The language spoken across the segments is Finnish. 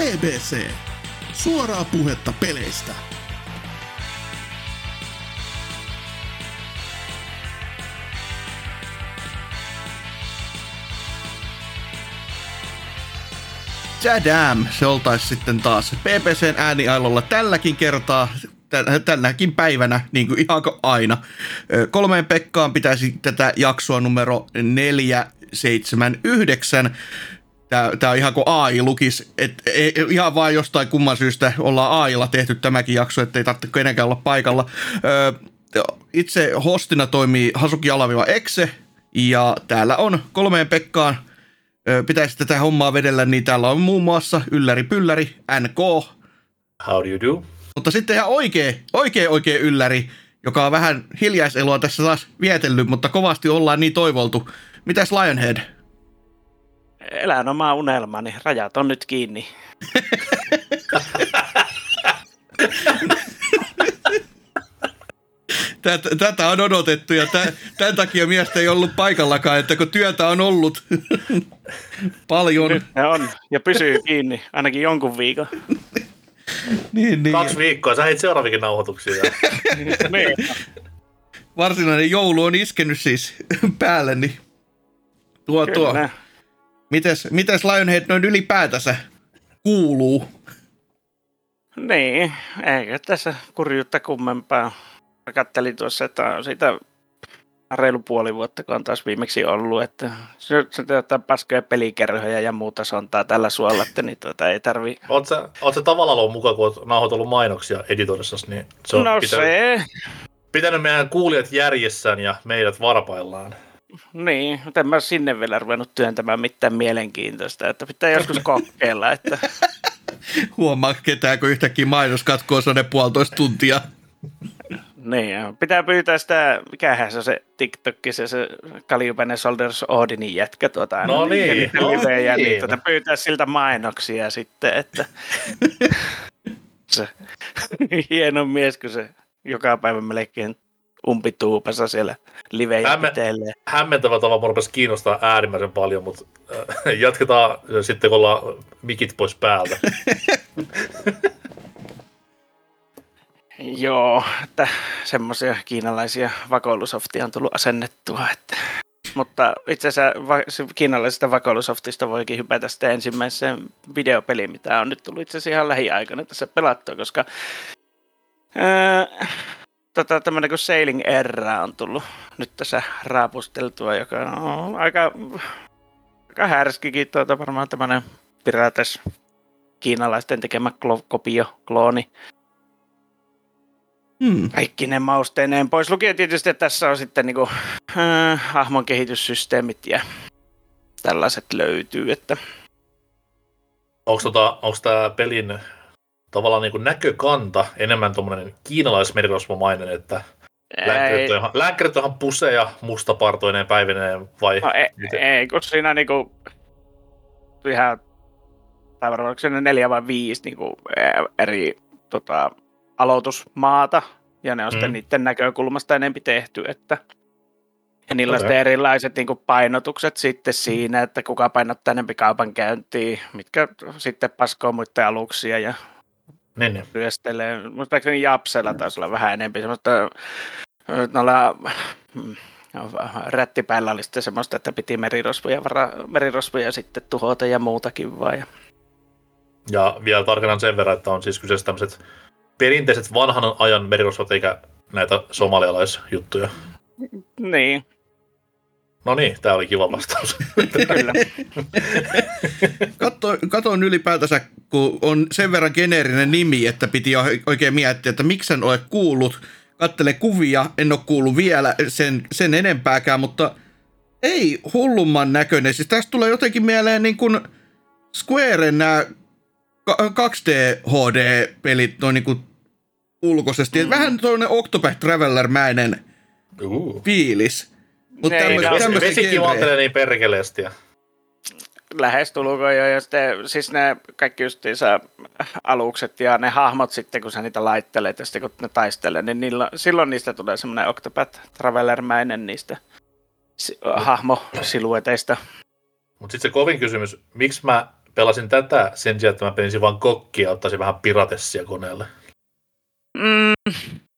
BBC. Suoraa puhetta peleistä. Jadam, se oltaisi sitten taas BBCn ääniailolla tälläkin kertaa, tänäkin päivänä, niin kuin ihan aina. Kolmeen Pekkaan pitäisi tätä jaksoa numero 479 Tämä, tämä on ihan kuin AI lukis, että ihan vaan jostain kumman syystä ollaan AIlla tehty tämäkin jakso, ettei tarvitse kenenkään olla paikalla. itse hostina toimii Hasuki Alaviva Exe, ja täällä on kolmeen Pekkaan pitäisi tätä hommaa vedellä, niin täällä on muun muassa Ylläri Pylläri, NK. How do you do? Mutta sitten ihan oikea, oikea, oikea Ylläri, joka on vähän hiljaiselua tässä taas vietellyt, mutta kovasti ollaan niin toivoltu. Mitäs Lionhead? Elän omaa unelmani, rajat on nyt kiinni. Tätä, tätä on odotettu ja tämän takia miestä ei ollut paikallakaan, että kun työtä on ollut paljon. Nyt ne on ja pysyy kiinni ainakin jonkun viikon. niin, niin. Kaksi viikkoa, sä heit seuraavikin nauhoituksia. niin. Varsinainen joulu on iskenyt siis päälle, niin tuo Kyllä. tuo. Mites, mites Lionhead noin ylipäätänsä kuuluu? Niin, eikä tässä kurjuutta kummempaa. Mä kattelin tuossa, että on siitä reilu puoli vuotta, kun on taas viimeksi ollut, että se, se tuota, paskoja pelikerhoja ja muuta sontaa tällä suolla, että niin tuota, ei tarvi... Oot sä, oot sä tavallaan ollut mukaan, kun oot nauhoitellut mainoksia editorisessa, niin se on no pitänyt, se... pitänyt meidän kuulijat järjessään ja meidät varpaillaan. Niin, mutta en mä sinne vielä ruvennut työntämään mitään mielenkiintoista, että pitää joskus kokeilla, että... Huomaa ketään, kun yhtäkkiä mainos katkoo sonne puolitoista tuntia. Niin, pitää pyytää sitä, mikähän se on se TikTokki, se, se Kaljupäinen Soldiers Odinin jätkä tuota, no niin, niitä no niin. niin tuota, pyytää siltä mainoksia sitten, että se hieno mies, kun se joka päivä melkein umpituupassa siellä livejä Hämme, Hämmentävä tava rupesi kiinnostaa äärimmäisen paljon, mutta äh, jatketaan sitten, kun ollaan mikit pois päältä. Joo, että semmoisia kiinalaisia vakoilusoftia on tullut asennettua, että mutta itse asiassa va- kiinalaisesta vakoilusoftista voikin hypätä sitten ensimmäiseen videopeliin, mitä on nyt tullut itse asiassa ihan lähiaikoina tässä pelattua, koska ää, tota, tämmöinen kuin Sailing Erra on tullut nyt tässä raapusteltua, joka on aika, aika härskikin tuota, varmaan tämmöinen pirates kiinalaisten tekemä klo- kopio, klooni. Hmm. Kaikki ne mausteineen pois lukien tietysti, että tässä on sitten niinku, äh, hahmon kehityssysteemit ja tällaiset löytyy, että Onko tota, tämä pelin tavallaan niin näkökanta enemmän tuommoinen kiinalaismerirosvomainen, että lääkärit on, ihan, lääkärit on ihan puseja mustapartoineen päivineen vai? No, ei, ei, kun siinä niinku ihan, tai varmaan onko neljä vai viisi niinku, eri tota, aloitusmaata, ja ne on mm. sitten niiden näkökulmasta enempi tehty, että ja niillä okay. on erilaiset niin kuin painotukset sitten siinä, että kuka painottaa enempi kaupankäyntiä, mitkä sitten paskoo muiden aluksia ja niin, niin. ryöstelee. Muistaakseni Japsella taisi olla vähän enemmän semmoista, noilla mm, rättipäällä oli sitten semmoista, että piti merirosvoja, vara, merirosvoja sitten tuhota ja muutakin vaan. Ja, ja vielä tarkennan sen verran, että on siis kyseessä tämmöiset perinteiset vanhan ajan merirosvot eikä näitä somalialaisjuttuja. Niin. No niin, tämä oli kiva vastaus. Kyllä. Katso, katon ylipäätänsä, kun on sen verran geneerinen nimi, että piti oikein miettiä, että miksi en ole kuullut. Kattele kuvia, en ole kuullut vielä sen, sen enempääkään, mutta ei hullumman näköinen. Siis tästä tulee jotenkin mieleen niin kuin Squaren nämä 2D-HD-pelit noin niin kuin ulkoisesti. Mm. Vähän tuollainen Octopath Traveler-mäinen uh. fiilis. Mutta tämmöistä Vesikin vaatelee niin perkeleesti. Lähestulkoon jo, ja sitten, siis ne kaikki justiinsa alukset ja ne hahmot sitten, kun sä niitä laittelet ja sitten kun ne taistelee, niin niillä, silloin niistä tulee semmoinen Octopath Traveler-mäinen niistä si- hahmosilueteista. Mutta sitten se kovin kysymys, miksi mä pelasin tätä sen sijaan, että mä pelisin vaan kokkia ja ottaisin vähän piratessia koneelle. Mm,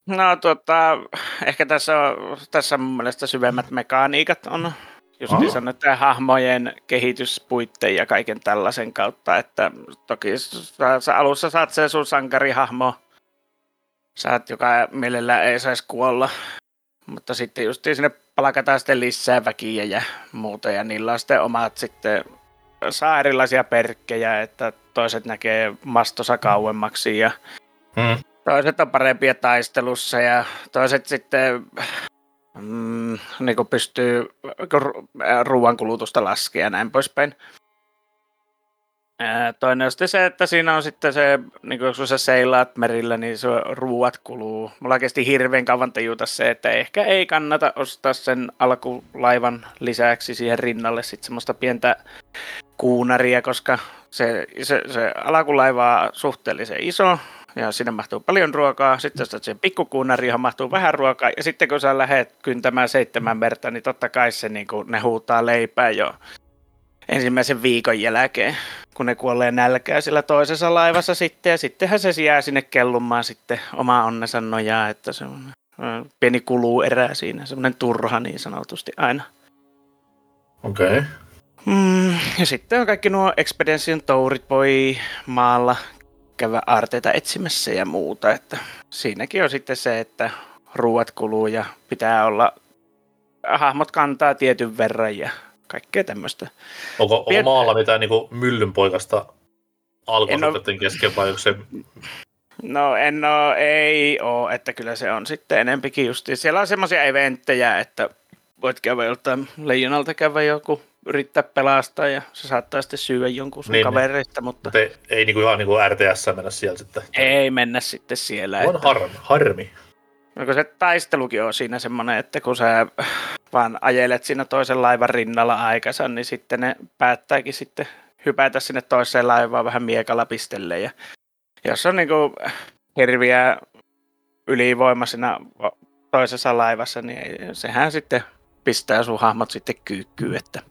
no tota, ehkä tässä on, tässä mun mielestä syvemmät mekaniikat on. Just niin sanotaan hahmojen kehityspuitteen ja kaiken tällaisen kautta, että toki sä, sä alussa saat sen sun sankarihahmo, saat joka mielellään ei saisi kuolla, mutta sitten just sinne palkataan sitten lisää väkiä ja muuta ja niillä on sitten omat sitten saa erilaisia perkkejä, että toiset näkee mastossa kauemmaksi ja hmm. Toiset on parempia taistelussa ja toiset sitten mm, niin kuin pystyy ruoan kulutusta laskemaan ja näin poispäin. toinen on se, että siinä on sitten se, niin kun sä seilaat merillä, niin se ruuat kuluu. Mulla kesti hirveän kauan tajuta se, että ehkä ei kannata ostaa sen alkulaivan lisäksi siihen rinnalle sitten semmoista pientä kuunaria, koska se, se, se alakulaiva on suhteellisen iso, ja sinne mahtuu paljon ruokaa. Sitten jos se pikkukuunari, johon mahtuu vähän ruokaa. Ja sitten kun sä lähdet kyntämään seitsemän merta, niin totta kai se, niin kuin, ne huutaa leipää jo ensimmäisen viikon jälkeen, kun ne kuolee nälkää sillä toisessa laivassa sitten. Ja sittenhän se jää sinne kellumaan sitten oma onnensa nojaa, että se on pieni kuluu erää siinä, semmoinen turha niin sanotusti aina. Okei. Okay. Mm, ja sitten on kaikki nuo Expedition tourit voi maalla käydä arteita etsimässä ja muuta. Että siinäkin on sitten se, että ruuat kuluu ja pitää olla, hahmot kantaa tietyn verran ja kaikkea tämmöistä. Onko, onko Piet... maalla mitään niin myllynpoikasta alkoisuutetten kesken vai onko se... No en oo, ei oo, että kyllä se on sitten enempikin justi. Siellä on semmoisia eventtejä, että voit käydä joltain leijonalta käydä joku yrittää pelastaa ja se saattaa sitten syödä jonkun sun niin, niin. kavereista. Mutta... Te, ei niinku ihan niinku RTS mennä siellä sitten. Ei mennä sitten siellä. On että... harmi. harmi. No, se taistelukin on siinä semmoinen, että kun sä vaan ajelet siinä toisen laivan rinnalla aikansa, niin sitten ne päättääkin sitten hypätä sinne toiseen laivaan vähän miekalla pistelle. Ja jos on niinku hirviä ylivoima siinä toisessa laivassa, niin sehän sitten pistää sun hahmot sitten kyykkyyn, että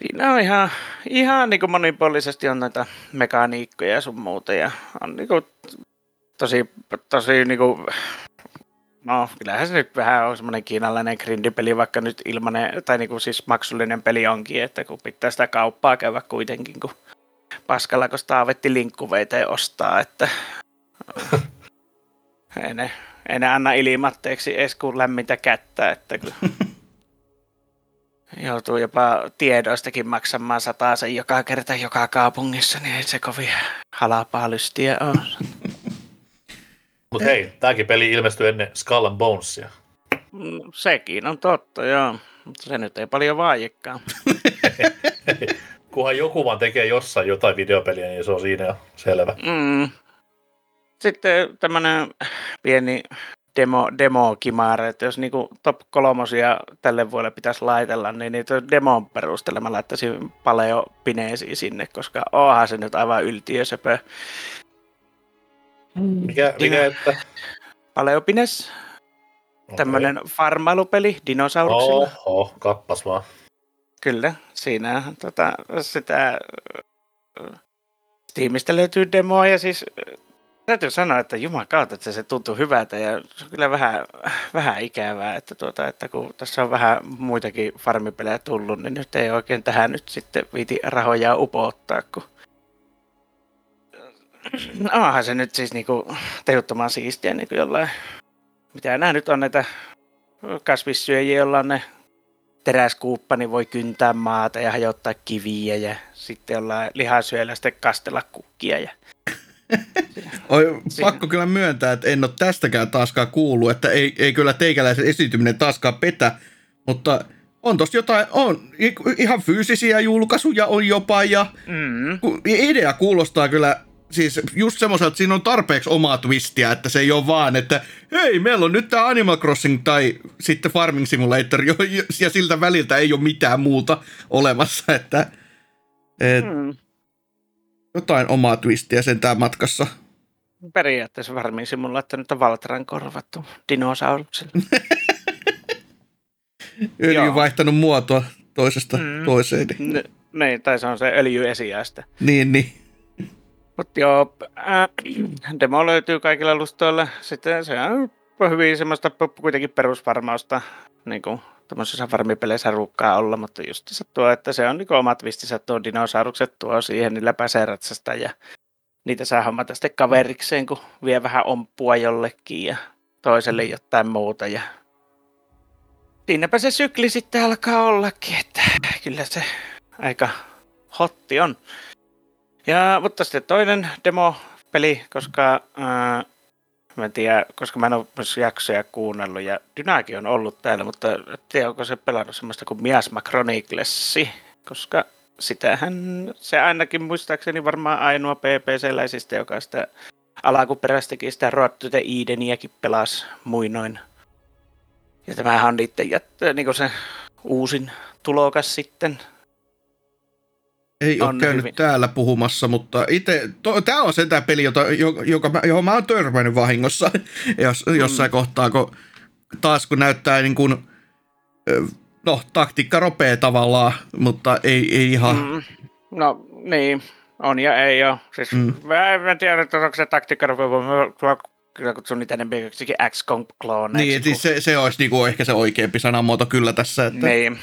Siinä on ihan, ihan niin kuin monipuolisesti on näitä mekaniikkoja ja sun muuta. Ja on niin kuin tosi, tosi niin kuin, no kyllähän se nyt vähän on semmoinen kiinalainen grindipeli, vaikka nyt ilmanen, tai niin kuin siis maksullinen peli onkin, että kun pitää sitä kauppaa käydä kuitenkin, kun paskalla, kun taavetti linkkuveita ja ostaa, että ei ne, ei ne anna ilmatteeksi edes kuin lämmintä kättä, että kyllä joutuu jopa tiedoistakin maksamaan sen joka kerta joka kaupungissa, niin ei se kovin halapaa lystiä ole. Mutta hei, tämäkin peli ilmestyi ennen Skull and Bonesia. Mm, sekin on totta, joo. Mutta se nyt ei paljon vaajekaan. Kunhan joku vaan tekee jossain jotain videopeliä, niin se on siinä jo selvä. Mm. Sitten tämmöinen pieni demo, demo kimaare, että jos niinku top kolmosia tälle vuodelle pitäisi laitella, niin niitä demon perusteella mä laittaisin paljon pineesiä sinne, koska onhan se nyt aivan yltiösöpö. Mikä, mikä että? Paleopines. Okay. Tämmönen farmailupeli dinosauruksilla. Oho, kappas vaan. Kyllä, siinä tota, sitä Steamista löytyy demoa ja siis täytyy sanoa, että juman kautta, että se tuntuu hyvältä ja se on kyllä vähän, vähän ikävää, että, tuota, että kun tässä on vähän muitakin farmipelejä tullut, niin nyt ei oikein tähän nyt sitten viiti rahoja upottaa, kun no, onhan se nyt siis niinku tehottoman siistiä niinku jollain, mitä nämä nyt on näitä kasvissyöjiä, joilla on ne teräskuuppa, niin voi kyntää maata ja hajottaa kiviä ja sitten jollain lihasyöllä sitten kastella kukkia ja Oi, pakko kyllä myöntää, että en ole tästäkään taaskaan kuullut, että ei, ei kyllä teikäläisen esityminen taaskaan petä, mutta on tossa jotain, on ihan fyysisiä julkaisuja on jopa ja mm. idea kuulostaa kyllä siis just semmoiselta, että siinä on tarpeeksi omaa twistiä, että se ei ole vaan, että hei, meillä on nyt tämä Animal Crossing tai sitten Farming Simulator, ja siltä väliltä ei ole mitään muuta olemassa, että et, mm jotain omaa twistiä sentään matkassa. Periaatteessa varmiin simulla, että nyt on Valtran korvattu dinosaurukselle. Öljy vaihtanut muotoa toisesta mm. toiseen. Niin, tai se on se öljyesiäistä. Niin, niin. Mutta joo, äh, demo löytyy kaikilla lustoilla. Sitten se on hyvin semmoista kuitenkin perusvarmausta, niin kuin tuommoisissa farmipeleissä ruukkaa olla, mutta just se tuo, että se on niin omat vistissä tuo dinosaurukset tuo siihen, niillä pääsee ratsasta ja niitä saa hommata sitten kaverikseen, kun vie vähän omppua jollekin ja toiselle jotain muuta ja siinäpä se sykli sitten alkaa ollakin, että kyllä se aika hotti on. Ja, mutta sitten toinen demo-peli, koska ää, mä en tiedä, koska mä en ole myös jaksoja kuunnellut ja Dynaki on ollut täällä, mutta tiedä, onko se pelannut semmoista kuin Miasma Chroniclesi, koska sitähän se ainakin muistaakseni varmaan ainoa PPC-läisistä, joka sitä alakuperäistäkin sitä Road to the Edeniäkin pelasi muinoin. Ja tämähän on niiden jät- niin se uusin tulokas sitten. Ei ole käynyt hyvin. täällä puhumassa, mutta itse, tämä on se tämä peli, jota, joka, johon mä oon törmännyt vahingossa jos, mm. jossain kohtaa, kun taas kun näyttää niin kuin, no taktiikka ropee tavallaan, mutta ei, ei ihan. Mm. No niin, on ja ei ole. Siis, mm. mä, en tiedä, että onko se taktiikka ropee, kyllä kutsun niitä enemmän XCOM kloneiksi. Niin, siis se, se olisi niinku ehkä se oikeampi sanamuoto kyllä tässä. Että... Niin.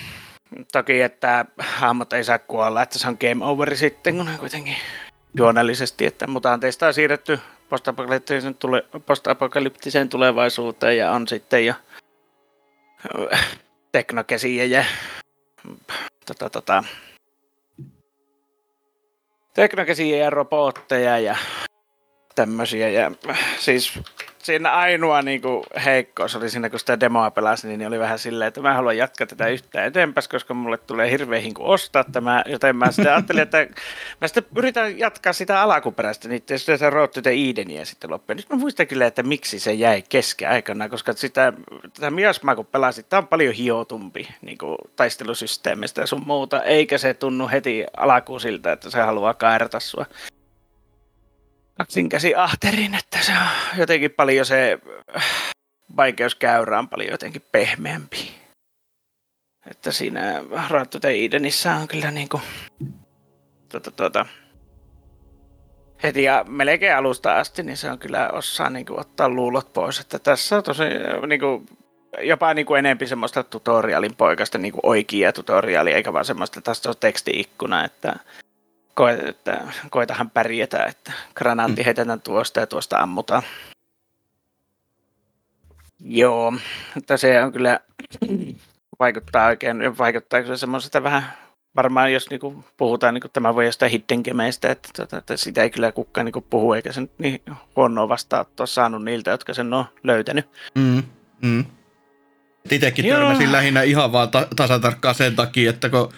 Toki, että hahmot ei saa kuolla, että se on game over sitten, kun kuitenkin juonellisesti, että mutanteista on siirretty postapokalyptiseen, tule, postapokalyptiseen tulevaisuuteen ja on sitten jo teknokesiä ja tota, tota, teknokesiä ja robotteja ja tämmöisiä. Ja siis siinä ainoa niin kuin, heikkous oli siinä, kun sitä demoa pelasi, niin oli vähän silleen, että mä haluan jatkaa tätä yhtään eteenpäin, koska mulle tulee hirveä hinku ostaa tämä, joten mä sitten ajattelin, että mä sitten yritän jatkaa sitä alakuperäistä, niin sitten se Road to the sitten loppuun. Nyt mä muistan kyllä, että miksi se jäi kesken aikana, koska sitä, tätä Miasmaa kun pelasit, tämä on paljon hiotumpi niin kuin taistelusysteemistä ja sun muuta, eikä se tunnu heti alakuun siltä, että se haluaa kairata sua käsi ahterin, että se on jotenkin paljon se vaikeuskäyrä on paljon jotenkin pehmeämpi. Että siinä Rattu Edenissä on kyllä niinku tuota, tuota, heti ja melkein alusta asti, niin se on kyllä osaa niinku ottaa luulot pois. Että tässä on tosi niinku, jopa niinku enempi semmoista tutorialin poikasta niinku oikea tutorialia, eikä vaan semmoista, tässä on tekstiikkuna, että koe, että koitahan pärjätä, että granaatti mm. heitetään tuosta ja tuosta ammutaan. Joo, että se on kyllä vaikuttaa oikein, vaikuttaa kyllä semmoisesta vähän, varmaan jos niinku puhutaan, niinku tämä voi jostain hidden gameista, että, tota, että sitä ei kyllä kukaan niinku puhu, eikä se nyt niin huonoa vastaanottoa saanut niiltä, jotka sen on löytänyt. Mm, mm. Itsekin törmäsin lähinnä ihan vaan ta- tasatarkkaan sen takia, että kun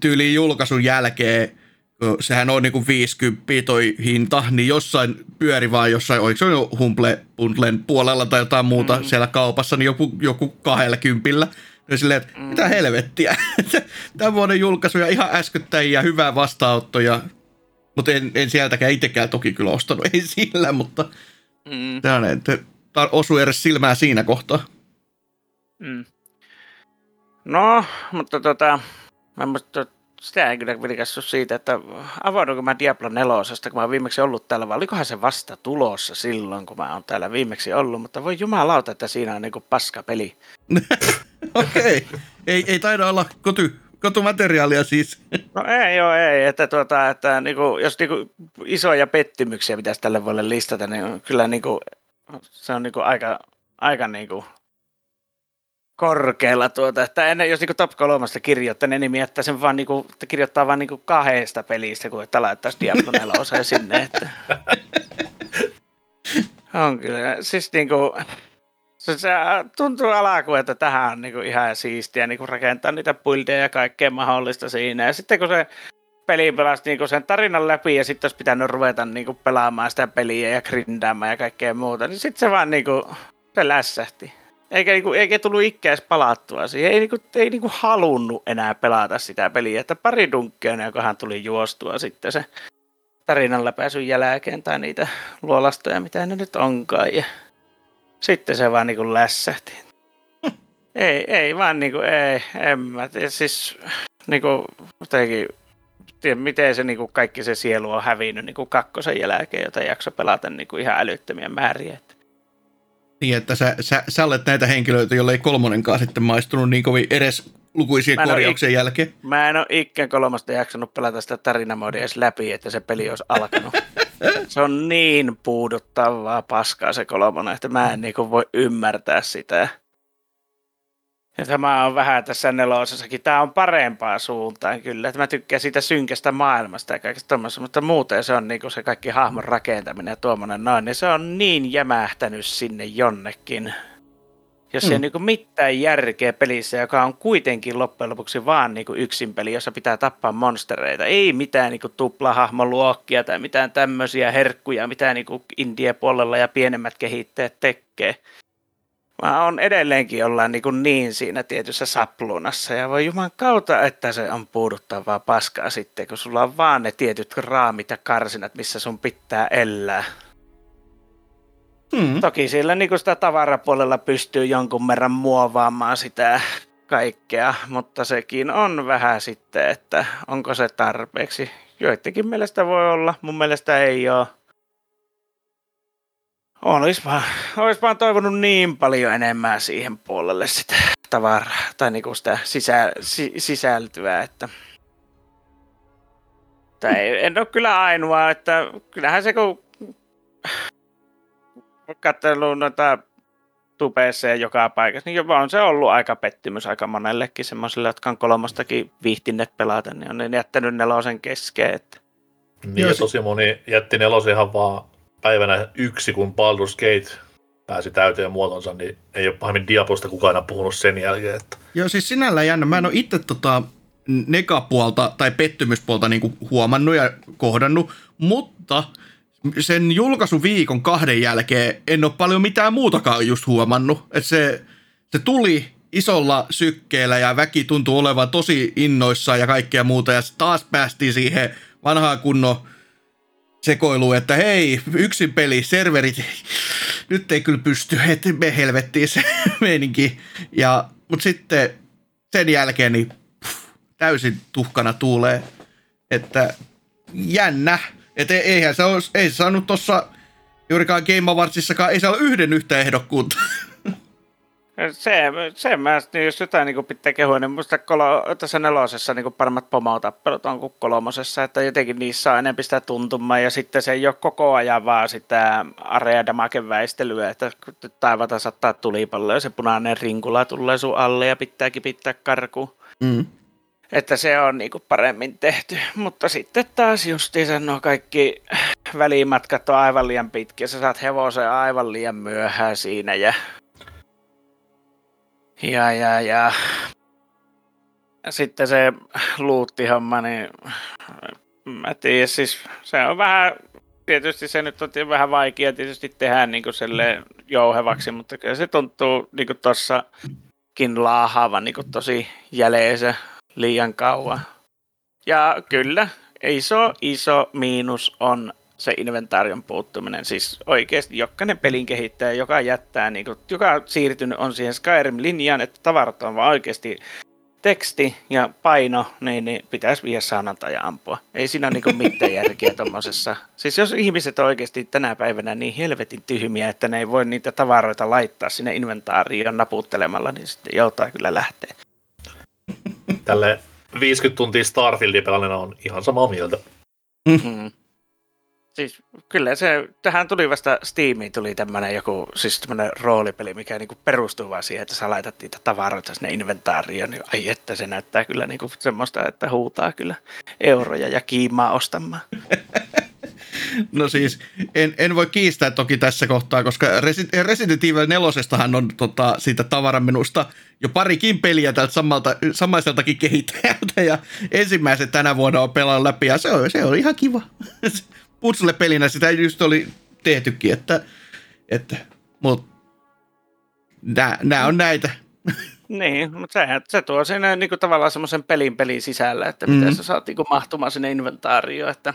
tyyliin julkaisun jälkeen sehän on niinku 50 toi hinta, niin jossain pyöri vaan jossain, oliko se jo Humble Bundlen puolella tai jotain muuta mm. siellä kaupassa, niin joku, joku kahdella kympillä. Ja silleen, että mm. mitä helvettiä. Tämän vuoden julkaisuja ihan äskettäin ja hyvää vastaanottoja. Mutta en, en sieltäkään itsekään toki kyllä ostanut, ei sillä, mutta mm. tämä osui edes silmää siinä kohtaa. Mm. No, mutta tota, mä muistan, sitä ei kyllä vilkassu siitä, että avaudunko mä Diablo 4, kun mä oon viimeksi ollut täällä, vai olikohan se vasta tulossa silloin, kun mä oon täällä viimeksi ollut, mutta voi jumalauta, että siinä on niinku paska peli. Okei, okay. ei, ei taida olla koty, kotumateriaalia siis. No ei joo, ei, että, tuota, että niinku, jos niinku isoja pettymyksiä pitäisi tälle vuodelle listata, niin kyllä niinku, se on niinku aika, aika niinku korkealla tuota, että ennen, jos niinku top kolmasta kirjoittaa ne nimi, että sen vaan niinku, että kirjoittaa vaan niinku kahdesta pelistä, kun että laittaisi Diablo 4 sinne, että on kyllä, siis niinku, se, se tuntuu alkuun, että tähän on niinku ihan siistiä niinku rakentaa niitä buildeja ja kaikkea mahdollista siinä, ja sitten kun se peli pelasi niinku sen tarinan läpi ja sitten olisi pitänyt ruveta niinku pelaamaan sitä peliä ja grindaamaan ja kaikkea muuta, niin sitten se vaan niinku, se lässähti. Eikä, niinku, eikä tullut ikkäis palattua siihen. Ei, niinku, ei niinku halunnut enää pelata sitä peliä. Että pari dunkkeja, hän tuli juostua sitten se tarinan läpäisyn jälkeen tai niitä luolastoja, mitä ne nyt onkaan. Ja sitten se vaan niinku lässähti. ei, ei vaan niinku, ei, en mä tiedä. Siis niinku, jotenkin miten se niin kuin kaikki se sielu on hävinnyt niin kuin kakkosen jälkeen, jota jakso pelata niin kuin ihan älyttömiä määriä. Niin, että sä, sä, sä olet näitä henkilöitä, joille ei kolmonenkaan sitten maistunut niin kovin edes lukuisien korjauksien ik- jälkeen. Mä en ole ikinä kolmosta jaksanut pelata sitä tarinamodia edes läpi, että se peli olisi alkanut. se on niin puuduttavaa paskaa se kolmonen, että mä en niin voi ymmärtää sitä. Ja tämä on vähän tässä nelosessakin. Tämä on parempaa suuntaan kyllä. Mä tykkään siitä synkästä maailmasta ja kaikesta tuommoista, mutta muuten se on niin se kaikki hahmon rakentaminen ja tuommoinen noin, niin se on niin jämähtänyt sinne jonnekin. Jos mm. ei niin mitään järkeä pelissä, joka on kuitenkin loppujen lopuksi vaan niin yksin peli, jossa pitää tappaa monstereita. Ei mitään niin tuplahahmoluokkia tai mitään tämmöisiä herkkuja, mitä niin indie-puolella ja pienemmät kehittäjät tekee Mä on edelleenkin ollaan niin, kuin niin siinä tietyssä saplunassa ja voi juman kautta, että se on puuduttavaa paskaa sitten, kun sulla on vaan ne tietyt raamit ja karsinat, missä sun pitää elää. Hmm. Toki sillä niin kuin sitä tavarapuolella pystyy jonkun verran muovaamaan sitä kaikkea, mutta sekin on vähän sitten, että onko se tarpeeksi. Joidenkin mielestä voi olla, mun mielestä ei ole. Olis vaan, olis vaan toivonut niin paljon enemmän siihen puolelle sitä tavaraa, tai niinku sitä sisä, si, sisältöä, että... Tai en ole kyllä ainoa, että kyllähän se kun katsellut noita tubeessa joka paikassa, niin on se ollut aika pettymys aika monellekin semmoisille, jotka on kolmostakin viihtineet pelata, niin on ne jättänyt nelosen kesken. Että... Niin, ja tosi moni jätti nelosen ihan vaan päivänä yksi, kun Baldur's Gate pääsi täyteen muotonsa, niin ei ole pahemmin Diablosta kukaan puhunut sen jälkeen. Että... Joo, siis sinällään jännä. Mä en ole itse tota negapuolta tai pettymyspuolta niin huomannut ja kohdannut, mutta sen julkaisuviikon kahden jälkeen en ole paljon mitään muutakaan just huomannut. Että se, se tuli isolla sykkeellä ja väki tuntuu olevan tosi innoissaan ja kaikkea muuta. Ja taas päästiin siihen vanhaan kunnon sekoilu, että hei, yksin peli, serverit, nyt ei kyllä pysty, että me helvettiin se meininki. Ja, mutta sitten sen jälkeen niin pff, täysin tuhkana tuulee, että jännä, että e-, eihän se olisi, ei se saanut tuossa juurikaan Game Awardsissakaan, ei se ole yhden yhtä ehdokkuutta. Se, se mä, niin jos jotain niin pitää kehua, niin musta kolo, tässä nelosessa niin paremmat pomotappelut on kuin kolmosessa, että jotenkin niissä on enemmän sitä tuntumaa ja sitten se ei ole koko ajan vaan sitä area damaken väistelyä, että taivata sattaa tulipallo ja se punainen rinkula tulee sun alle ja pitääkin pitää karku. Mm. Että se on niin paremmin tehty, mutta sitten taas justiinsa nuo kaikki välimatkat on aivan liian pitkiä, sä saat hevosen aivan liian myöhään siinä ja ja, ja, ja. Sitten se luuttihomma, niin mä tiedän, siis se on vähän, tietysti se nyt on vähän vaikea tietysti tehdä niin kuin jouhevaksi, mutta kyllä se tuntuu niin kuin tossakin laahaavan niin kuin tosi jäleensä liian kauan. Ja kyllä, iso, iso miinus on se inventaarion puuttuminen. Siis oikeasti jokainen pelin kehittäjä, joka jättää, niin kuin, joka siirtynyt on siihen Skyrim-linjaan, että tavarat on vaan oikeasti teksti ja paino, niin, niin pitäisi viedä saunanta ja ampua. Ei siinä ole niin mitään järkeä tuommoisessa. Siis jos ihmiset on oikeasti tänä päivänä niin helvetin tyhmiä, että ne ei voi niitä tavaroita laittaa sinne inventaariin naputtelemalla, niin sitten joutaa kyllä lähteä. Tälle 50 tuntia Starfieldin pelannena on ihan samaa mieltä. Mm. Siis kyllä se, tähän tuli vasta Steamiin tuli tämmöinen joku, siis tämmöinen roolipeli, mikä niinku perustuu vaan siihen, että sä laitat niitä tavaroita sinne inventaariin, niin ai että se näyttää kyllä niinku semmoista, että huutaa kyllä euroja ja kiimaa ostamaan. No siis, en, en voi kiistää toki tässä kohtaa, koska Resident Evil 4 on tota, siitä tavaramenusta jo parikin peliä tältä samalta, samaiseltakin kehittäjältä, ja ensimmäiset tänä vuonna on pelannut läpi, ja se on, se on ihan kiva putsle-pelinä sitä just oli tehtykin, että, että mutta nämä on näitä. Niin, mutta se, se tuo sinne niin kuin tavallaan semmoisen pelin pelin sisällä, että miten mm. sä saat niin kuin mahtumaan sinne inventaarioon, että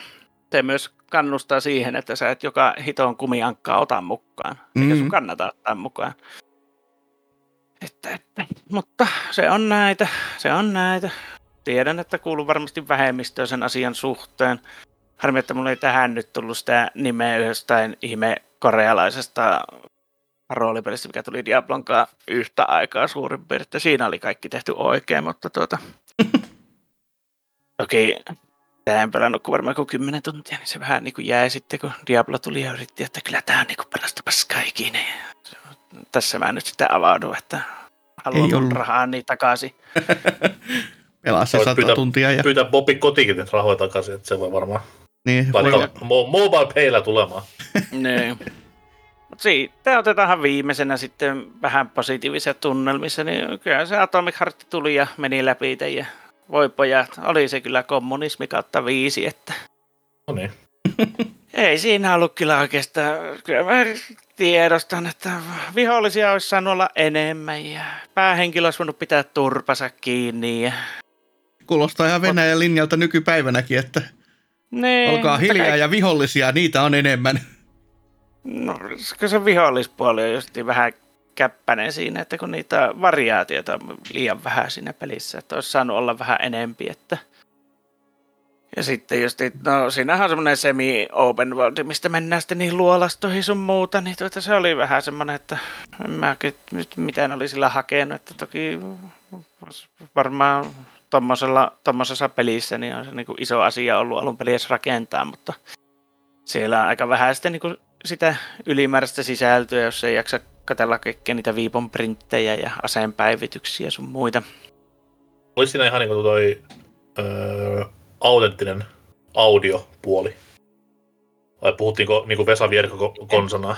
se myös kannustaa siihen, että sä et joka hiton kumiankkaa ota mukaan, mm. eikä sun mm. kannata ottaa mukaan. Että, että, mutta se on näitä, se on näitä. tiedän, että kuuluu varmasti vähemmistöön sen asian suhteen. Harmi, että mulla ei tähän nyt tullut sitä nimeä yhdestain ihme korealaisesta roolipelistä, mikä tuli Diablon kanssa yhtä aikaa suurin piirtein. Siinä oli kaikki tehty oikein, mutta tuota... Toki tämä en pelannut kuin varmaan kuin 10 tuntia, niin se vähän niin kuin jäi sitten, kun Diablo tuli ja yritti, että kyllä tämä on niin pelasta paskaa ikinä. Tässä mä nyt sitten avaudun, että haluan rahaa niin takaisin. Pelaa se sata pyytää, tuntia. Ja... Pyytää Bobby kotikin rahoja takaisin, että se voi varmaan niin, laittaa voi... mobile payllä tulemaan. niin. Mutta sitten otetaanhan viimeisenä sitten vähän positiivisia tunnelmissa, niin kyllä se Atomic Heart tuli ja meni läpi ja voi pojat, oli se kyllä kommunismi kautta viisi, että... No niin. Ei siinä ollut kyllä oikeastaan, kyllä mä tiedostan, että vihollisia olisi saanut olla enemmän ja päähenkilö olisi voinut pitää turpansa kiinni. Ja... Kuulostaa ihan Venäjän linjalta nykypäivänäkin, että niin, olkaa hiljaa ja vihollisia, niitä on enemmän. No, se vihollispuoli on just vähän käppäinen siinä, että kun niitä variaatioita on liian vähän siinä pelissä, että olisi saanut olla vähän enempi, että ja sitten just, no siinähän on semmoinen semi-open world, mistä mennään sitten niihin luolastoihin sun muuta, niin tuota, se oli vähän semmoinen, että en mä nyt mitään oli sillä hakenut, että toki varmaan tuommoisessa pelissä niin on se niin kuin iso asia ollut alun perin rakentaa, mutta siellä on aika vähän sitten niin kuin sitä ylimääräistä sisältöä, jos ei jaksa katella kaikkia niitä viipon printtejä ja aseenpäivityksiä sun muita. Olisi siinä ihan niin kuin toi öö, autenttinen audiopuoli? Vai puhuttiinko niin Vesa Vierko konsana?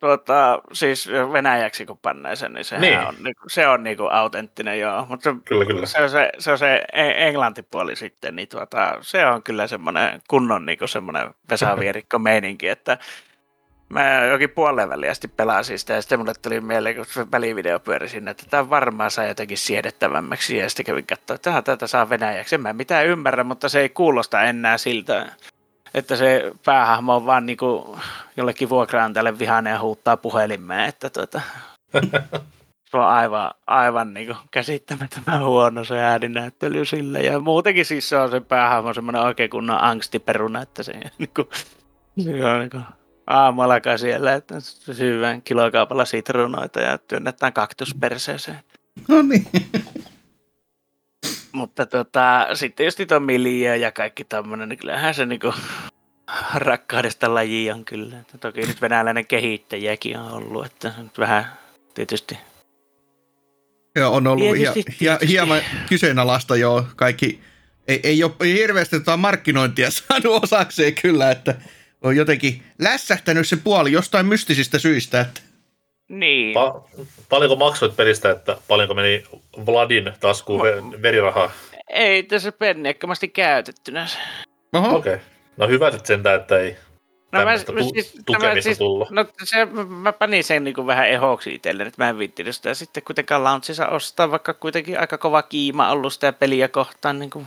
Tuota, siis venäjäksi kun pannaan sen, niin, sehän niin. on, niinku, se on niinku autenttinen, joo. Mutta kyllä, kyllä. Se, on se, se on se e- englantipuoli sitten, niin tuota, se on kyllä semmoinen kunnon niinku semmoinen Vesa Vierikko meininki, että Mä jokin puolen väliin asti pelasin sitä ja sitten mulle tuli mieleen, kun se välivideo pyöri sinne, että tämä varmaan saa jotenkin siedettävämmäksi ja sitten kävin katsoa, että tätä saa venäjäksi. En mä mitään ymmärrä, mutta se ei kuulosta enää siltä, että se päähahmo on vaan niinku jollekin vuokraantajalle vihainen ja huuttaa puhelimeen, että tuota, se on aivan, aivan niinku käsittämättömän huono se ääninäyttely sille. Ja muutenkin siis se on se päähahmo semmoinen oikein kunnon angstiperuna, että se, niinku, se on niinku aamulla alkaa siellä, että syvään kilokaupalla sitruunoita ja työnnetään kaktusperseeseen. No niin. Mutta tota, sitten just tuo miljöö ja kaikki tämmöinen, niin kyllähän se niinku rakkaudesta laji on kyllä. Että toki nyt venäläinen kehittäjäkin on ollut, että nyt vähän tietysti Joo, on ollut tietysti, hie, tietysti. hieman kyseenalaista jo kaikki. Ei, ei ole hirveästi tota markkinointia saanut osakseen kyllä, että on jotenkin lässähtänyt se puoli jostain mystisistä syistä. Että... Niin. Pa- paljonko maksoit pelistä, että paljonko meni Vladin taskuun Ma- verirahaa? Ei tässä penniäkkämästi käytettynä. Okei. Okay. No hyvä että sentään, että ei No mä, tu- siis, tukemista siis, tullut. No se, mä panin sen niin kuin vähän ehoksi itselle, että mä en viittinyt sitä sitten kuitenkaan launchissa ostaa, vaikka kuitenkin aika kova kiima ollut sitä peliä kohtaan niin kuin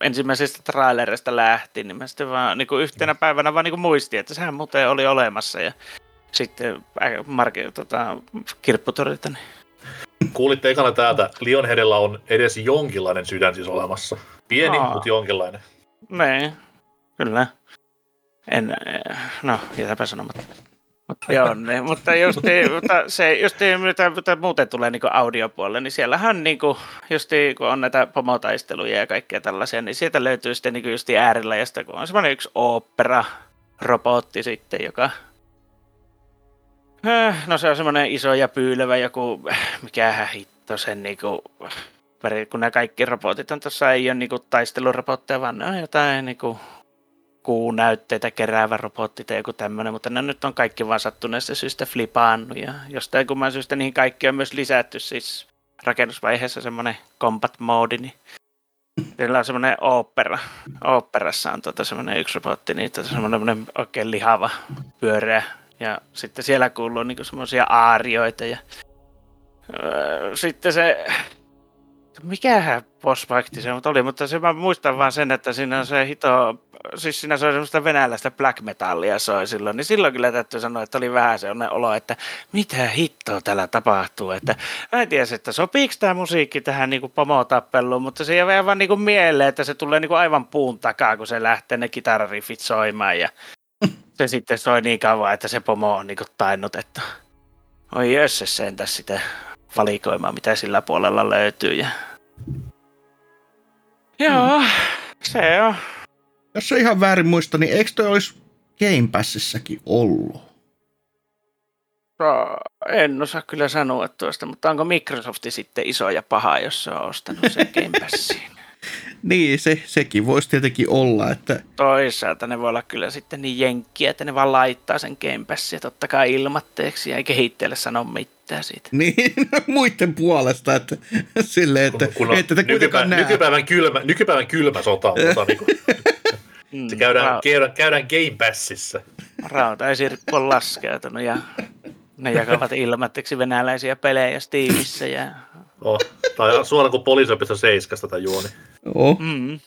ensimmäisestä trailerista lähti, niin mä sitten vaan niin kuin yhtenä päivänä vaan niin kuin muistin, että sehän muuten oli olemassa ja sitten äh, mark- tota, kirpputorilta. Niin. Kuulitte ekana täältä, Lionheadilla on edes jonkinlainen sydän siis olemassa. Pieni, Aa. mutta jonkinlainen. Niin, kyllä. En, no, jätäpä sanomatta. Mutta, joo, niin, mutta just, mutta se, just mitä, mitä muuten tulee niin audiopuolelle, niin siellähän niin kuin, just kun on näitä pomotaisteluja ja kaikkea tällaisia, niin sieltä löytyy sitten niin just äärilajasta, kun on semmoinen yksi opera robotti sitten, joka No se on semmoinen iso ja pyylevä joku, mikä hitto sen niinku, kun nämä kaikki robotit on tuossa ei ole niinku taistelurobotteja, vaan ne on jotain niinku kuunäytteitä keräävä robotti tai joku tämmöinen, mutta ne nyt on kaikki vaan sattuneesta syystä flipaannut ja jostain kumman syystä niihin kaikki on myös lisätty siis rakennusvaiheessa semmoinen combat mode, niin Siellä on semmoinen opera. Operassa on tuota semmoinen yksi robotti, niin tuota semmoinen oikein lihava, pyöreä. Ja sitten siellä kuuluu niinku semmoisia aarioita. Ja, öö, sitten se mikähän boss se oli, mutta se mä muistan vaan sen, että siinä on se hito siis siinä soi semmoista venäläistä black metallia soi silloin, niin silloin kyllä täytyy sanoa, että oli vähän sellainen olo, että mitä hittoa täällä tapahtuu, että mä en tiedä, että sopiiko tämä musiikki tähän niin pomotappeluun, mutta se jää vaan niin mieleen, että se tulee niin aivan puun takaa, kun se lähtee ne kitarariffit soimaan ja se sitten soi niin kauan, että se pomo on niin tainnutettu. Oi jösses sentäs sitä valikoimaa, mitä sillä puolella löytyy. Ja... Joo, mm. se on. Jos se ihan väärin muista, niin eikö toi olisi Game Passissakin ollut? No, en osaa kyllä sanoa tuosta, mutta onko Microsofti sitten iso ja paha, jos se on ostanut sen Game Passiin? niin, se, sekin voisi tietenkin olla. Että... Toisaalta ne voi olla kyllä sitten niin jenkkiä, että ne vaan laittaa sen Game Passia totta kai ilmatteeksi ja ei kehittele sano mitään siitä. Niin, muiden puolesta, että silleen, että, kun, kun että te nykypäivän, nykypäivän, kylmä, nykypäivän kylmä sota. Mutta niin kuin, mm, se käydään, käydään, käydään Game Passissa. Rauta ei on laskeutunut ja ne jakavat ilmatteeksi venäläisiä pelejä Steamissa ja Oh. Tai suoraan kuin poliisiopisto seiskasta tätä juoni. Oh. Mm.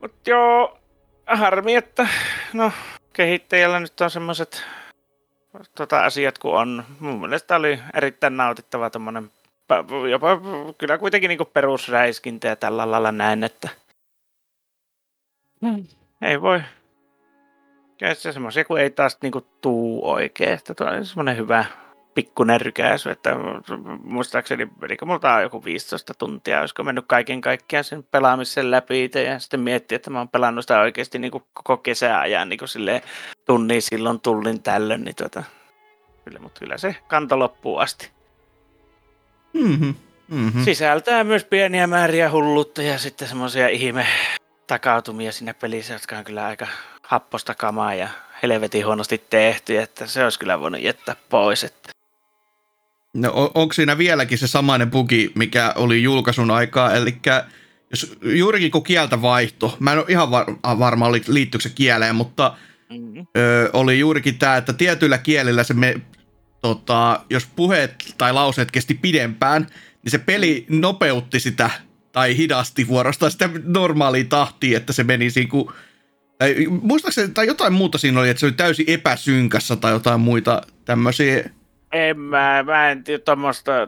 Mut joo, harmi, että no, kehittäjällä nyt on semmoiset tota, asiat kuin on. Mun mielestä oli erittäin nautittava tommonen, jopa kyllä kuitenkin niinku perusräiskintä ja tällä lailla näin, että mm. ei voi se semmoisia, kun ei taas niinku tuu oikein, että tuo on semmoinen hyvä pikkunen rykäisy, että muistaakseni elikö multa on joku 15 tuntia, olisiko mennyt kaiken kaikkiaan sen pelaamisen läpi ja sitten miettiä, että mä oon pelannut sitä oikeasti niin kuin koko kesäajan niin kuin tunnin silloin tullin tällöin, niin tuota, kyllä, mutta kyllä se kanto loppuu asti. Mm-hmm. Mm-hmm. Sisältää myös pieniä määriä hulluutta ja sitten semmoisia ihme takautumia sinne pelissä, jotka on kyllä aika happosta kamaa ja helvetin huonosti tehty, että se olisi kyllä voinut jättää pois. Että. No on, onko siinä vieläkin se samainen bugi, mikä oli julkaisun aikaa, eli jos juurikin kun kieltä vaihto, mä en ole ihan var, varma liittyykö se kieleen, mutta mm-hmm. ö, oli juurikin tämä, että tietyillä kielillä se me, tota, jos puheet tai lauseet kesti pidempään, niin se peli nopeutti sitä tai hidasti vuorostaan sitä normaalia tahtia, että se meni siinä kuin tai muistaakseni, tai jotain muuta siinä oli, että se oli täysin epäsynkässä tai jotain muita tämmöisiä en mä, mä en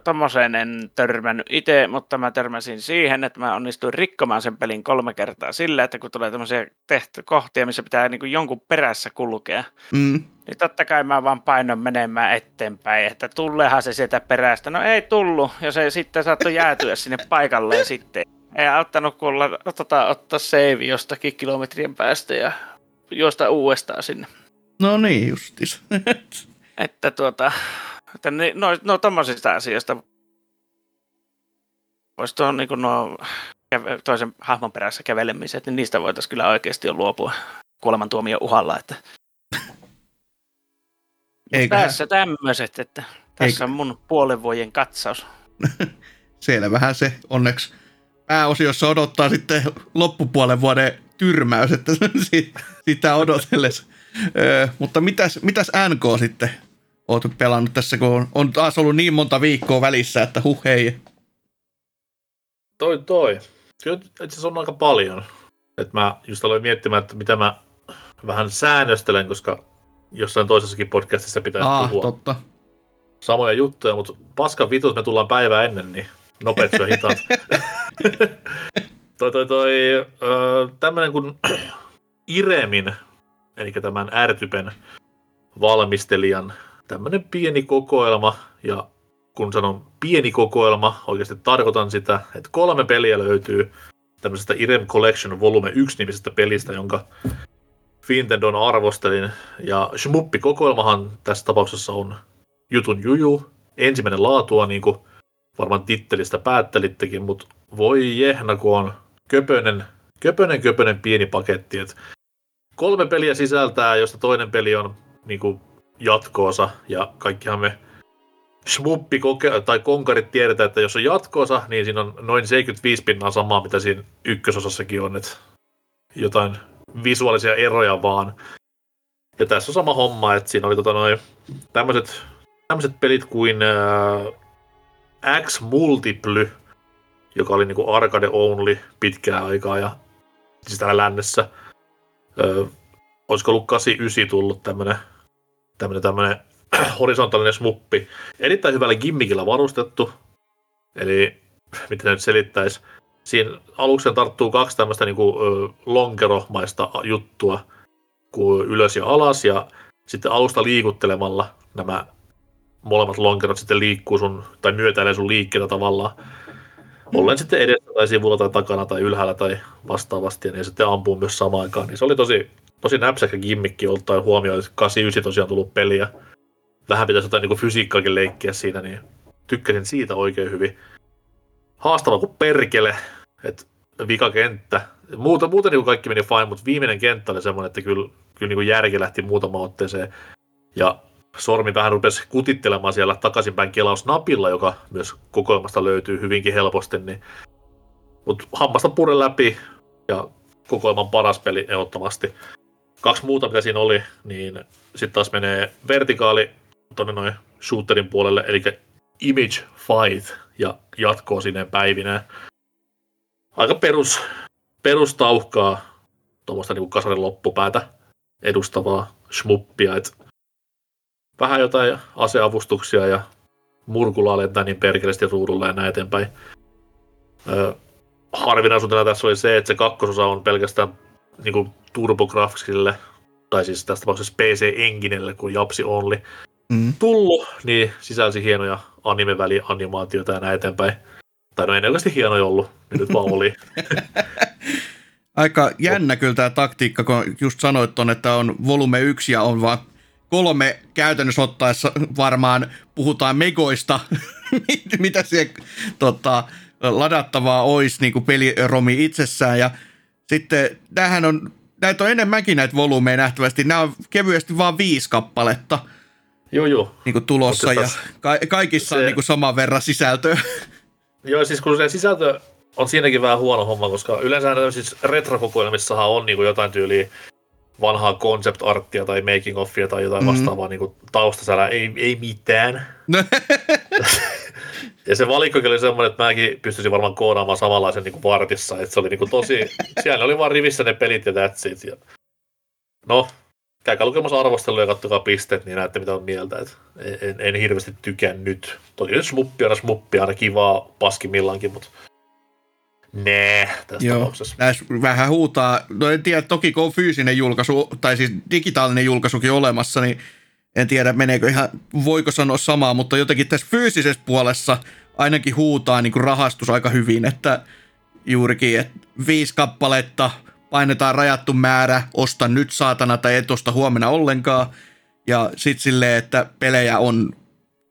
tommoseen en törmännyt itse, mutta mä törmäsin siihen, että mä onnistuin rikkomaan sen pelin kolme kertaa sillä, että kun tulee tämmöisiä tehty kohtia, missä pitää niin jonkun perässä kulkea, mm. niin totta kai mä vaan painon menemään eteenpäin, että tullehan se sieltä perästä. No ei tullut, ja se sitten saattoi jäätyä sinne paikalleen sitten. Ei auttanut kuulla, tota, ottaa save jostakin kilometrien päästä ja juosta uudestaan sinne. No niin, justis. että tuota, että ne, no, no tommosista asioista voisi tuon niin nuo toisen hahmon perässä kävelemiset, niin niistä voitaisiin kyllä oikeasti jo luopua kuolemantuomio uhalla. Että... Eiköhän... Tässä tämmöiset, että tässä Eikö... on mun puolen vuoden katsaus. Selvähän se onneksi pääosiossa odottaa sitten loppupuolen vuoden tyrmäys, että sitä odotellessa. mutta mitäs, mitäs NK sitten oot pelannut tässä, kun on, on taas ollut niin monta viikkoa välissä, että huh hei. Toi toi. Kyllä itse asiassa on aika paljon. Et mä just aloin miettimään, että mitä mä vähän säännöstelen, koska jossain toisessakin podcastissa pitäisi ah, puhua totta. samoja juttuja, mutta paska vitus me tullaan päivää ennen, niin nopeat syö hitaat. toi, toi, toi, tämmönen kuin Iremin, eli tämän R-typen valmistelijan tämmöinen pieni kokoelma, ja kun sanon pieni kokoelma, oikeasti tarkoitan sitä, että kolme peliä löytyy tämmöisestä Irem Collection Volume 1 nimisestä pelistä, jonka Fintendon arvostelin. Ja Shmuppi-kokoelmahan tässä tapauksessa on jutun juju. Ensimmäinen laatua, niin kuin varmaan tittelistä päättelittekin, mutta voi jehna, kun on köpönen, köpönen, köpönen pieni paketti. Et kolme peliä sisältää, josta toinen peli on niin kuin jatkoosa, ja kaikkihan me smuppi tai konkarit tiedetään, että jos on jatkoosa, niin siinä on noin 75 pinnaa samaa, mitä siinä ykkösosassakin on, että jotain visuaalisia eroja vaan. Ja tässä on sama homma, että siinä oli tota noin tämmöiset, tämmöiset pelit kuin äh, X Multiply, joka oli niinku arcade only pitkää aikaa ja siis täällä lännessä. Öö, olisiko ollut 89 tullut tämmönen, tämmönen, tämmönen horisontaalinen smuppi. Erittäin hyvällä gimmikillä varustettu. Eli, miten nyt selittäisi, siinä aluksen tarttuu kaksi tämmöistä niin kuin, lonkeromaista juttua kuin ylös ja alas, ja sitten alusta liikuttelemalla nämä molemmat lonkerot sitten liikkuu sun, tai myötäilee sun liikkeitä tavallaan. Ollen sitten edessä tai sivulla tai takana tai ylhäällä tai vastaavasti, ja niin sitten ampuu myös samaan aikaan. Niin se oli tosi, tosi näpsäkä gimmikki ottaen huomioon, että 89 tosiaan tullut peliä. Vähän pitäisi jotain niin fysiikkaakin leikkiä siinä, niin tykkäsin siitä oikein hyvin. Haastava kuin perkele, että vika kenttä. Muuta, muuten niin kaikki meni fine, mutta viimeinen kenttä oli semmoinen, että kyllä, kyllä niin järki lähti muutama otteeseen. Ja sormi vähän rupesi kutittelemaan siellä takaisinpäin kelausnapilla, joka myös kokoelmasta löytyy hyvinkin helposti. Niin... Mutta hammasta pure läpi ja kokoelman paras peli ehdottomasti. Kaksi muuta, mitä siinä oli, niin sitten taas menee vertikaali tuonne noin shooterin puolelle, eli Image Fight ja jatkoo sinne päivinä. Aika perus, perustauhkaa tuommoista niin kasarin loppupäätä edustavaa schmuppia, että vähän jotain aseavustuksia ja murkulaa lentää niin perkeleesti ruudulla ja näin eteenpäin. Öö, harvinaisuutena tässä oli se, että se kakkososa on pelkästään niin turbografisille, tai siis tässä tapauksessa PC Enginelle, kuin Japsi Only, mm. tullut, niin sisälsi hienoja animevälianimaatioita ja näin eteenpäin. Tai no en hienoja ollut, niin nyt vaan oli. Aika jännä kyllä tämä taktiikka, kun just sanoit ton, että on volume 1 ja on vaan kolme käytännössä ottaessa varmaan puhutaan megoista, mitä se tota, ladattavaa olisi niin kuin peliromi itsessään. Ja sitten tämähän on, näitä on enemmänkin näitä volyymeja nähtävästi. Nämä on kevyesti vain viisi kappaletta. Joo, joo. Niin kuin tulossa ja ka- kaikissa se... on niin kuin saman verran sisältöä. Joo, siis kun se sisältö on siinäkin vähän huono homma, koska yleensä siis retrokokoelmissahan on niin kuin jotain tyyliä vanhaa concept arttia tai making offia tai jotain mm-hmm. vastaavaa niin taustasälä. Ei, ei mitään. ja se valikkokin oli semmoinen, että mäkin pystyisin varmaan koodaamaan samanlaisen niin kuin vartissa. Että se oli niin kuin tosi, siellä oli vaan rivissä ne pelit ja that's it. Ja... No, käykää lukemassa arvosteluja ja kattokaa pisteet, niin näette mitä on mieltä. Et en, en, hirveästi tykännyt. Toki nyt smuppi on smuppi, aina kivaa paskimillankin, mutta Nee, tässä Joo, tapauksessa. Vähän huutaa, no en tiedä, toki kun on fyysinen julkaisu, tai siis digitaalinen julkaisukin olemassa, niin en tiedä meneekö ihan, voiko sanoa samaa, mutta jotenkin tässä fyysisessä puolessa ainakin huutaa niin kuin rahastus aika hyvin, että juurikin, että viisi kappaletta, painetaan rajattu määrä, osta nyt saatana tai et osta huomenna ollenkaan, ja sitten silleen, että pelejä on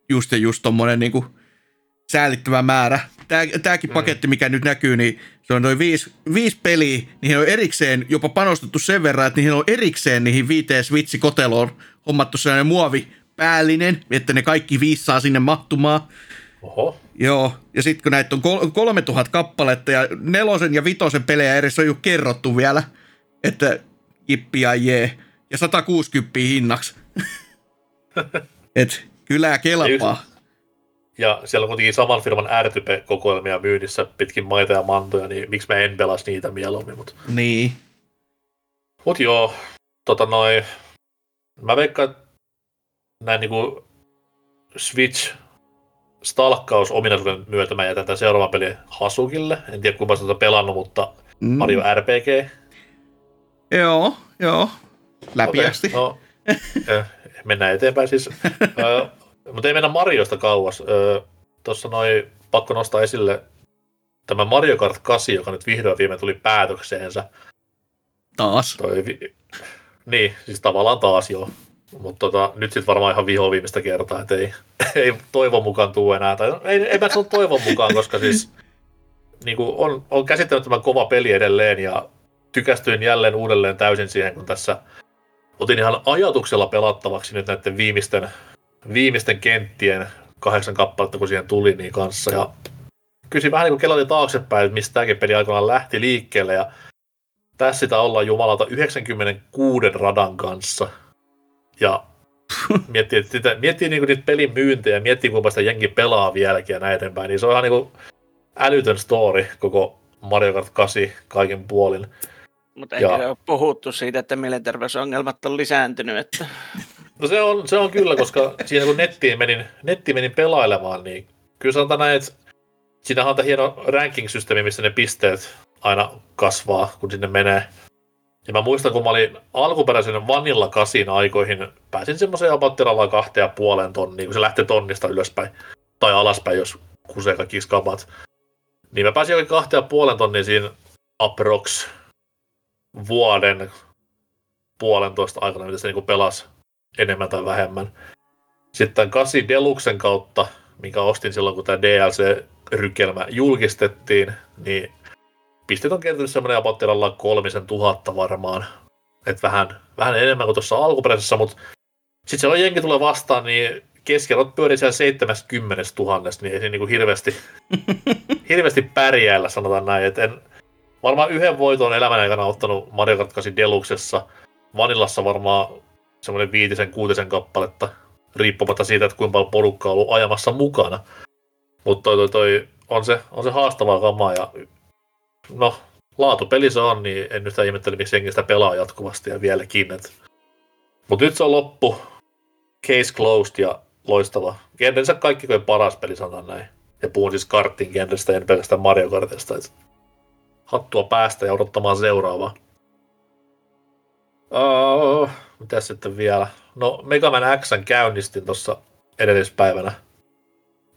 just ja just tommonen niin kuin säälittävä määrä, tämäkin mm. paketti, mikä nyt näkyy, niin se on noin viisi, viisi peliä, niihin on erikseen jopa panostettu sen verran, että niihin on erikseen niihin viiteen Switch-koteloon hommattu sellainen muovi päällinen, että ne kaikki viisi saa sinne mahtumaan. Oho. Joo, ja sitten kun näitä on 3000 kappaletta ja nelosen ja vitosen pelejä edes on jo kerrottu vielä, että kippi ja jee, ja 160 hinnaksi. Et kyllä kelpaa. Ja siellä on kuitenkin saman firman R-type-kokoelmia myynnissä pitkin maita ja mantoja, niin miksi mä en pelas niitä mieluummin. Mut. Niin. Mut joo, tota noin, mä veikkaan, näin niinku Switch stalkkaus ominaisuuden myötä mä jätän tämän seuraavan pelin Hasukille. En tiedä kuinka sitä pelannut, mutta mm. Mario RPG. Joo, joo. Läpiästi. Okay, no, mennään eteenpäin siis. Mutta ei mennä Mariosta kauas. Tuossa noin pakko nostaa esille tämä Mario Kart 8, joka nyt vihdoin viime tuli päätökseensä. Taas? Toi vi- niin, siis tavallaan taas joo. Mutta tota, nyt sitten varmaan ihan viho viimeistä kertaa, että ei, ei toivon mukaan tuu enää. Tai, no, ei, ei mä sano toivon mukaan, koska siis niin kuin on, on käsittämättömän kova peli edelleen ja tykästyin jälleen uudelleen täysin siihen, kun tässä otin ihan ajatuksella pelattavaksi nyt näiden viimeisten viimeisten kenttien kahdeksan kappaletta, kun siihen tuli, niin kanssa. Ja kysyin vähän niin kuin taaksepäin, että mistä tämäkin peli aikoinaan lähti liikkeelle. Ja tässä sitä ollaan jumalalta 96 radan kanssa. Ja miettii, että sitä, miettii niin kuin niitä pelin myyntejä, miettii kuinka sitä jengi pelaa vieläkin ja näin eteenpäin, niin se on ihan niin kuin älytön story koko Mario Kart 8 kaiken puolin. Mutta ei ole puhuttu siitä, että mielenterveysongelmat on lisääntynyt. Että... No se on, se on kyllä, koska siinä kun nettiin menin, nettiin menin pelailemaan, niin kyllä sanotaan näin, että siinähän on tämä hieno ranking-systeemi, missä ne pisteet aina kasvaa, kun sinne menee. Ja mä muistan, kun mä olin alkuperäisen Vanilla kasin aikoihin, pääsin semmoiseen apattiralla kahteen ja puoleen tonniin, kun se lähtee tonnista ylöspäin tai alaspäin, jos kusee kaikki skabat. Niin mä pääsin oikein kahteen ja puolen tonniin siinä approx vuoden puolentoista aikana, mitä se niin pelasi enemmän tai vähemmän. Sitten 8 Deluxen kautta, mikä ostin silloin, kun tämä DLC-rykelmä julkistettiin, niin pistet on kertynyt semmoinen apottilalla kolmisen tuhatta varmaan. Et vähän, vähän enemmän kuin tuossa alkuperäisessä, mutta sitten siellä on jenki tulee vastaan, niin keskiarvot pyörii siellä 70 000, niin ei se niin hirveästi, hirveästi pärjäällä, sanotaan näin. Et en, varmaan yhden voiton elämän aikana ottanut Mario Kart 8 Deluxessa. Vanillassa varmaan semmoinen viitisen, kuutisen kappaletta, riippumatta siitä, että kuinka paljon porukkaa on ollut ajamassa mukana. Mutta toi, toi, toi, on, se, on se haastavaa kamaa ja no, laatupeli se on, niin en nyt ihmettele, miksi jengi sitä pelaa jatkuvasti ja vieläkin. Mutta nyt se on loppu, case closed ja loistava. Genrensä kaikki kuin paras peli, sanotaan näin. Ja puhun siis kartin genrestä, en pelkästään Mario Kartista. Et hattua päästä ja odottamaan seuraavaa. Uh, mitä sitten vielä? No, Mega Man X käynnistin tuossa edellispäivänä.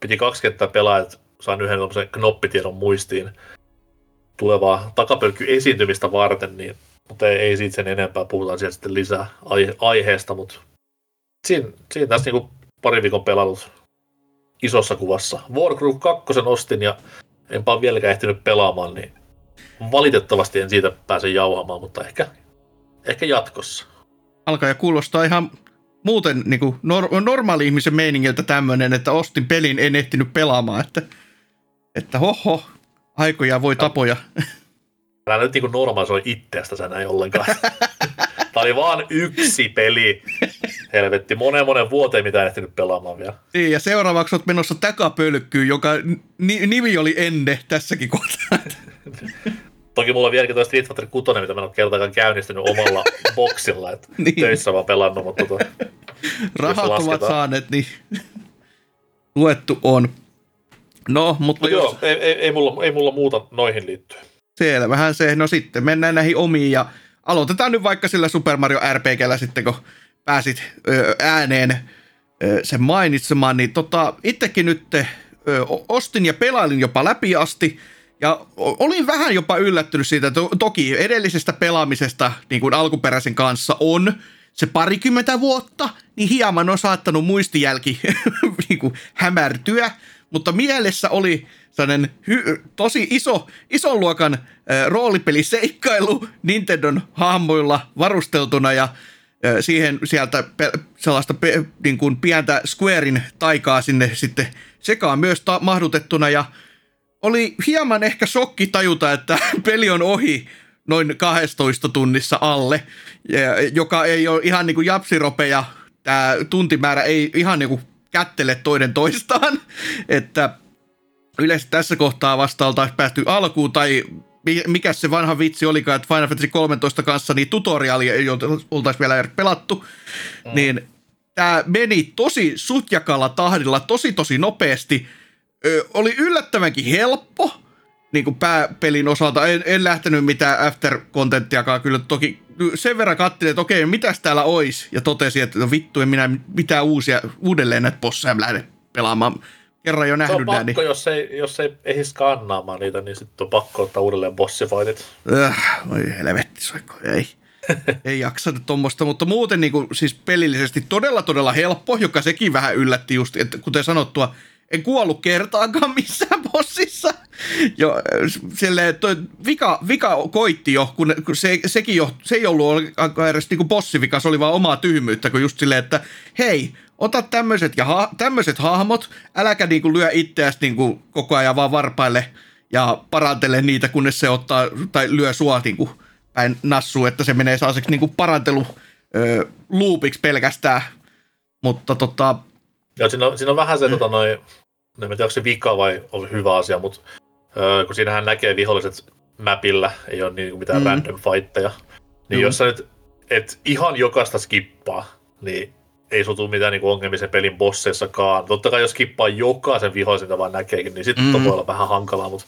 Piti kaksi kenttää pelaa, että sain yhden knoppitiedon muistiin tulevaa takapölkky esiintymistä varten, niin, mutta ei, ei siitä sen enempää, puhutaan sieltä sitten lisää aihe- aiheesta, mutta siinä, siinä tässä niin pari viikon pelannut isossa kuvassa. Warcraft 2 ostin ja enpä ole vieläkään ehtinyt pelaamaan, niin valitettavasti en siitä pääse jauhamaan, mutta ehkä, ehkä jatkossa. Alkaa ja kuulostaa ihan muuten niin kuin nor- normaali ihmisen meiningiltä tämmöinen, että ostin pelin, en ehtinyt pelaamaan, että, että hoho, aikoja voi tapoja. Älä nyt niin normalisoi itseästä sen ei ollenkaan. Tämä oli vaan yksi peli. Helvetti, monen monen vuoteen mitä ehtinyt pelaamaan vielä. Niin, ja seuraavaksi olet menossa takapölkkyyn, joka ni- nimi oli Enne tässäkin kohtaa. Toki mulla on vieläkin tuo Street Fighter 6, mitä mä en ole kertaakaan käynnistynyt omalla boksilla, että niin. töissä vaan pelannut, mutta tota, Rahat ovat saaneet, niin luettu on. No, mutta no jos... joo, ei, ei, ei, mulla, ei mulla muuta noihin liittyen. Selvähän se. No sitten mennään näihin omiin ja aloitetaan nyt vaikka sillä Super Mario RPGllä sitten, kun pääsit ö, ääneen ö, sen mainitsemaan, niin tota, itsekin nyt ö, ostin ja pelailin jopa läpi asti, ja olin vähän jopa yllättynyt siitä, että toki edellisestä pelaamisesta, niin kuin alkuperäisen kanssa, on se parikymmentä vuotta, niin hieman on saattanut muistijälki niin kuin hämärtyä, mutta mielessä oli sellainen hy- tosi iso, ison luokan äh, roolipeliseikkailu Nintendon hahmoilla varusteltuna ja äh, siihen sieltä pe- sellaista pe- niin kuin pientä Squarein taikaa sinne sitten sekaan myös ta- mahdutettuna ja oli hieman ehkä shokki tajuta, että peli on ohi noin 12 tunnissa alle, joka ei ole ihan niin kuin japsiropeja, tämä tuntimäärä ei ihan niin kuin kättele toinen toistaan, että yleensä tässä kohtaa vasta oltaisiin päästy alkuun, tai mikä se vanha vitsi olikaan, että Final Fantasy 13 kanssa niin tutoriaali ei oltaisi vielä pelattu, mm. niin tämä meni tosi sutjakalla tahdilla, tosi tosi nopeasti, Ö, oli yllättävänkin helppo, niin kuin pääpelin osalta. En, en lähtenyt mitään after-contenttiakaan kyllä toki. Sen verran katselin, että okei, mitäs täällä olisi, ja totesi, että no vittu, en minä mitään uusia, uudelleen näitä bosseja lähde pelaamaan. Kerran jo nähnyt pakko, niin... jos ei, jos ei ehdi skannaamaan niitä, niin sitten on pakko ottaa uudelleen bossifightit. Äh, oi helvetti, soikko, ei. ei jaksa tuommoista, mutta muuten niin kuin, siis pelillisesti todella todella helppo, joka sekin vähän yllätti just, että kuten sanottua, en kuollut kertaakaan missään bossissa. Jo, silleen, toi vika, vika koitti jo, kun, kun se, sekin jo, se ei ollut edes niin bossivika, se oli vaan omaa tyhmyyttä, kun just silleen, että hei, ota tämmöiset ja ha, tämmöiset hahmot, äläkä niinku lyö itseäsi niinku koko ajan vaan varpaille ja parantele niitä, kunnes se ottaa tai lyö sua niinku päin nassuun, että se menee sellaiseksi niinku parantelu ö, loopiksi pelkästään. Mutta tota, Joo, siinä on, siinä on vähän se, mm. tota, noin, en tiedä, onko se vika vai on hyvä asia, mutta öö, kun siinähän näkee viholliset mapilla, ei ole niin mitään mm. random fightteja. Niin Juu. jos sä nyt et ihan jokaista skippaa, niin ei sutu mitään niin ongelmia sen pelin bosseissakaan. Totta kai jos skippaa jokaisen vihollisen, mitä vaan näkeekin, niin sitten Mm. mm. voi olla vähän hankalaa, mutta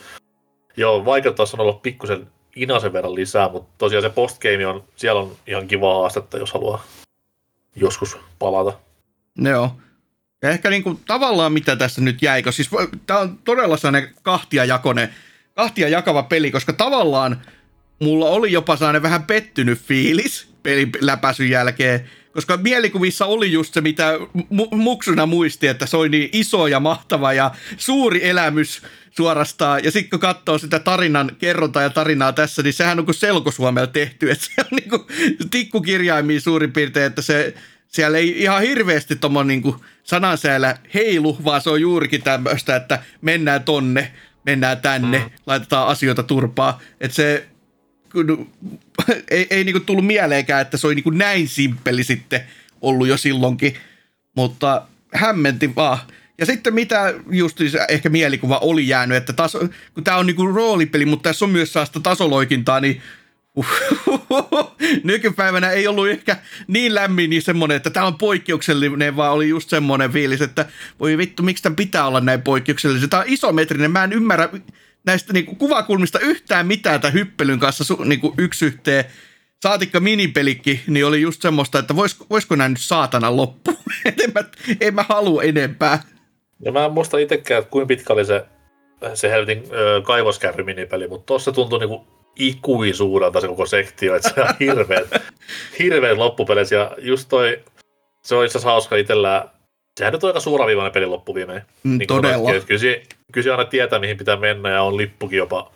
joo, vaikeuttaa on olla pikkusen inasen verran lisää, mutta tosiaan se postgame on, siellä on ihan kivaa haastetta, jos haluaa joskus palata. Joo. Ja ehkä niinku tavallaan mitä tässä nyt jäi, koska siis tämä on todella sellainen kahtiajakoinen, kahtia jakava peli, koska tavallaan mulla oli jopa sellainen vähän pettynyt fiilis pelin läpäisyn jälkeen, koska mielikuvissa oli just se, mitä mu- muksuna muisti, että se oli niin iso ja mahtava ja suuri elämys suorastaan. Ja sitten kun katsoo sitä tarinan kerrontaa ja tarinaa tässä, niin sehän on kuin selkosuomella tehty. Että se on niin kuin tikkukirjaimia suurin piirtein, että se, siellä ei ihan hirveästi tuommoinen niin sanansäällä heilu, vaan se on juurikin tämmöistä, että mennään tonne, mennään tänne, mm. laitetaan asioita turpaa. Että se kun, ei, ei niinku tullut mieleenkään, että se oli niinku näin simppeli sitten ollut jo silloinkin, mutta hämmenti vaan. Ja sitten mitä just ehkä mielikuva oli jäänyt, että taso, kun tämä on niinku roolipeli, mutta tässä on myös sellaista tasoloikintaa, niin nykypäivänä ei ollut ehkä niin lämmin niin semmoinen, että tämä on poikkeuksellinen, vaan oli just semmoinen fiilis, että voi vittu, miksi tämän pitää olla näin poikkeuksellinen. Tämä on isometrinen, mä en ymmärrä näistä niinku kuvakulmista yhtään mitään tämän hyppelyn kanssa su, niinku yksi yhteen. Saatikka minipelikki, niin oli just semmoista, että vois, voisiko näin nyt saatana loppu. en, mä, en mä halua enempää. Ja mä en muista itsekään, että kuinka pitkä oli se, se helvetin ö, kaivoskärry-minipeli, mutta tuossa tuntui niinku ikuisuudelta se koko sektio, että se on hirveet, hirveet loppupeleissä. Ja just toi, se on itse asiassa hauska itsellään, sehän nyt on aika suoraviivainen peli loppuviimein. Mm, Niin todella. Kyllä, se, kyllä se aina tietää, mihin pitää mennä ja on lippukin jopa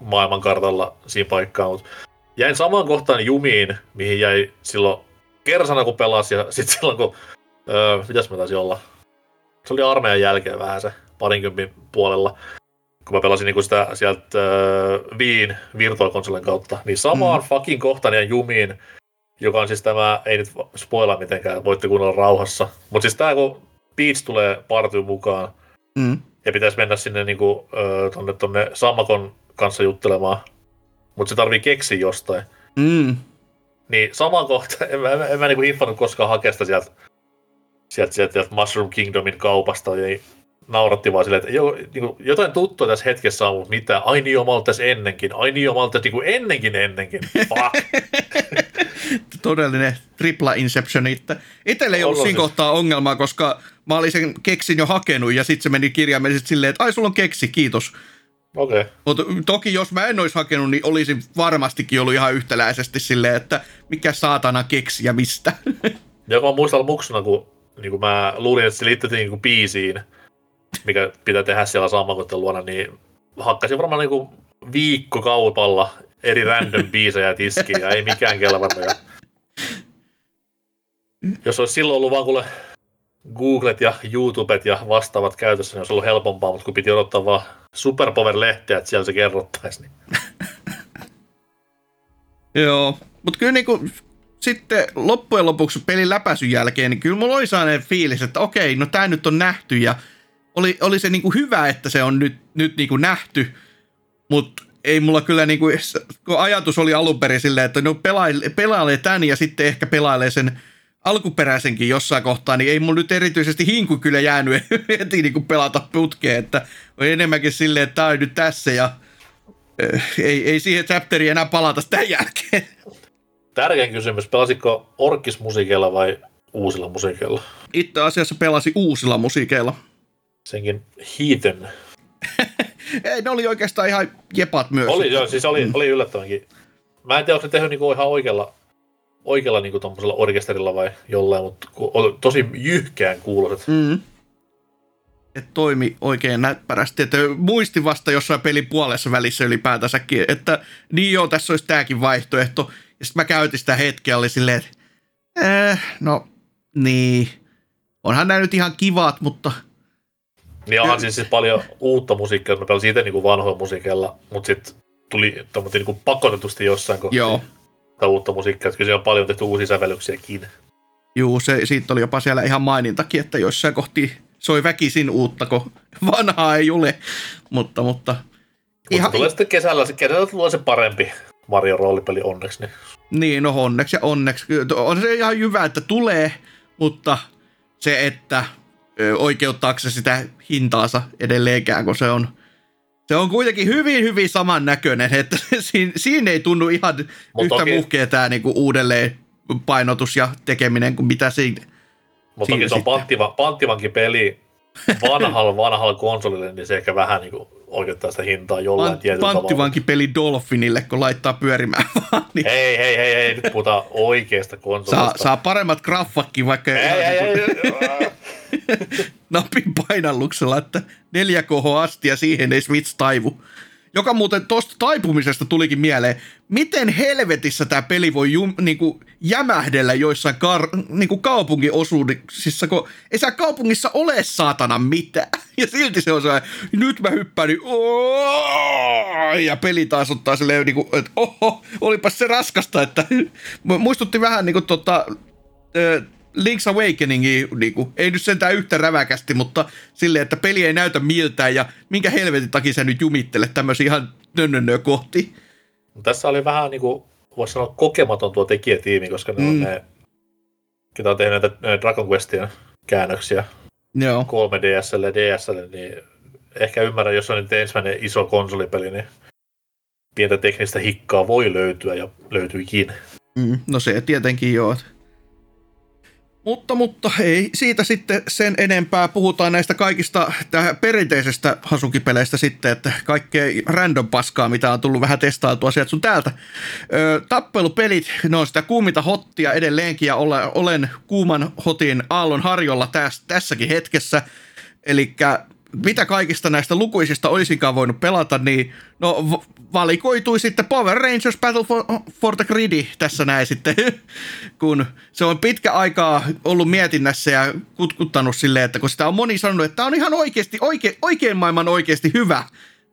maailmankartalla siinä paikkaa, mutta jäin samaan kohtaan jumiin, mihin jäi silloin kersana kun pelasi ja sitten silloin kun, öö, mitäs mä taisin olla, se oli armeijan jälkeen vähän se parinkympin puolella, kun mä pelasin niinku sitä sieltä öö, Viin virtuaalikonsolin kautta, niin samaan mm. fucking kohtaan jäin jumiin, joka on siis tämä, ei nyt spoilaa mitenkään, voitte kuunnella rauhassa, mutta siis tää kun Beats tulee partyyn mukaan, Mm. ja pitäisi mennä sinne niinku, ö, tonne, tonne Sammakon kanssa juttelemaan. Mutta se tarvii keksiä jostain. Mm. Niin samaan kohtaan, en mä, en, mä- en mä niinku hiffannut koskaan hakea sitä sieltä, sieltä, sieltä, sieltä Mushroom Kingdomin kaupasta. Ja nauratti vaan silleen, että jo, niinku, jotain tuttua tässä hetkessä on, mutta mitä? Ai niin, joo, mä tässä ennenkin. Ai niin, joo, mä tässä niinku ennenkin ennenkin. Fuck. Todellinen tripla inception itse. Itsellä ei ollut siinä kohtaa ongelmaa, koska mä olin sen keksin jo hakenut ja sitten se meni kirjaimellisesti silleen, että ai sulla on keksi, kiitos. Okei. Okay. Mutta toki jos mä en olisi hakenut, niin olisin varmastikin ollut ihan yhtäläisesti silleen, että mikä saatana keksi ja mistä. Ja kun mä muistan muksuna, kun niin kuin mä luulin, että se liittyy niin biisiin, mikä pitää tehdä siellä Sammakotten luona, niin hakkasin varmaan niin kuin viikko kaupalla eri random biisejä tiskiin ja ei mikään kelvannut. Ja... Jos olisi silloin ollut vaan kuule Googlet ja YouTubet ja vastaavat käytössä, niin olisi ollut helpompaa, mutta kun piti odottaa vaan Superpower-lehteä, että siellä se kerrottaisi, niin Joo, mutta kyllä niinku, sitten loppujen lopuksi pelin läpäisyn jälkeen, niin kyllä mulla oli sellainen fiilis, että okei, no tämä nyt on nähty ja oli, oli se niinku hyvä, että se on nyt, nyt niinku nähty, mutta ei mulla kyllä niinku, kun ajatus oli alun perin silleen, että no pelailee, pelailee tämän ja sitten ehkä pelailee sen alkuperäisenkin jossain kohtaa, niin ei mulla nyt erityisesti hinku kyllä jäänyt heti niinku pelata putkeen, että on enemmänkin silleen, että tämä on nyt tässä ja eh, ei, ei siihen chapteriin enää palata sitä jälkeen. tärkein kysymys, pelasitko orkismusiikeilla vai uusilla musiikeilla? Itse asiassa pelasi uusilla musiikeilla. Senkin Heathen Ei, ne oli oikeastaan ihan jepat myös. Oli, joo, siis oli, mm. oli yllättävänkin. Mä en tiedä, onko se tehnyt niinku ihan oikealla, oikealla niinku tommosella orkesterilla vai jollain, mutta tosi jyhkään kuuloiset. Mm. Et toimi oikein näppärästi. Että muistin vasta jossain pelin puolessa välissä ylipäätänsäkin, että niin joo, tässä olisi tämäkin vaihtoehto. Ja sitten mä käytin sitä hetkeä, oli silleen, että eh, no niin, onhan nämä nyt ihan kivat, mutta Niin onhan siis, siis paljon uutta musiikkia, että mä pelasin itse niinku vanhoilla musiikeilla, mutta sitten tuli tommoinen niinku pakotetusti jossain kohtaa joo. uutta musiikkia, että kyllä siellä on paljon tehty uusia sävellyksiäkin. Juu, se, siitä oli jopa siellä ihan mainintakin, että jossain kohti soi väkisin uutta, kun vanhaa ei ole. Mutta, mutta Mutta tulee sitten kesällä, kesällä tulee se parempi Mario roolipeli onneksi. Niin. niin, no onneksi ja onneksi. On se ihan hyvä, että tulee, mutta se, että oikeuttaako se sitä hintaansa edelleenkään, kun se on, se on kuitenkin hyvin, hyvin samannäköinen, että siinä, siinä ei tunnu ihan Mut yhtä toki, muhkea tämä niinku uudelleen painotus ja tekeminen kuin mitä siinä. Mutta toki se on panttiva, panttivankin peli vanhalla, vanhalla konsolille, niin se ehkä vähän niin kuin oikeuttaa sitä hintaa jollain Pant, tietyllä Panttivankin peli Dolphinille, kun laittaa pyörimään vaan. Niin. Hei, hei, hei, hei, nyt puhutaan oikeasta konsolista. Saa, saa paremmat graffatkin, vaikka... Hei, hei, hei, hei. napin painalluksella, että 4K asti ja siihen ei Switch taivu. Joka muuten tuosta taipumisesta tulikin mieleen, miten helvetissä tämä peli voi jum, niinku, jämähdellä joissain kar, niinku kaupunginosuuksissa, kun ei siellä kaupungissa ole saatana mitään. Ja silti se on se, nyt mä hyppään, niin ja peli taas ottaa silleen, niinku, että oho, olipas se raskasta, että muistutti vähän niinku tota, Link's Awakeningi, niin kuin, ei nyt sentään yhtä räväkästi, mutta silleen, että peli ei näytä miltään ja minkä helvetin takia sä nyt jumittelet tämmöisiä ihan nönnönnöä kohti. Tässä oli vähän niin kuin, voisi sanoa kokematon tuo tekijätiimi, koska ne mm. on ne, ketä on tehnyt näitä Dragon Questien käännöksiä Joo. 3DSL ja DSL, niin ehkä ymmärrän, jos on nyt ensimmäinen iso konsolipeli, niin pientä teknistä hikkaa voi löytyä ja löytyikin. Mm, no se tietenkin joo. Mutta, mutta ei siitä sitten sen enempää. Puhutaan näistä kaikista perinteisestä Hasuki-peleistä sitten, että kaikkea random paskaa, mitä on tullut vähän testailtua sieltä sun täältä. Ö, tappelupelit, ne on sitä kuuminta hottia edelleenkin ja olen, olen kuuman hotin aallon harjolla täs, tässäkin hetkessä. Eli mitä kaikista näistä lukuisista olisinkaan voinut pelata, niin no valikoitui sitten Power Rangers Battle for, for the Grid tässä näin sitten, kun se on pitkä aikaa ollut mietinnässä ja kutkuttanut silleen, että kun sitä on moni sanonut, että tämä on ihan oikeasti, oike, oikein maailman oikeasti hyvä,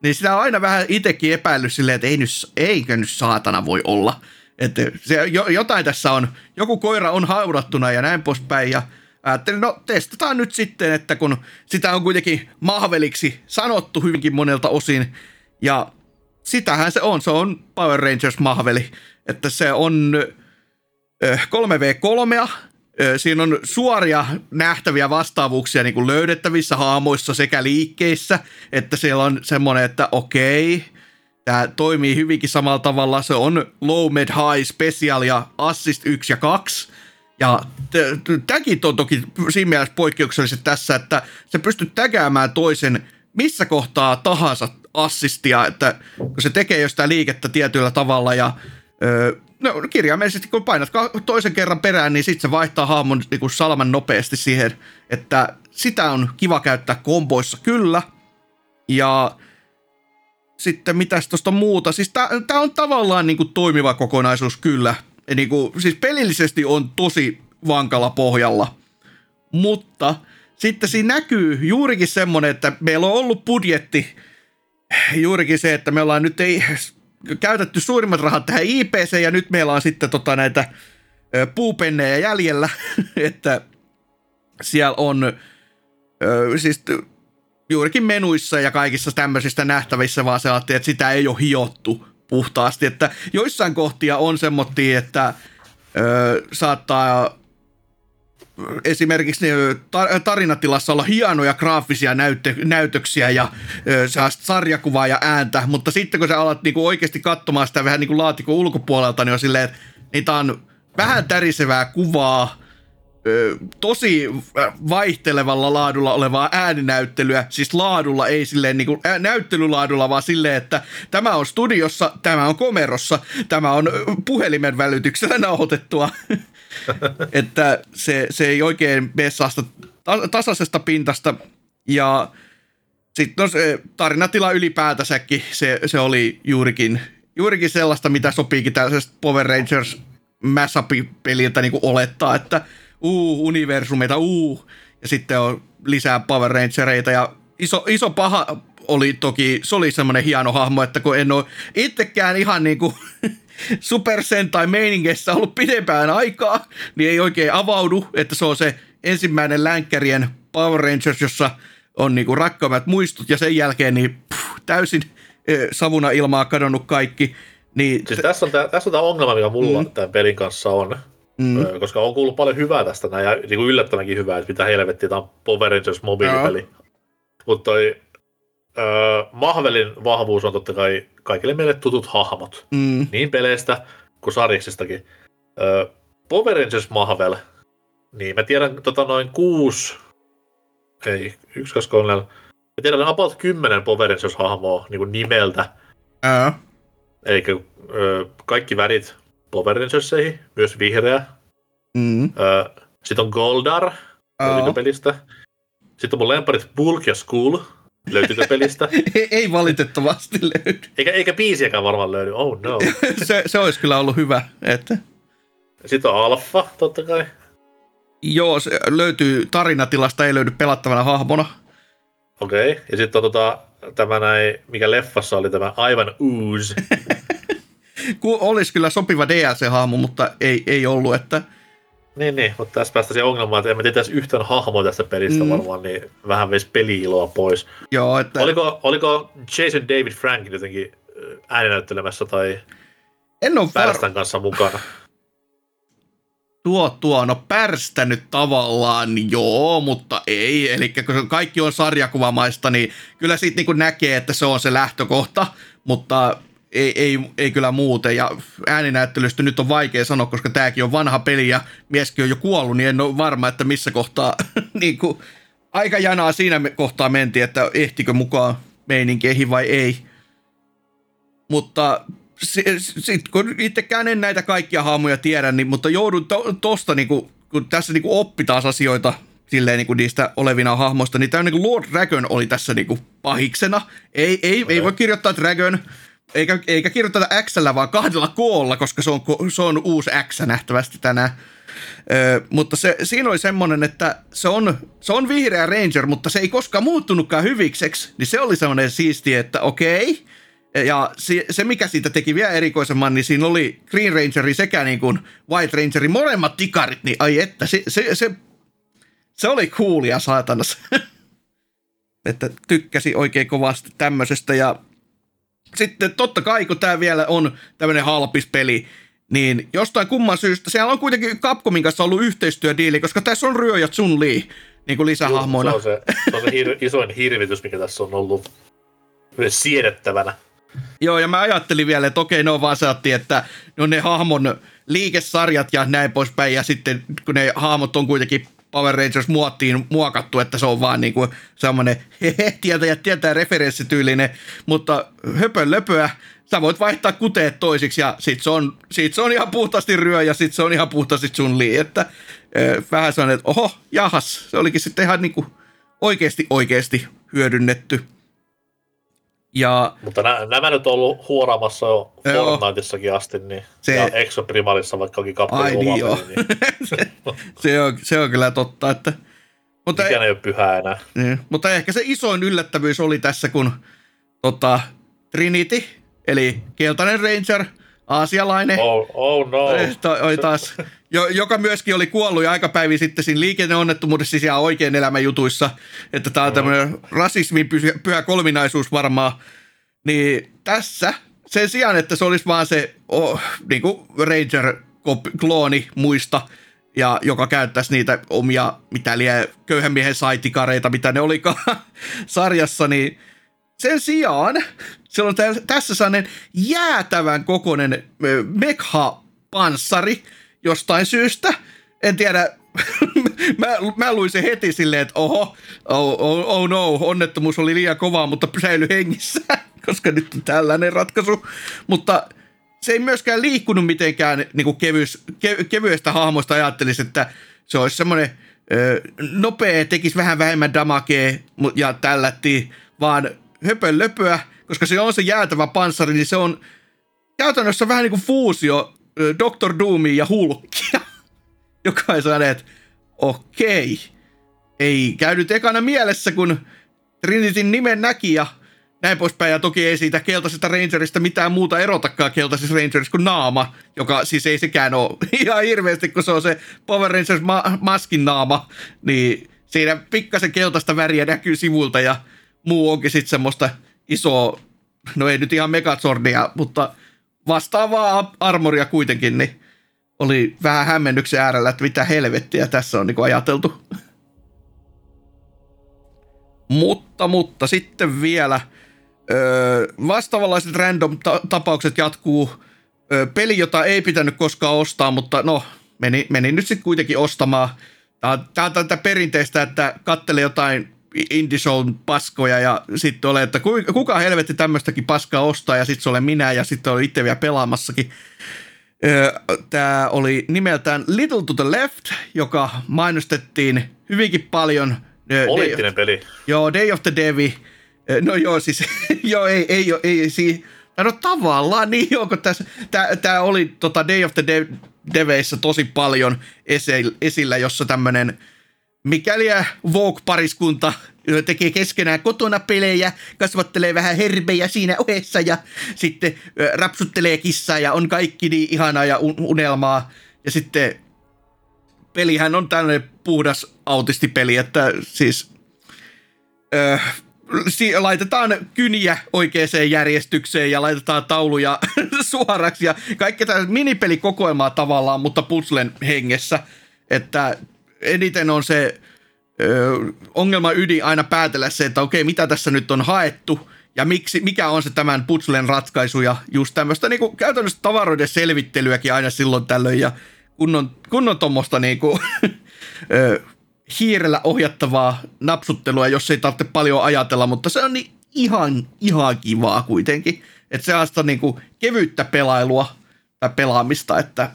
niin sitä on aina vähän itsekin epäillyt silleen, että ei nyt, eikö nyt saatana voi olla. Että se, jotain tässä on, joku koira on haudattuna ja näin poispäin ja ajattelin, no testataan nyt sitten, että kun sitä on kuitenkin mahveliksi sanottu hyvinkin monelta osin, ja sitähän se on, se on Power Rangers mahveli, että se on 3v3, Siinä on suoria nähtäviä vastaavuuksia niin kuin löydettävissä haamoissa sekä liikkeissä, että siellä on semmoinen, että okei, tämä toimii hyvinkin samalla tavalla. Se on low, mid, high, special ja assist 1 ja 2. Ja tämäkin on toki siinä mielessä poikkeukselliset tässä, että se pystyy tägäämään toisen missä kohtaa tahansa assistia, että kun se tekee jostain liikettä tietyllä tavalla ja no, kirjaimellisesti kun painat toisen kerran perään, niin sitten se vaihtaa hahmon niin salman nopeasti siihen, että sitä on kiva käyttää komboissa kyllä. Ja sitten mitäs tuosta muuta, siis tämä on tavallaan niin kuin toimiva kokonaisuus kyllä. Niin kuin, siis pelillisesti on tosi vankalla pohjalla, mutta sitten siinä näkyy juurikin semmoinen, että meillä on ollut budjetti, juurikin se, että me ollaan nyt ei käytetty suurimmat rahat tähän IPC ja nyt meillä on sitten tota näitä puupennejä jäljellä, että siellä on siis juurikin menuissa ja kaikissa tämmöisistä nähtävissä vaan se että sitä ei ole hiottu puhtaasti, että joissain kohtia on semmoittia, että ö, saattaa esimerkiksi tarinatilassa olla hienoja graafisia näyttö, näytöksiä ja sarjakuvaa ja ääntä, mutta sitten kun sä alat niinku oikeasti katsomaan sitä vähän niinku laatikon ulkopuolelta, niin on silleen, että niitä on vähän tärisevää kuvaa, tosi vaihtelevalla laadulla olevaa ääninäyttelyä, siis laadulla, ei silleen niinku näyttelylaadulla, vaan silleen, että tämä on studiossa, tämä on komerossa, tämä on puhelimen välityksellä nauhoitettua. että se, se ei oikein mene tasaisesta pintasta. Ja sitten no se tarinatila ylipäätänsäkin, se, se oli juurikin, juurikin sellaista, mitä sopiikin tällaisesta Power Rangers mashup-peliltä niin olettaa, että uu, universumeita, uu, ja sitten on lisää Power Rangereita, ja iso, iso paha oli toki, se oli semmoinen hieno hahmo, että kun en ole itsekään ihan niin kuin Super Sentai meiningessä ollut pidempään aikaa, niin ei oikein avaudu, että se on se ensimmäinen länkkärien Power Rangers, jossa on niinku rakkaimmat muistut ja sen jälkeen niin puh, täysin savuna ilmaa kadonnut kaikki. Niin, siis tässä on, tämä, tässä on tämä ongelma, mikä mulla mm. tämän pelin kanssa on. Mm. koska on kuullut paljon hyvää tästä näin, ja niin kuin yllättävänkin hyvää, että mitä helvettiä, tämä on Power Rangers mobiilipeli. Mutta toi öö, Mahvelin vahvuus on totta kai kaikille meille tutut hahmot, mm. niin peleistä kuin sarjiksistakin. Öö, Power Rangers Mahvel, niin mä tiedän tota noin kuusi, ei, yksi, kaksi, kolme, mä tiedän about kymmenen Power Rangers-hahmoa niin nimeltä. Ää. Eli öö, kaikki värit Power Rangerseihin, myös vihreä. Mm. Öö, sitten on Goldar, löytyykö pelistä. Sitten on mun lemparit Bulk ja Skull, löytyykö pelistä. ei, ei valitettavasti löydy. Eikä, eikä biisiäkään varmaan löydy, oh no. se, se olisi kyllä ollut hyvä. Että... Sitten on Alfa, totta kai. Joo, se löytyy tarinatilasta, ei löydy pelattavana hahmona. Okei, okay. ja sitten on tota, tämä näin, mikä leffassa oli tämä aivan Ooze. olisi kyllä sopiva DLC-hahmo, mutta ei, ei ollut, että... Niin, niin, mutta tässä päästä siihen ongelmaan, että emme tietäisi yhtään hahmoa tästä pelistä mm. varmaan, niin vähän veisi peli-iloa pois. Joo, että... Oliko, oliko Jason David Frank jotenkin ääninäyttelemässä tai en ole var... kanssa mukana? Tuo, tuo, no pärstänyt tavallaan joo, mutta ei. Eli kun kaikki on sarjakuvamaista, niin kyllä siitä niin näkee, että se on se lähtökohta, mutta ei, ei, ei kyllä muuten. Ja ääninäyttelystä nyt on vaikea sanoa, koska tämäkin on vanha peli ja mieskin on jo kuollut, niin en ole varma, että missä kohtaa niin kuin, aika janaa siinä kohtaa mentiin, että ehtikö mukaan meininkeihin vai ei. Mutta sitten kun itsekään en näitä kaikkia haamuja tiedä, niin, mutta joudun to, tosta, niin kuin, kun tässä niin kuin oppi taas asioita silleen niin kuin niistä olevina hahmoista, niin tämä niin Lord Dragon oli tässä niin kuin pahiksena. Ei, ei, okay. ei voi kirjoittaa Dragon, eikä, eikä kirjoiteta X, vaan kahdella koolla, koska se on, se on uusi X nähtävästi tänään. Ö, mutta se, siinä oli semmoinen, että se on, se on vihreä Ranger, mutta se ei koskaan muuttunutkaan hyvikseksi. Niin se oli semmoinen siisti, että okei. Ja se, se, mikä siitä teki vielä erikoisemman, niin siinä oli Green Rangeri sekä niin kuin White Rangeri, molemmat tikarit, niin ai että, se, se, se, se oli coolia saatanassa. että tykkäsi oikein kovasti tämmöisestä ja sitten totta kai, kun tämä vielä on tämmöinen halpispeli, niin jostain kumman syystä, siellä on kuitenkin Capcomin kanssa ollut yhteistyödiili, koska tässä on Ryö ja Chun Li niin kuin lisähahmoina. Joo, se on se, se, on se hir- isoin hirvitys, mikä tässä on ollut myös siedettävänä. Joo, ja mä ajattelin vielä, että okei, no vaan saatti, että no ne hahmon liikesarjat ja näin poispäin, ja sitten kun ne hahmot on kuitenkin Power Rangers muottiin muokattu, että se on vaan niin kuin semmoinen hehe, tietä ja tietää referenssityylinen, mutta höpön löpöä, sä voit vaihtaa kuteet toisiksi ja sit se on, sit se on ihan puhtaasti ryö ja sit se on ihan puhtaasti sun lii, että äh, vähän sellainen, että oho, jahas, se olikin sitten ihan niin kuin oikeasti oikeasti hyödynnetty. Ja, Mutta nä, nämä nyt on ollut huoraamassa jo Fortniteissakin asti, niin, se, ja Exoprimalissa vaikka onkin kappale niin joo. Peli, niin. se, se, on, se on kyllä totta, että... Mutta, Mikään ei ole pyhää enää. Niin, mutta ehkä se isoin yllättävyys oli tässä, kun tota, Trinity, eli keltainen Ranger, aasialainen. Oh, oh no. Eh, oli taas, jo, joka myöskin oli kuollut jo aikapäivi sitten siinä liikenneonnettomuudessa siis ihan oikein elämän jutuissa, että tämä on mm. tämmöinen rasismin pyhä, pyhä kolminaisuus varmaan. Niin tässä sen sijaan, että se olisi vaan se oh, niin kuin Ranger-klooni muista, ja joka käyttäisi niitä omia, mitä liian köyhän miehen saitikareita, mitä ne olikaan sarjassa, niin sen sijaan se on tässä sellainen jäätävän kokoinen mekha-panssari jostain syystä. En tiedä, mä, mä luin sen heti silleen, että oho, oh, oh, oh no, onnettomuus oli liian kova, mutta säily hengissä, koska nyt on tällainen ratkaisu. Mutta se ei myöskään liikkunut mitenkään niin kuin kevyys, ke, kevyestä hahmosta ajattelisi, että se olisi semmoinen nopea, tekisi vähän vähemmän damakea ja tällätti, vaan höpön löpöä, koska se on se jäätävä panssari, niin se on käytännössä vähän niin kuin fuusio Dr. Doomin ja Hulkia, joka on että okei, ei käynyt ekana mielessä, kun Trinityn nimen näki ja näin poispäin. Ja toki ei siitä keltaisesta Rangerista mitään muuta erotakaan keltaisesta Rangerista kuin naama, joka siis ei sekään ole ihan hirveästi, kun se on se Power Rangers ma- maskin naama, niin siinä pikkasen keltaista väriä näkyy sivulta ja muu onkin sitten semmoista isoa no ei nyt ihan Megazordia, mutta vastaavaa armoria kuitenkin, niin oli vähän hämmennyksen äärellä, että mitä helvettiä tässä on niin ajateltu. mutta, mutta sitten vielä öö, vastaavanlaiset random-tapaukset jatkuu. Öö, peli, jota ei pitänyt koskaan ostaa, mutta no, meni, meni nyt sitten kuitenkin ostamaan. Tämä on tätä perinteistä, että kattelee jotain indie paskoja ja sitten ole, että kuka helvetti tämmöistäkin paskaa ostaa ja sitten se olen minä ja sitten olen itse vielä pelaamassakin. Tämä oli nimeltään Little to the Left, joka mainostettiin hyvinkin paljon. Poliittinen Day, peli. Joo, Day of the Devi. No joo, siis, joo, ei, ei, ei, ei siis, no tavallaan niin, onko tässä, tämä oli tota Day of the De- Deveissä tosi paljon esillä, jossa tämmöinen mikäli Vogue-pariskunta tekee keskenään kotona pelejä, kasvattelee vähän herbejä siinä ohessa ja sitten rapsuttelee kissaa ja on kaikki niin ihanaa ja unelmaa. Ja sitten pelihän on tällainen puhdas autistipeli, että siis ö, si- laitetaan kyniä oikeaan järjestykseen ja laitetaan tauluja suoraksi ja kaikki tämä minipelikokoelmaa tavallaan, mutta puzzlen hengessä. Että eniten on se ö, ongelma ydin aina päätellä se, että okei, mitä tässä nyt on haettu ja miksi, mikä on se tämän putslen ratkaisu ja just tämmöistä niin käytännössä tavaroiden selvittelyäkin aina silloin tällöin ja kunnon, kunnon tuommoista niin kuin, hiirellä ohjattavaa napsuttelua, jos ei tarvitse paljon ajatella, mutta se on niin ihan, ihan kivaa kuitenkin. Että se on niin kuin kevyttä pelailua tai pelaamista, että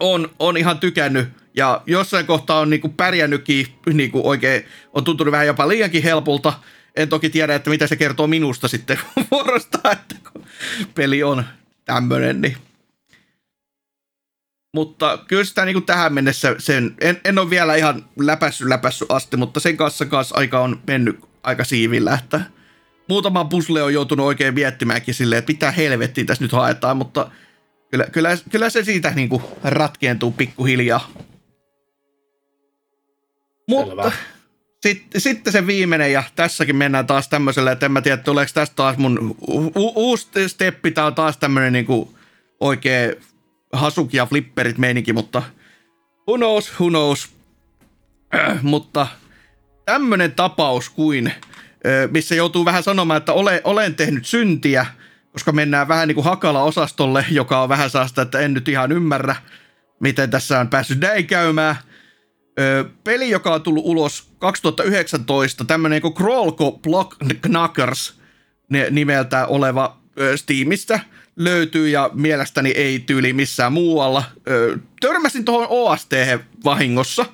on, on ihan tykännyt ja jossain kohtaa on niinku pärjännytkin niinku oikein, on tuntunut vähän jopa liiankin helpolta. En toki tiedä, että mitä se kertoo minusta sitten vuorosta, että kun peli on tämmöinen, niin mutta kyllä sitä niin kuin tähän mennessä sen, en, en ole vielä ihan läpässy läpässy asti, mutta sen kanssa kanssa aika on mennyt aika siivillä, että muutama pusle on joutunut oikein miettimäänkin silleen, että mitä helvettiä tässä nyt haetaan, mutta kyllä, kyllä, kyllä se siitä niin kuin ratkeentuu pikkuhiljaa. Mutta sitten, sitten se viimeinen, ja tässäkin mennään taas tämmöisellä, että en mä tiedä, tuleeko tästä taas mun u- uusi steppi, tää on taas tämmöinen niinku oikein hasuki ja flipperit meininki, mutta who knows, who knows. Äh, mutta tämmöinen tapaus kuin, missä joutuu vähän sanomaan, että ole, olen tehnyt syntiä, koska mennään vähän niin kuin Hakala-osastolle, joka on vähän saasta, että en nyt ihan ymmärrä, miten tässä on päässyt näin käymään – peli, joka on tullut ulos 2019, tämmöinen kuin Crawlco Block Knackers nimeltä oleva Steamista löytyy ja mielestäni ei tyyli missään muualla. Törmäsin tuohon OST vahingossa,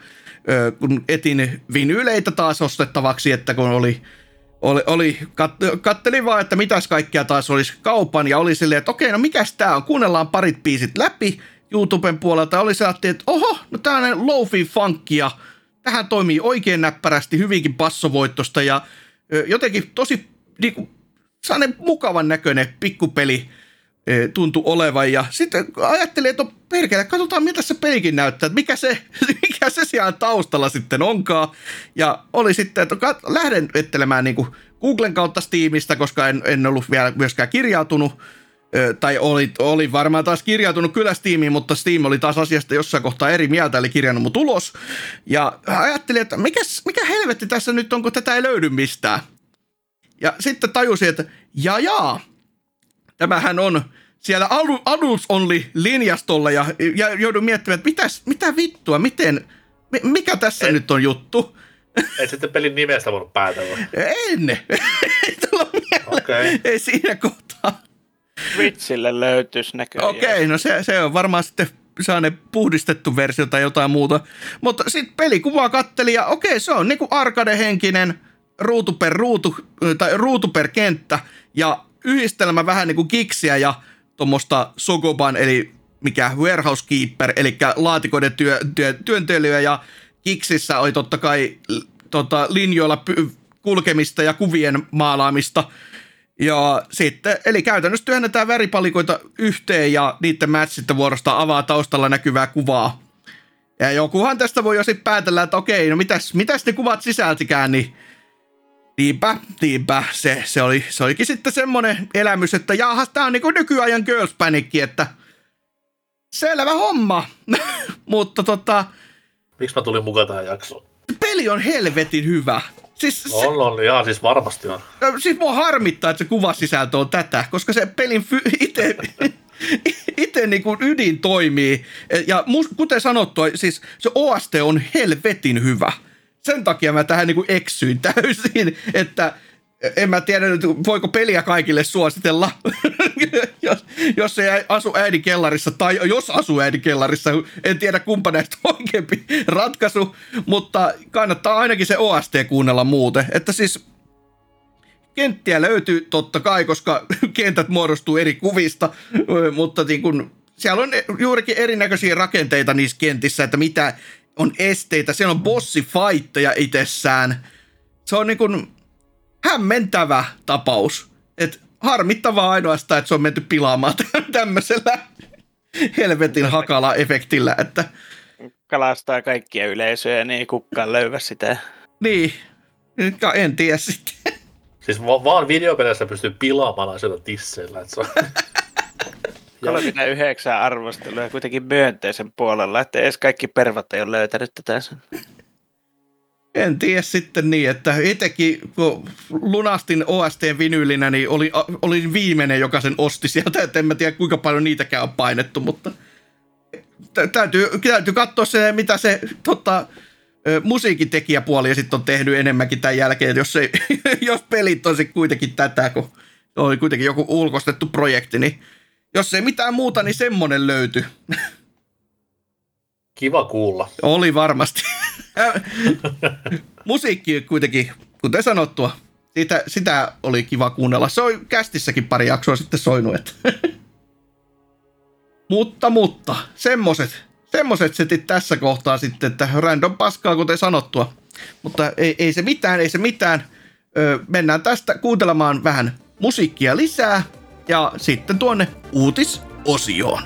kun etin vinyyleitä taas ostettavaksi, että kun oli oli, oli kat, kattelin vaan, että mitäs kaikkea taas olisi kaupan ja oli silleen, että okei, no mikäs tää on, kuunnellaan parit biisit läpi YouTuben puolelta oli se, että oho, no tämmöinen lofi funkia, tähän toimii oikein näppärästi, hyvinkin passovoittosta ja jotenkin tosi niinku, sellainen mukavan näköinen pikkupeli tuntui olevan. Ja sitten ajattelin, että perkele, katsotaan miltä se pelikin näyttää, että mikä se, mikä se siellä taustalla sitten onkaan. Ja oli sitten, että lähden ettelemään niin Googlen kautta Steamista, koska en, en ollut vielä myöskään kirjautunut tai oli, oli varmaan taas kirjautunut kyllä Steamiin, mutta Steam oli taas asiasta jossain kohtaa eri mieltä, eli kirjannut mun tulos. Ja ajattelin, että mikä, mikä helvetti tässä nyt on, kun tätä ei löydy mistään. Ja sitten tajusin, että ja jaa, tämähän on siellä Adults Only linjastolla ja, ja joudun miettimään, että mitäs, mitä vittua, miten, mikä tässä et, nyt on juttu. Et sitten pelin nimestä voinut päätellä? En, ei okay. ei siinä kohtaa. Switchille löytyisi näköjään. Okei, okay, no se, se on varmaan sitten sellainen puhdistettu versio tai jotain muuta. Mutta sitten pelikuvaa katteli ja okei, okay, se on niinku arcade-henkinen ruutu per ruutu, tai ruutu per kenttä ja yhdistelmä vähän niinku kiksiä ja tuommoista Sogoban, eli mikä Warehouse Keeper, eli laatikoiden työ, työ, työntelyä ja kiksissä oli totta kai tota, linjoilla py- kulkemista ja kuvien maalaamista – ja sitten, eli käytännössä työnnetään väripalikoita yhteen ja niiden match sitten vuorosta avaa taustalla näkyvää kuvaa. Ja jokuhan tästä voi jo sitten päätellä, että okei, no mitäs, mitäs ne kuvat sisältikään, niin Niinpä, niinpä. Se, se, oli, se olikin sitten semmoinen elämys, että jaahas, tää on niinku nykyajan Girls Panic, että selvä homma. Mutta tota... Miksi mä tulin mukaan tähän jaksoon? Peli on helvetin hyvä. Siis se, on, on, jaa, siis varmasti on. Siis mua harmittaa, että se kuvasisältö on tätä, koska se pelin fy- itse itse niin kuin ydin toimii. Ja mus, kuten sanottua, siis se OST on helvetin hyvä. Sen takia mä tähän niin kuin eksyin täysin, että en mä tiedä nyt, voiko peliä kaikille suositella, jos, jos ei asu äidinkellarissa, tai jos asuu äidinkellarissa, en tiedä kumpa näistä oikeampi ratkaisu, mutta kannattaa ainakin se OST kuunnella muuten. Että siis kenttiä löytyy totta kai, koska kentät muodostuu eri kuvista, mutta niin kun, siellä on juurikin erinäköisiä rakenteita niissä kentissä, että mitä on esteitä. Siellä on bossifightteja itsessään. Se on niin kun hämmentävä tapaus. Et harmittavaa ainoastaan, että se on menty pilaamaan tämmöisellä helvetin hakala-efektillä, että kalastaa kaikkia yleisöjä, niin ei kukaan löyvä sitä. Niin, en tiedä sitten. Siis va- vaan videopeleissä pystyy pilaamaan asioita tisseillä. Että se on... 39 arvostelua kuitenkin myönteisen puolella, että edes kaikki pervat ei ole löytänyt tätä. En tiedä sitten niin, että itsekin kun lunastin OST-vinyylinä, niin oli, olin viimeinen, joka sen osti sieltä, että en mä tiedä kuinka paljon niitäkään on painettu, mutta täytyy, täytyy katsoa se, mitä se tota, musiikintekijäpuoli sitten on tehnyt enemmänkin tämän jälkeen, jos, ei, jos pelit olisi kuitenkin tätä, kun oli kuitenkin joku ulkostettu projekti, niin jos ei mitään muuta, niin semmonen löytyi. Kiva kuulla. Oli varmasti. Musiikki kuitenkin, kuten sanottua, sitä, sitä oli kiva kuunnella. Se on kästissäkin pari jaksoa sitten soinut. Mutta, mutta, semmoset semmoset setit tässä kohtaa sitten, että random paskaa, kuten sanottua. Mutta ei, ei se mitään, ei se mitään. Öö, mennään tästä kuuntelemaan vähän musiikkia lisää ja sitten tuonne uutisosioon.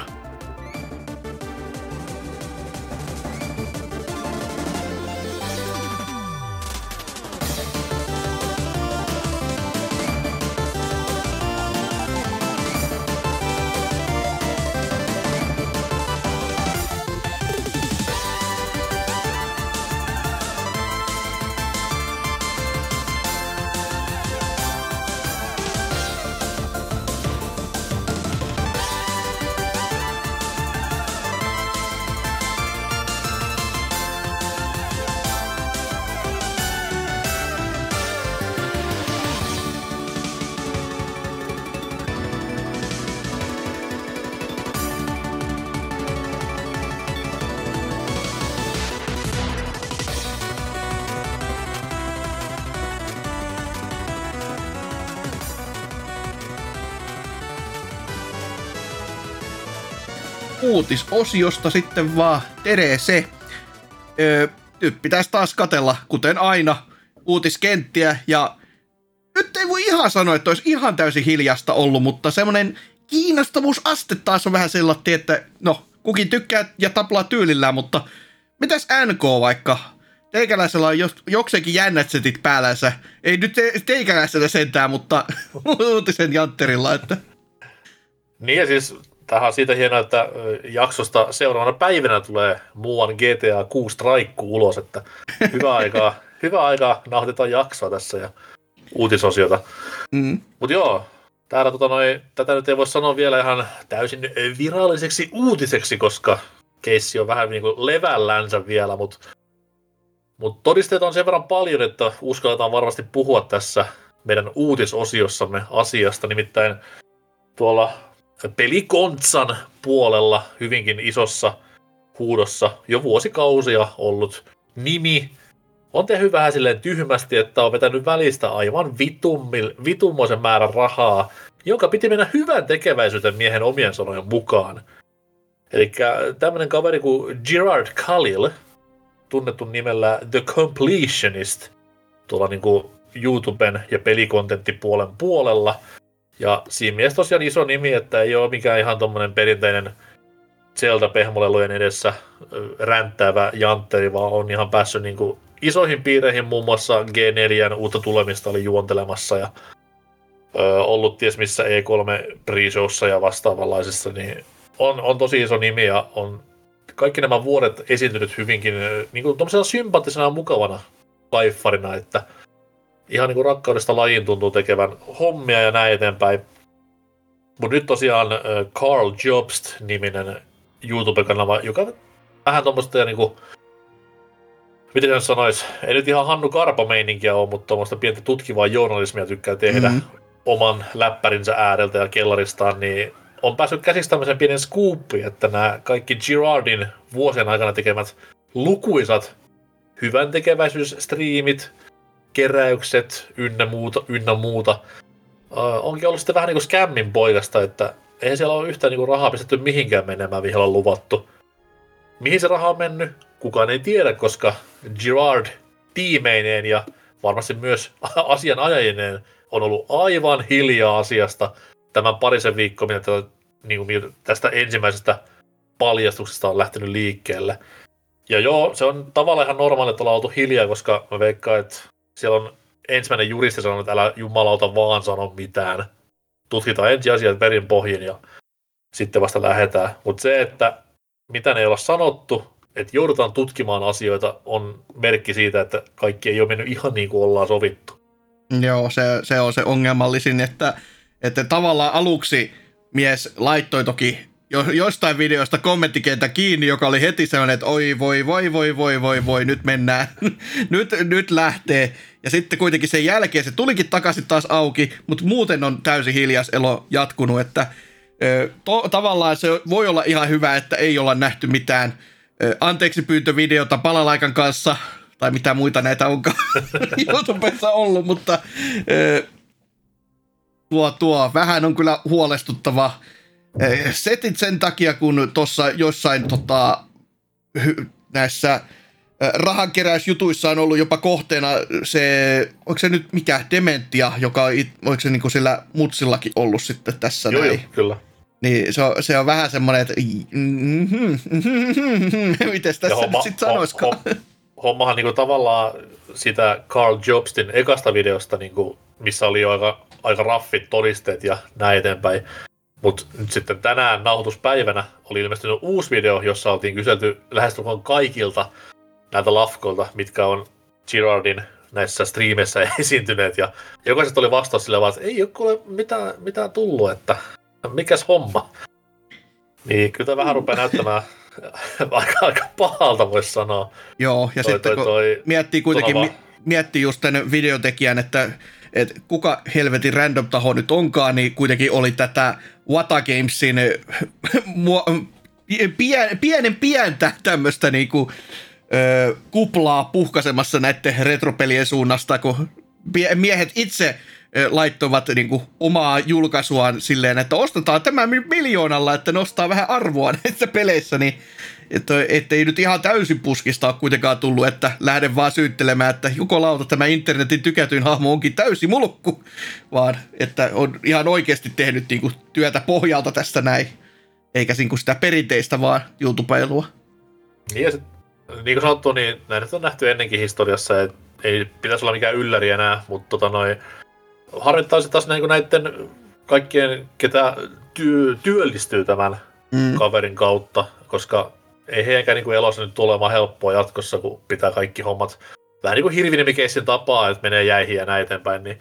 Uutisosiosta sitten vaan Terese. Öö, nyt pitäisi taas katella, kuten aina, uutiskenttiä ja nyt ei voi ihan sanoa, että olisi ihan täysin hiljasta ollut, mutta semmoinen kiinnostavuusaste taas on vähän sellainen, että no, kukin tykkää ja taplaa tyylillään, mutta mitäs NK vaikka? Teikäläisellä on jokseenkin jännät setit päällänsä. Ei nyt te, teikäläisellä sentään, mutta uutisen jantterilla, että... Niin ja siis Tähän on siitä hienoa, että jaksosta seuraavana päivänä tulee muuan GTA 6 traikku ulos, että hyvä aikaa, hyvä aikaa nauhoitetaan jaksoa tässä ja uutisosiota. Mm. Mutta joo, täällä tota noi, tätä nyt ei voi sanoa vielä ihan täysin viralliseksi uutiseksi, koska keissi on vähän niin kuin levällänsä vielä, mutta mut todisteita on sen verran paljon, että uskalletaan varmasti puhua tässä meidän uutisosiossamme asiasta, nimittäin tuolla pelikontsan puolella hyvinkin isossa huudossa jo vuosikausia ollut nimi on tehnyt vähän silleen tyhmästi, että on vetänyt välistä aivan vitummil, vitummoisen määrän rahaa, jonka piti mennä hyvän tekeväisyyden miehen omien sanojen mukaan. Eli tämmöinen kaveri kuin Gerard Khalil, tunnettu nimellä The Completionist, tuolla niin kuin YouTuben ja pelikontenttipuolen puolella – ja siinä mielessä tosiaan iso nimi, että ei ole mikään ihan tommonen perinteinen Zelda pehmolelujen edessä ränttävä jantteri, vaan on ihan päässyt niinku isoihin piireihin. Muun muassa G4 uutta tulemista oli juontelemassa ja ö, ollut ties missä E3 pre ja vastaavanlaisessa, niin on, on tosi iso nimi ja on kaikki nämä vuodet esiintynyt hyvinkin niin kuin sympaattisena ja mukavana kaiffarina, että ihan niin kuin rakkaudesta lajiin tuntuu tekevän hommia ja näin eteenpäin. Mutta nyt tosiaan Carl Jobst-niminen YouTube-kanava, joka vähän tuommoista niin kuin, miten sen sanois, ei nyt ihan Hannu Karpa-meininkiä ole, mutta tuommoista pientä tutkivaa journalismia tykkää tehdä mm-hmm. oman läppärinsä ääreltä ja kellaristaan, niin on päässyt käsiksi tämmöisen pienen skuuppi, että nämä kaikki Girardin vuosien aikana tekemät lukuisat hyvän tekeväisyysstriimit, keräykset ynnä muuta, ynnä muuta, uh, onkin ollut sitten vähän niin kuin skämmin poikasta, että eihän siellä ole yhtään niin kuin rahaa pistetty mihinkään menemään, mihin on luvattu. Mihin se raha on mennyt, kukaan ei tiedä, koska Girard tiimeineen ja varmasti myös asianajajineen on ollut aivan hiljaa asiasta tämän parisen viikkoa, mitä niin kuin, tästä ensimmäisestä paljastuksesta on lähtenyt liikkeelle. Ja joo, se on tavallaan ihan normaali, että ollaan oltu hiljaa, koska mä veikkaan, että siellä on ensimmäinen juristi sanonut, että älä jumalauta vaan sano mitään. Tutkitaan ensin asiat perin pohjin ja sitten vasta lähdetään. Mutta se, että mitä ne ei olla sanottu, että joudutaan tutkimaan asioita, on merkki siitä, että kaikki ei ole mennyt ihan niin kuin ollaan sovittu. Joo, se, se on se ongelmallisin, että, että tavallaan aluksi mies laittoi toki jo, jostain videosta kommenttikentä kiinni, joka oli heti sellainen, että oi voi voi voi voi voi voi, nyt mennään, nyt, nyt lähtee. Ja sitten kuitenkin sen jälkeen se tulikin takaisin taas auki, mutta muuten on täysin hiljas elo jatkunut, että to, tavallaan se voi olla ihan hyvä, että ei olla nähty mitään anteeksi pyyntövideota palalaikan kanssa, tai mitä muita näitä onkaan YouTubessa ollut, mutta tuo, tuo vähän on kyllä huolestuttava setit sen takia, kun tuossa jossain tota, näissä rahankeräysjutuissa on ollut jopa kohteena se, onko se nyt mikä, dementia, joka on, onko se niinku sillä mutsillakin ollut sitten tässä joo, näin. Kyllä. Niin se on, se on vähän semmoinen, että miten tässä homma, nyt sitten sanoisikaan. Hommahan niinku tavallaan sitä Carl Jobstin ekasta videosta, niinku, missä oli jo aika, aika raffit todisteet ja näin eteenpäin. Mutta nyt sitten tänään nauhoituspäivänä oli ilmestynyt uusi video, jossa oltiin kyselty lähestulkoon kaikilta näiltä lafkoilta, mitkä on Girardin näissä striimeissä esiintyneet. Ja jokaiset oli vastaus sillä vaan, että ei ole kuule mitään, mitään tullut, että mikäs homma. Niin kyllä vähän rupeaa näyttämään aika, aika pahalta, voisi sanoa. Joo, ja toi, sitten toi, toi, kun miettii kuitenkin, mi- miettii just tämän videotekijän, että että kuka helvetin random taho nyt onkaan, niin kuitenkin oli tätä Wata Gamesin pien, pienen pientä tämmöistä niinku, ö, kuplaa puhkasemassa näiden retropelien suunnasta, kun miehet itse laittoivat niin kuin, omaa julkaisuaan silleen, että ostetaan tämä miljoonalla, että nostaa vähän arvoa näissä peleissä, niin että, ei nyt ihan täysin puskista ole kuitenkaan tullut, että lähden vaan syyttelemään, että lauta tämä internetin tykätyin hahmo onkin täysi mulkku, vaan että on ihan oikeasti tehnyt niin kuin, työtä pohjalta tästä näin, eikä niin kuin sitä perinteistä vaan jutupailua. Niin, ja sit, niin kuin sanottu, niin näin on nähty ennenkin historiassa, että ei pitäisi olla mikään ylläri enää, mutta tota noin, harjoittaisi taas niin näiden kaikkien, ketä työ, työllistyy tämän mm. kaverin kautta, koska ei heidänkään niin elossa nyt tule olemaan helppoa jatkossa, kun pitää kaikki hommat vähän niin kuin hirvinimikeissin tapaa, että menee jäihin ja näin eteenpäin, niin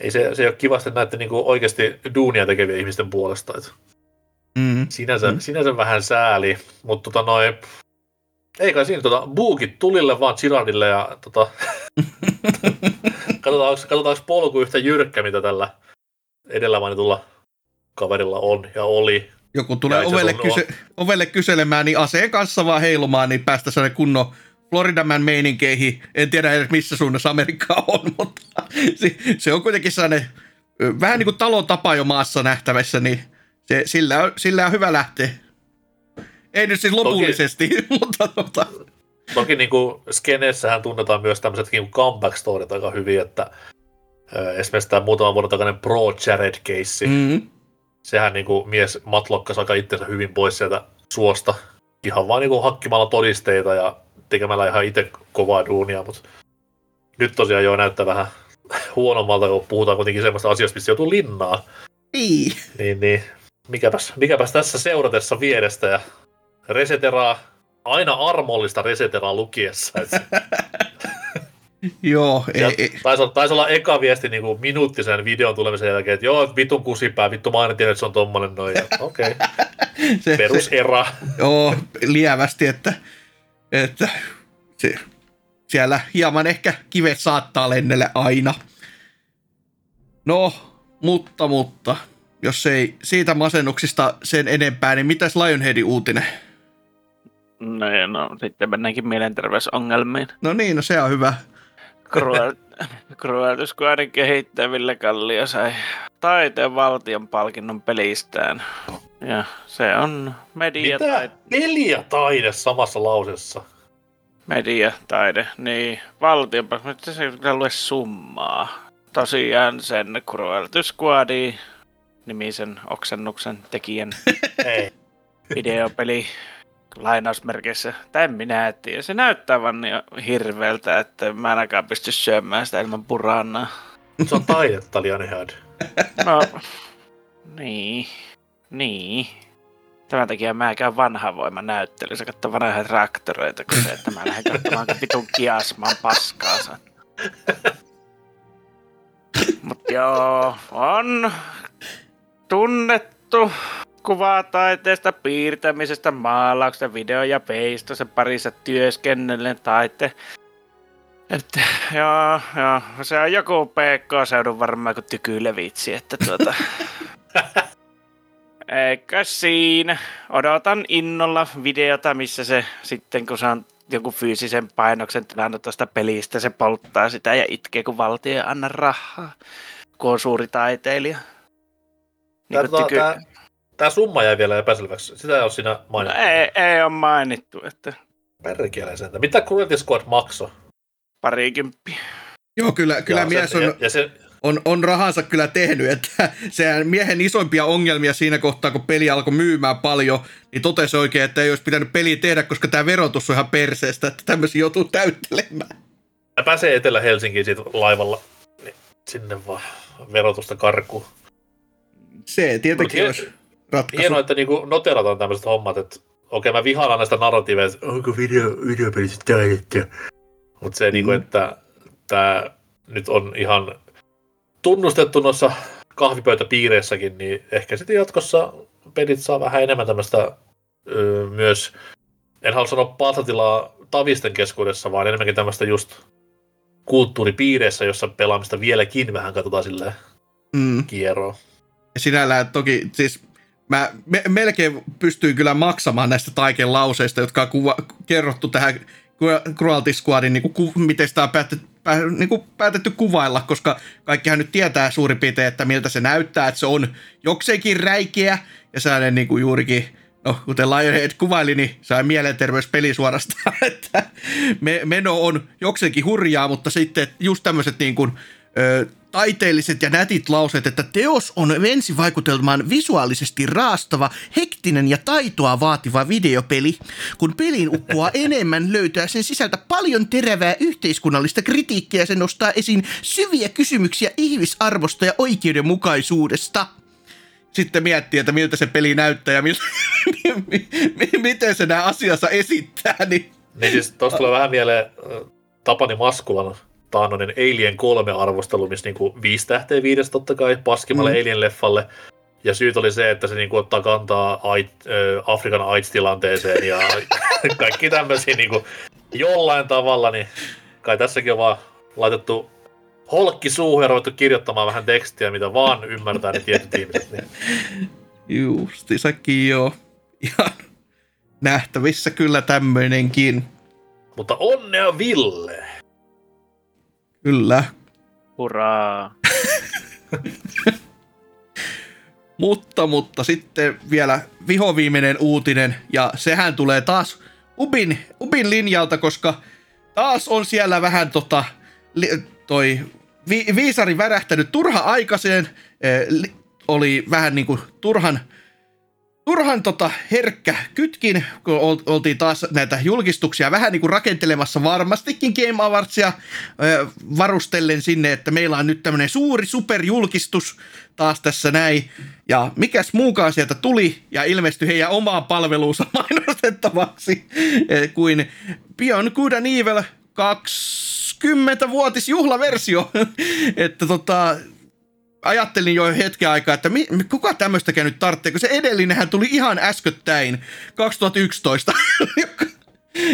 ei se, se ei ole kivasti näiden niin kuin oikeasti duunia tekevien ihmisten puolesta. Että mm. sinänsä, mm. sinänsä vähän sääli, mutta tota noin, ei kai siinä tota, buukit tulille vaan Girardille ja tota, katsotaan, katsotaanko polku yhtä jyrkkä, mitä tällä edellä mainitulla kaverilla on ja oli. Joku tulee ovelle, kyse- ovelle kyselemään, niin aseen kanssa vaan heilumaan, niin päästä sinne kunnon Floridaman meininkeihin. En tiedä edes missä suunnassa Amerikkaa on, mutta se, se on kuitenkin sellainen vähän niin kuin talon tapa jo maassa nähtävässä, niin se, sillä, on, sillä on hyvä lähteä. Ei nyt siis lopullisesti, toki, mutta tota. Toki niin kuin skeneessähän tunnetaan myös tämmöiset niin comeback storit aika hyvin, että esimerkiksi tämä muutaman vuoden takainen Pro Jared case, mm-hmm. Sehän niin kuin mies matlokkas aika itsensä hyvin pois sieltä suosta, ihan vaan niin kuin hakkimalla todisteita ja tekemällä ihan itse kovaa duunia, mutta nyt tosiaan jo näyttää vähän huonommalta, kun puhutaan kuitenkin semmoista asioista, missä joutuu linnaa. Ei. Niin, niin. Mikäpäs, mikäpäs tässä seuratessa vierestä ja reseteraa, aina armollista reseteraa lukiessa. Joo, ei, ei. Taisi, olla, taisi olla eka viesti niin kuin minuuttisen videon tulemisen jälkeen, että joo, vitun kusipää, vittu mä aina tiedän, että se on tommonen noin. Okei, okay. Se, perus se, era. joo, lievästi, että, että se, siellä hieman ehkä kivet saattaa lennellä aina. No, mutta, mutta, jos ei siitä masennuksista sen enempää, niin mitäs Lionheadin uutinen? No, no sitten mennäänkin mielenterveysongelmiin. No niin, no se on hyvä. Cruel Squadin kehittäville Kallio sai taiteen valtion palkinnon pelistään. Ja se on media, Mitä? taide, Neljä taide samassa lausessa. media taide. Niin, valtion palkinnon, se ei lue summaa. Tosiaan sen Cruel Squadin nimisen oksennuksen tekijän videopeli lainausmerkeissä, tai en minä tiedä. Se näyttää vaan niin hirveältä, että mä en ainakaan pysty syömään sitä ilman puranaa. Se on taidetta, Lionhead. No, niin, niin. Tämän takia mä käyn vanha voima näyttelyssä, katso vanhoja traktoreita, kun se, että mä lähden katsomaan vitun kiasmaan paskaansa. Mut joo, on tunnettu kuvataiteesta, piirtämisestä, maalauksesta, video- ja peistosen parissa työskennellen taitte. Että joo, joo, se on joku PK-seudun varmaan kuin tykylevitsi, että tuota... Eikä siinä. Odotan innolla videota, missä se sitten, kun se on joku fyysisen painoksen tilannut tuosta pelistä, se polttaa sitä ja itkee, kun valtio ei anna rahaa, kun on suuri taiteilija. Niin tota, tyky... tää, tää summa jäi vielä epäselväksi. Sitä ei ole siinä no, mainittu. ei, ei ole mainittu, että Perkele sentä. Mitä Cruelty Squad maksoi? parikymppiä. Joo, kyllä, kyllä Ja mies se, on, ja, ja se, on, on rahansa kyllä tehnyt, että se miehen isoimpia ongelmia siinä kohtaa, kun peli alkoi myymään paljon, niin totesi oikein, että ei olisi pitänyt peliä tehdä, koska tämä verotus on ihan perseestä, että tämmöisiä joutuu täyttelemään. ja pääsee Etelä-Helsinkiin siitä laivalla, niin sinne vaan verotusta karkuun. Se tietenkin Mut olisi ratkaisu. Hienoa, että niinku noterataan tämmöiset hommat, että okei mä vihaan näistä narratiiveja, että onko video, videopelissä taidetta. Mutta se, mm. niinku, että tämä nyt on ihan tunnustettu noissa kahvipöytäpiireissäkin, niin ehkä sitten jatkossa pelit saa vähän enemmän tämmöistä öö, myös, en halua sanoa palstatilaa tavisten keskuudessa, vaan enemmänkin tämmöistä just kulttuuripiireissä, jossa pelaamista vieläkin vähän katsotaan silleen Mm. kierroa. Sinällään toki, siis mä me, melkein pystyin kyllä maksamaan näistä taiken lauseista, jotka on kuva, kerrottu tähän Cruelty Squadin, niin kuin, ku, miten sitä on päätetty, pää, niin kuin päätetty kuvailla, koska kaikkihan nyt tietää suurin piirtein, että miltä se näyttää, että se on jokseenkin räikeä, ja sellainen niin kuin juurikin, no kuten Lionhead kuvaili, niin on mielenterveyspeli suorastaan, että me, meno on jokseenkin hurjaa, mutta sitten just tämmöiset niin kuin, ö, taiteelliset ja nätit lauseet, että teos on ensivaikutelmaan visuaalisesti raastava, hektinen ja taitoa vaativa videopeli. Kun pelin uppoaa enemmän, löytää sen sisältä paljon terävää yhteiskunnallista kritiikkiä ja se nostaa esiin syviä kysymyksiä ihmisarvosta ja oikeudenmukaisuudesta. Sitten miettii, että miltä se peli näyttää ja mil, miten se nämä asiassa esittää, niin Niin siis tuosta tulee vähän mieleen äh, Tapani Maskulan taannoinen Alien 3 arvostelu, missä niinku viisi tähteä viidestä totta kai paskimalle Mm. Alien-leffalle. Ja syyt oli se, että se niinku ottaa kantaa ait, ö, Afrikan AIDS-tilanteeseen ja kaikki tämmöisiä niinku jollain tavalla, niin kai tässäkin on vaan laitettu holkki suuhun ja ruvettu kirjoittamaan vähän tekstiä, mitä vaan ymmärtää ne tietyt ihmiset. Niin. justisakin joo. Ihan nähtävissä kyllä tämmöinenkin. Mutta onnea Ville! Kyllä. Hurraa. Mutta, mutta sitten vielä vihoviimeinen uutinen, ja sehän tulee taas Ubin, Ubin linjalta, koska taas on siellä vähän tota, li, toi vi, viisari värähtänyt turha aikaiseen, eh, li, oli vähän niin kuin turhan turhan tota herkkä kytkin, kun oltiin taas näitä julkistuksia vähän niin kuin rakentelemassa varmastikin Game Awardsia varustellen sinne, että meillä on nyt tämmöinen suuri superjulkistus taas tässä näin. Ja mikäs muukaan sieltä tuli ja ilmestyi heidän omaan palveluunsa mainostettavaksi kuin Beyond Good and Evil 20-vuotis juhlaversio. että tota, ajattelin jo hetken aikaa, että mi, kuka tämmöistäkään nyt tarvitsee, kun se edellinenhän tuli ihan äskettäin 2011, joka,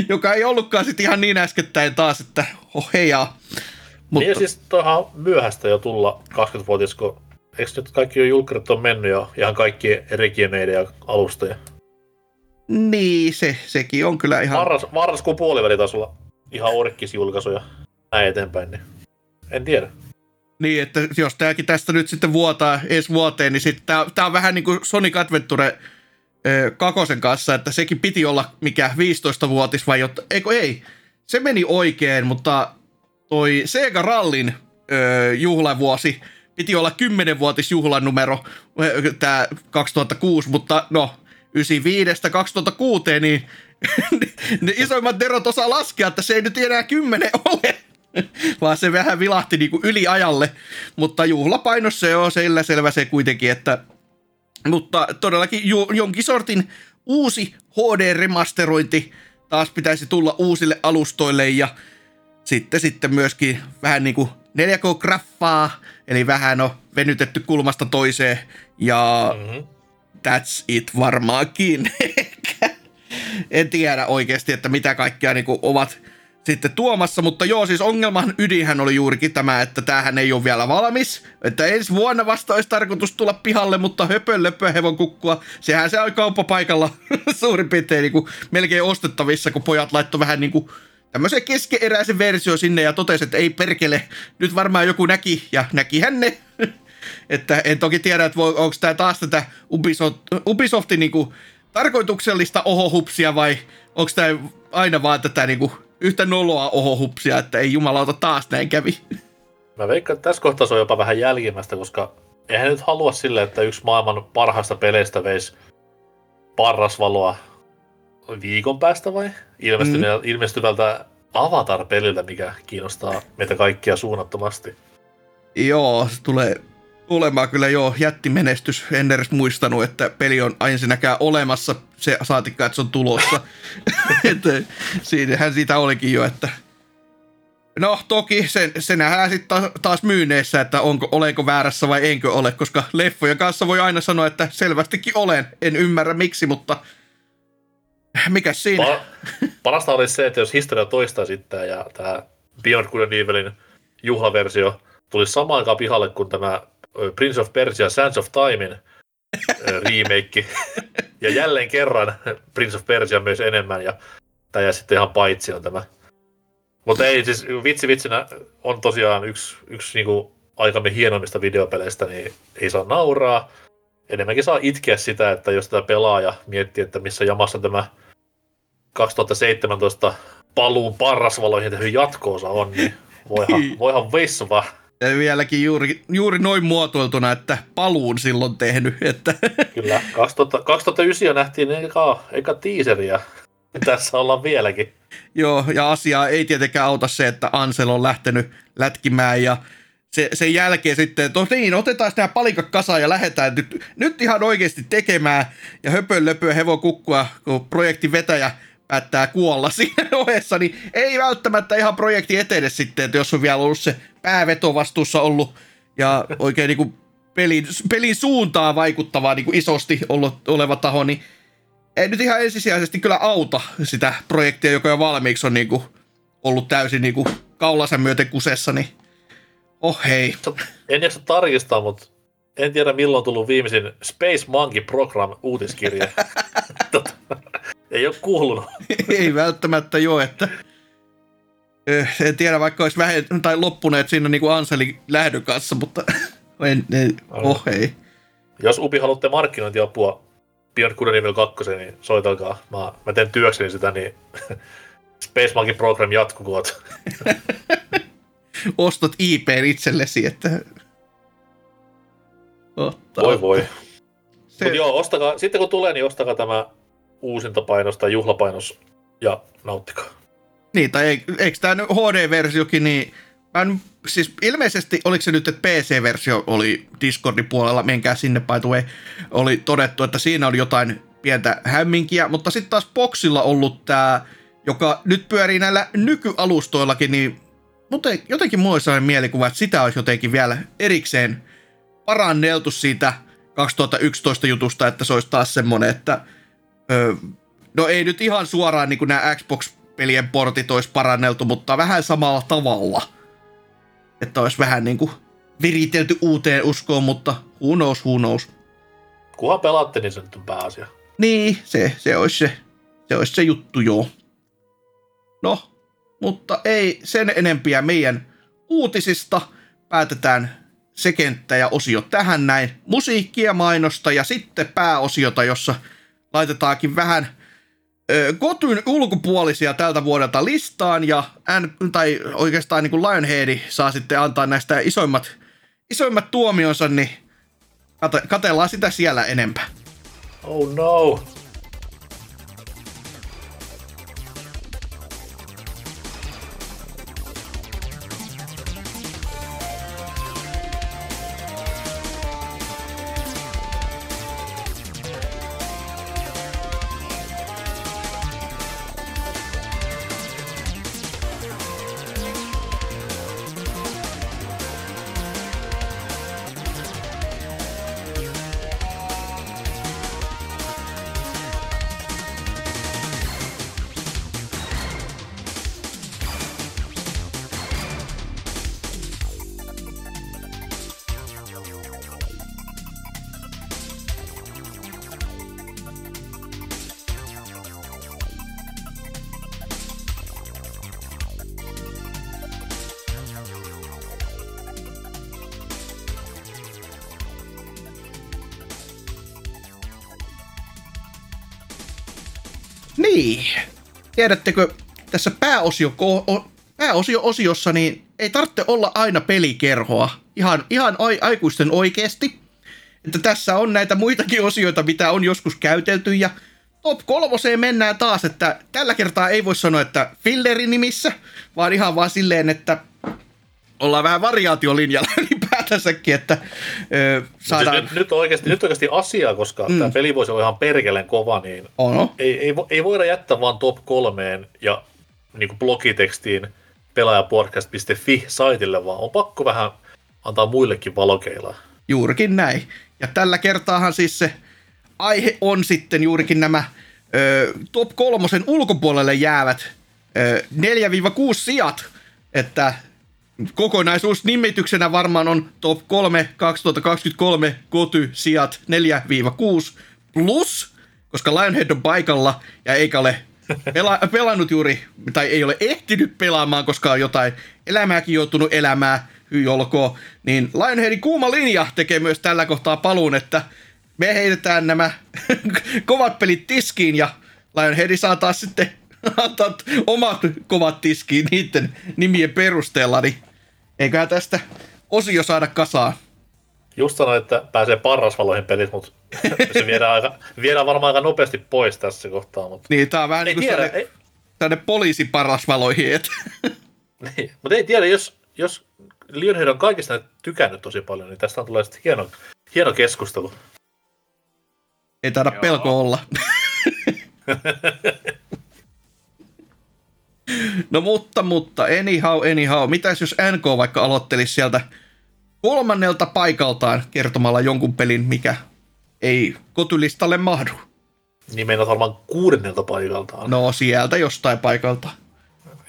joka ei ollutkaan sitten ihan niin äskettäin taas, että oh heijaa. Mutta... Niin siis toihan myöhäistä jo tulla 20-vuotias, kun eikö nyt kaikki jo julkkarit on mennyt jo ihan kaikki regimeiden ja alustoja? Niin, se, sekin on kyllä ihan... Marras, marraskuun puoliväli taisi olla ihan orkkisjulkaisuja näin eteenpäin, niin en tiedä. Niin, että jos tämäkin tästä nyt sitten vuotaa ensi vuoteen, niin sitten tämä, on vähän niin kuin Sonic Adventure kakosen kanssa, että sekin piti olla mikä 15-vuotis vai jotta, eikö ei, se meni oikein, mutta toi Sega Rallin ö, juhlavuosi piti olla 10-vuotis juhlanumero, tämä 2006, mutta no, 95-2006, niin ne isoimmat derot osaa laskea, että se ei nyt enää 10 ole. vaan se vähän vilahti niin kuin yli ajalle, mutta juhlapainossa se on sillä selvä se kuitenkin, että mutta todellakin ju, jonkin sortin uusi HD-remasterointi taas pitäisi tulla uusille alustoille ja sitten, sitten myöskin vähän niin kuin 4K-graffaa, eli vähän on venytetty kulmasta toiseen ja mm-hmm. that's it varmaankin. en tiedä oikeasti, että mitä kaikkea niin kuin ovat sitten tuomassa, mutta joo, siis ongelman ydinhän oli juurikin tämä, että tämähän ei ole vielä valmis, että ensi vuonna vasta olisi tarkoitus tulla pihalle, mutta höpön löpö hevon kukkua, sehän se on kauppapaikalla suurin piirtein niin kuin melkein ostettavissa, kun pojat laittoi vähän niin kuin tämmöisen keskeeräisen versio sinne ja totesi, että ei perkele, nyt varmaan joku näki, ja näkihän ne. että en toki tiedä, että onko tämä taas tätä Ubisoft, Ubisoftin niin kuin tarkoituksellista ohohupsia vai onko tämä aina vaan tätä niin kuin yhtä noloa ohohupsia, että ei jumalauta taas näin kävi. Mä veikkaan, että tässä kohtaa se on jopa vähän jälkimmäistä, koska eihän nyt halua sille, että yksi maailman parhaista peleistä veisi parrasvaloa viikon päästä vai? mm. ilmestyvältä Avatar-peliltä, mikä kiinnostaa meitä kaikkia suunnattomasti. Joo, se tulee olemaan kyllä jo jättimenestys. En edes muistanut, että peli on ensinnäkään olemassa, se saatikka, että se on tulossa. että siinähän siitä olikin jo, että No toki sen, se nähdään sitten taas myyneissä, että onko, olenko väärässä vai enkö ole, koska leffojen kanssa voi aina sanoa, että selvästikin olen. En ymmärrä miksi, mutta mikä siinä? Pa- parasta olisi se, että jos historia toistaa sitten ja tämä Beyond Good and Evilin juhlaversio tulisi samaan aikaan pihalle kuin tämä Prince of Persia Sands of Timein remake. ja jälleen kerran Prince of Persia myös enemmän ja tämä jää sitten ihan paitsi on tämä. Mutta ei siis vitsi vitsinä on tosiaan yksi, yksi niinku aikamme hienoimmista videopeleistä, niin ei saa nauraa. Enemmänkin saa itkeä sitä, että jos tätä pelaa ja miettii, että missä jamassa tämä 2017 paluun parrasvaloihin tehty jatkoosa on, niin voihan, voihan veissava ja vieläkin juuri, juuri noin muotoiltuna, että paluun silloin tehnyt. Että. Kyllä, 2000, 2009 jo nähtiin eka, eka teaseria. Tässä ollaan vieläkin. Joo, ja asiaa ei tietenkään auta se, että Ansel on lähtenyt lätkimään ja se, sen jälkeen sitten, to, niin, otetaan nämä palikat kasaan ja lähdetään nyt, nyt ihan oikeasti tekemään ja höpön löpöä hevon kukkua, kun projektin vetäjä päättää kuolla siinä ohessa, niin ei välttämättä ihan projekti etene sitten, että jos on vielä ollut se pääveto vastuussa ollut ja oikein niin kuin pelin, pelin suuntaa vaikuttavaa niin kuin isosti ollut, oleva taho, niin ei nyt ihan ensisijaisesti kyllä auta sitä projektia, joka jo valmiiksi on niin kuin ollut täysin niin kuin kaulansa myöten kusessa, niin oh hei. En jaksa tarkistaa, mutta en tiedä milloin on tullut viimeisin Space Monkey Program uutiskirje. Ei ole kuulunut. ei välttämättä jo, että eh, en tiedä, vaikka olisi vähän, tai loppuneet siinä niin kuin Anselin lähdön kanssa, mutta en, en, oh ei. Jos Ubi haluatte markkinointiapua Beyond Good Evil 2, niin soitalkaa. Mä, mä teen työkseni sitä, niin Space Monkey Program jatkukoot. Ostot IP itsellesi, että... Ottaa. Voi voi. Se... Mutta joo, ostakaa, sitten kun tulee, niin ostakaa tämä uusinta painos tai juhlapainos ja nauttikaa. Niin, tai eikö tämä HD-versiokin, niin mä en, siis ilmeisesti oliko se nyt, että PC-versio oli Discordin puolella, menkää sinne by the way, oli todettu, että siinä oli jotain pientä hämminkiä, mutta sitten taas Boxilla ollut tämä, joka nyt pyörii näillä nykyalustoillakin, niin mutta jotenkin mulla olisi sellainen mielikuva, että sitä olisi jotenkin vielä erikseen paranneltu siitä 2011 jutusta, että se olisi taas semmoinen, että öö, no ei nyt ihan suoraan niin kuin nämä Xbox-pelien portit olisi paranneltu, mutta vähän samalla tavalla. Että olisi vähän niin kuin viritelty uuteen uskoon, mutta who knows, who knows. Kunhan pelaatte, niin se nyt on pääasia. Niin, se, se, olisi se, se olisi se juttu, joo. No, mutta ei sen enempiä meidän uutisista. Päätetään se kenttä ja osio tähän näin. Musiikkia, mainosta ja sitten pääosiota, jossa laitetaankin vähän Kotyn ulkopuolisia tältä vuodelta listaan ja N, tai oikeastaan niin kuin Lionhead saa sitten antaa näistä isoimmat, isoimmat tuomionsa, niin kate, katellaan sitä siellä enempää. Oh no. Niin. Tiedättekö, tässä pääosio, pääosio-osiossa niin ei tarvitse olla aina pelikerhoa. Ihan, ihan aikuisten oikeasti. Että tässä on näitä muitakin osioita, mitä on joskus käytelty ja top kolmoseen mennään taas, että tällä kertaa ei voi sanoa, että fillerin nimissä, vaan ihan vaan silleen, että ollaan vähän variaatiolinjalla ylipäätänsäkin, että ö, saadaan... Nyt, nyt, oikeasti, nyt oikeasti asiaa, koska mm. tämä peli voisi olla ihan perkeleen kova, niin Ono. Ei, ei, ei, voida jättää vaan top kolmeen ja niin kuin blogitekstiin pelaajapodcast.fi saitille, vaan on pakko vähän antaa muillekin valokeilaa. Juurikin näin. Ja tällä kertaahan siis se aihe on sitten juurikin nämä ö, top kolmosen ulkopuolelle jäävät ö, 4-6 sijat, että kokonaisuus nimityksenä varmaan on top 3 2023 koty sijat 4-6 plus, koska Lionhead on paikalla ja eikä ole pela- pelannut juuri, tai ei ole ehtinyt pelaamaan, koska on jotain elämääkin joutunut elämään, hyi olkoon, niin Lionheadin kuuma linja tekee myös tällä kohtaa paluun, että me heitetään nämä kovat pelit tiskiin ja Lionhead saa taas sitten antaa omat kovat tiskiin niiden nimien perusteella, niin Eiköhän tästä osio saada kasaan. Just sanoin, että pääsee parrasvaloihin pelit, mutta se viedään, aika, viedään varmaan aika nopeasti pois tässä kohtaa. Mutta... Niin, tää on vähän niin kuin tiedä, tänne, ei... tänne poliisiparrasvaloihin. Et. niin, mutta ei tiedä, jos, jos Lionhead on kaikista tykännyt tosi paljon, niin tästä tulee sitten hieno, hieno keskustelu. Ei taida pelko olla. No mutta, mutta, anyhow, anyhow. Mitäs jos NK vaikka aloittelisi sieltä kolmannelta paikaltaan kertomalla jonkun pelin, mikä ei kotylistalle mahdu? Niin meinaat varmaan kuudennelta paikaltaan. No sieltä jostain paikalta.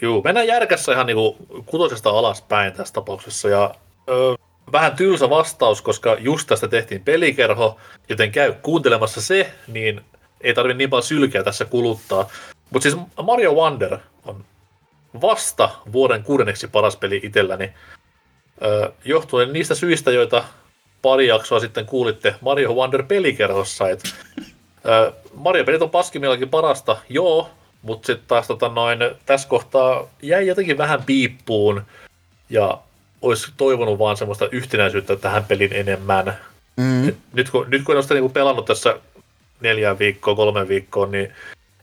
Joo, mennään järkässä ihan niinku kutosesta alaspäin tässä tapauksessa. Ja ö, vähän tylsä vastaus, koska just tästä tehtiin pelikerho, joten käy kuuntelemassa se, niin ei tarvi niin paljon sylkeä tässä kuluttaa. Mutta siis Mario Wonder on vasta vuoden kuudenneksi paras peli itselläni, johtuen niistä syistä, joita pari jaksoa sitten kuulitte Mario Wonder pelikerhossa. Et, Mario-pelit on paskimmillakin parasta, joo, mutta sitten taas tota noin, tässä kohtaa jäi jotenkin vähän piippuun ja olisi toivonut vaan semmoista yhtenäisyyttä tähän pelin enemmän. Mm. Et nyt, kun, nyt kun olen sitä niin pelannut tässä neljään viikkoa, kolme viikkoa, niin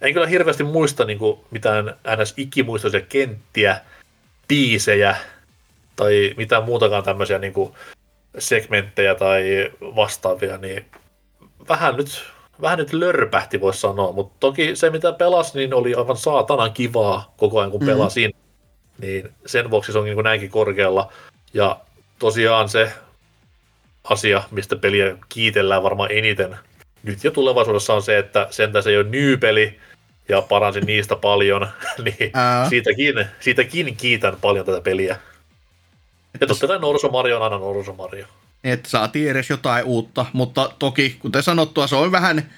en kyllä hirveästi muista niin kuin mitään ns. ikimuistoisia kenttiä, biisejä tai mitään muutakaan tämmöisiä niin kuin segmenttejä tai vastaavia, niin vähän nyt, vähän nyt lörpähti voisi sanoa, mutta toki se mitä pelasi, niin oli aivan saatanan kivaa koko ajan kun mm-hmm. pelasin, niin sen vuoksi se on niin näinkin korkealla. Ja tosiaan se asia, mistä peliä kiitellään varmaan eniten nyt ja tulevaisuudessa on se, että sentään se ei ole ny-peli ja paransin niistä paljon, niin siitäkin, siitäkin kiitän paljon tätä peliä. Ja totta kai Norso Mario on aina Norso Mario. Että saatiin edes jotain uutta, mutta toki, kuten sanottua, se on vähän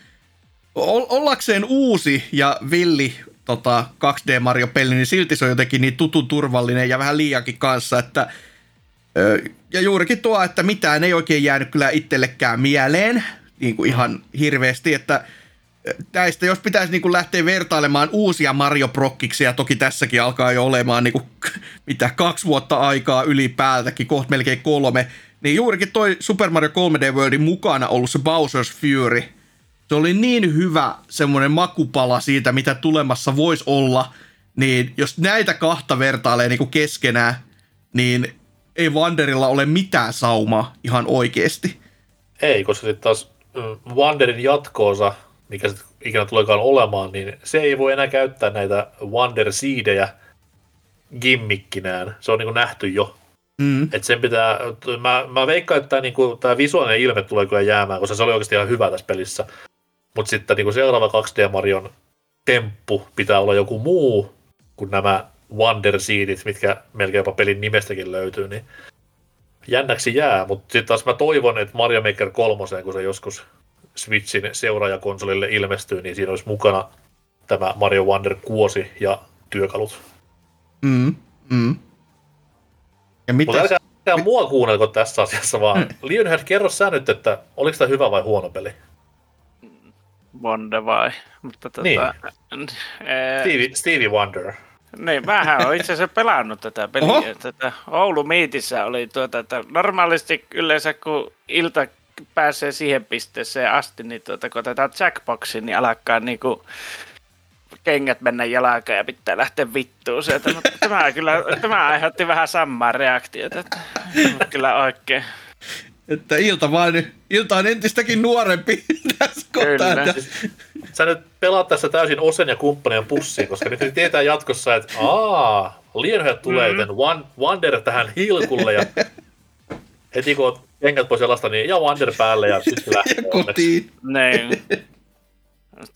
ollakseen uusi ja villi tota, 2D Mario-peli, niin silti se on jotenkin niin tutun turvallinen ja vähän liiakin kanssa, että ja juurikin tuo, että mitään ei oikein jäänyt kyllä itsellekään mieleen, niin kuin ihan hirveästi, että näistä, jos pitäisi niin kuin lähteä vertailemaan uusia Mario Prokkiksi, ja toki tässäkin alkaa jo olemaan niin kuin, mitä kaksi vuotta aikaa ylipäätäkin, kohta melkein kolme, niin juurikin toi Super Mario 3D Worldin mukana ollut se Bowser's Fury, se oli niin hyvä semmoinen makupala siitä, mitä tulemassa voisi olla, niin jos näitä kahta vertailee niin kuin keskenään, niin ei Wanderilla ole mitään saumaa ihan oikeasti. Ei, koska sitten taas Wanderin jatkoosa, mikä sitten ikinä tuleekaan olemaan, niin se ei voi enää käyttää näitä Wander Seedejä gimmikkinään. Se on niin kuin nähty jo. Mm. Et sen pitää, mä, mä veikkaan, että tämä, niin kuin, tämä visuaalinen ilme tulee kyllä jäämään, koska se oli oikeasti ihan hyvä tässä pelissä. Mutta sitten niin kuin seuraava 2D Marion temppu pitää olla joku muu kuin nämä Wonder Seedit, mitkä melkein jopa pelin nimestäkin löytyy, niin jännäksi jää, mutta sitten taas mä toivon, että Mario Maker 3, kun se joskus Switchin seuraajakonsolille ilmestyy, niin siinä olisi mukana tämä Mario Wonder kuosi ja työkalut. Mm, mm. Ja mitä... Mutta älkää, älkää mua kuunnelko tässä asiassa, vaan mm. Lionhead, kerro sä nyt, että oliko tämä hyvä vai huono peli? Wonder vai? Mutta tota, niin. Ee... Stevie, Stevie Wonder. Niin, vähän olen itse asiassa pelannut tätä peliä. Oho. Tätä Oulu Miitissä oli tuota, että normaalisti yleensä kun ilta pääsee siihen pisteeseen asti, niin tuota, kun otetaan jackboxin, niin alkaa niinku kengät mennä jalkaan ja pitää lähteä vittuun sieltä. Mutta tämä, kyllä, tämä aiheutti vähän samaa reaktiota. Että, kyllä oikein. Että ilta, vaan, ilta on entistäkin nuorempi tässä kohtaa. Siis, sä nyt pelaat tässä täysin Osen ja kumppanien pussiin, koska nyt tietää jatkossa, että aa, Lionhead tulee, mm. joten Wander tähän hilkulle ja heti kun kengät pois jalasta, niin ja Wander päälle ja sitten lähtee kotiin. Niin.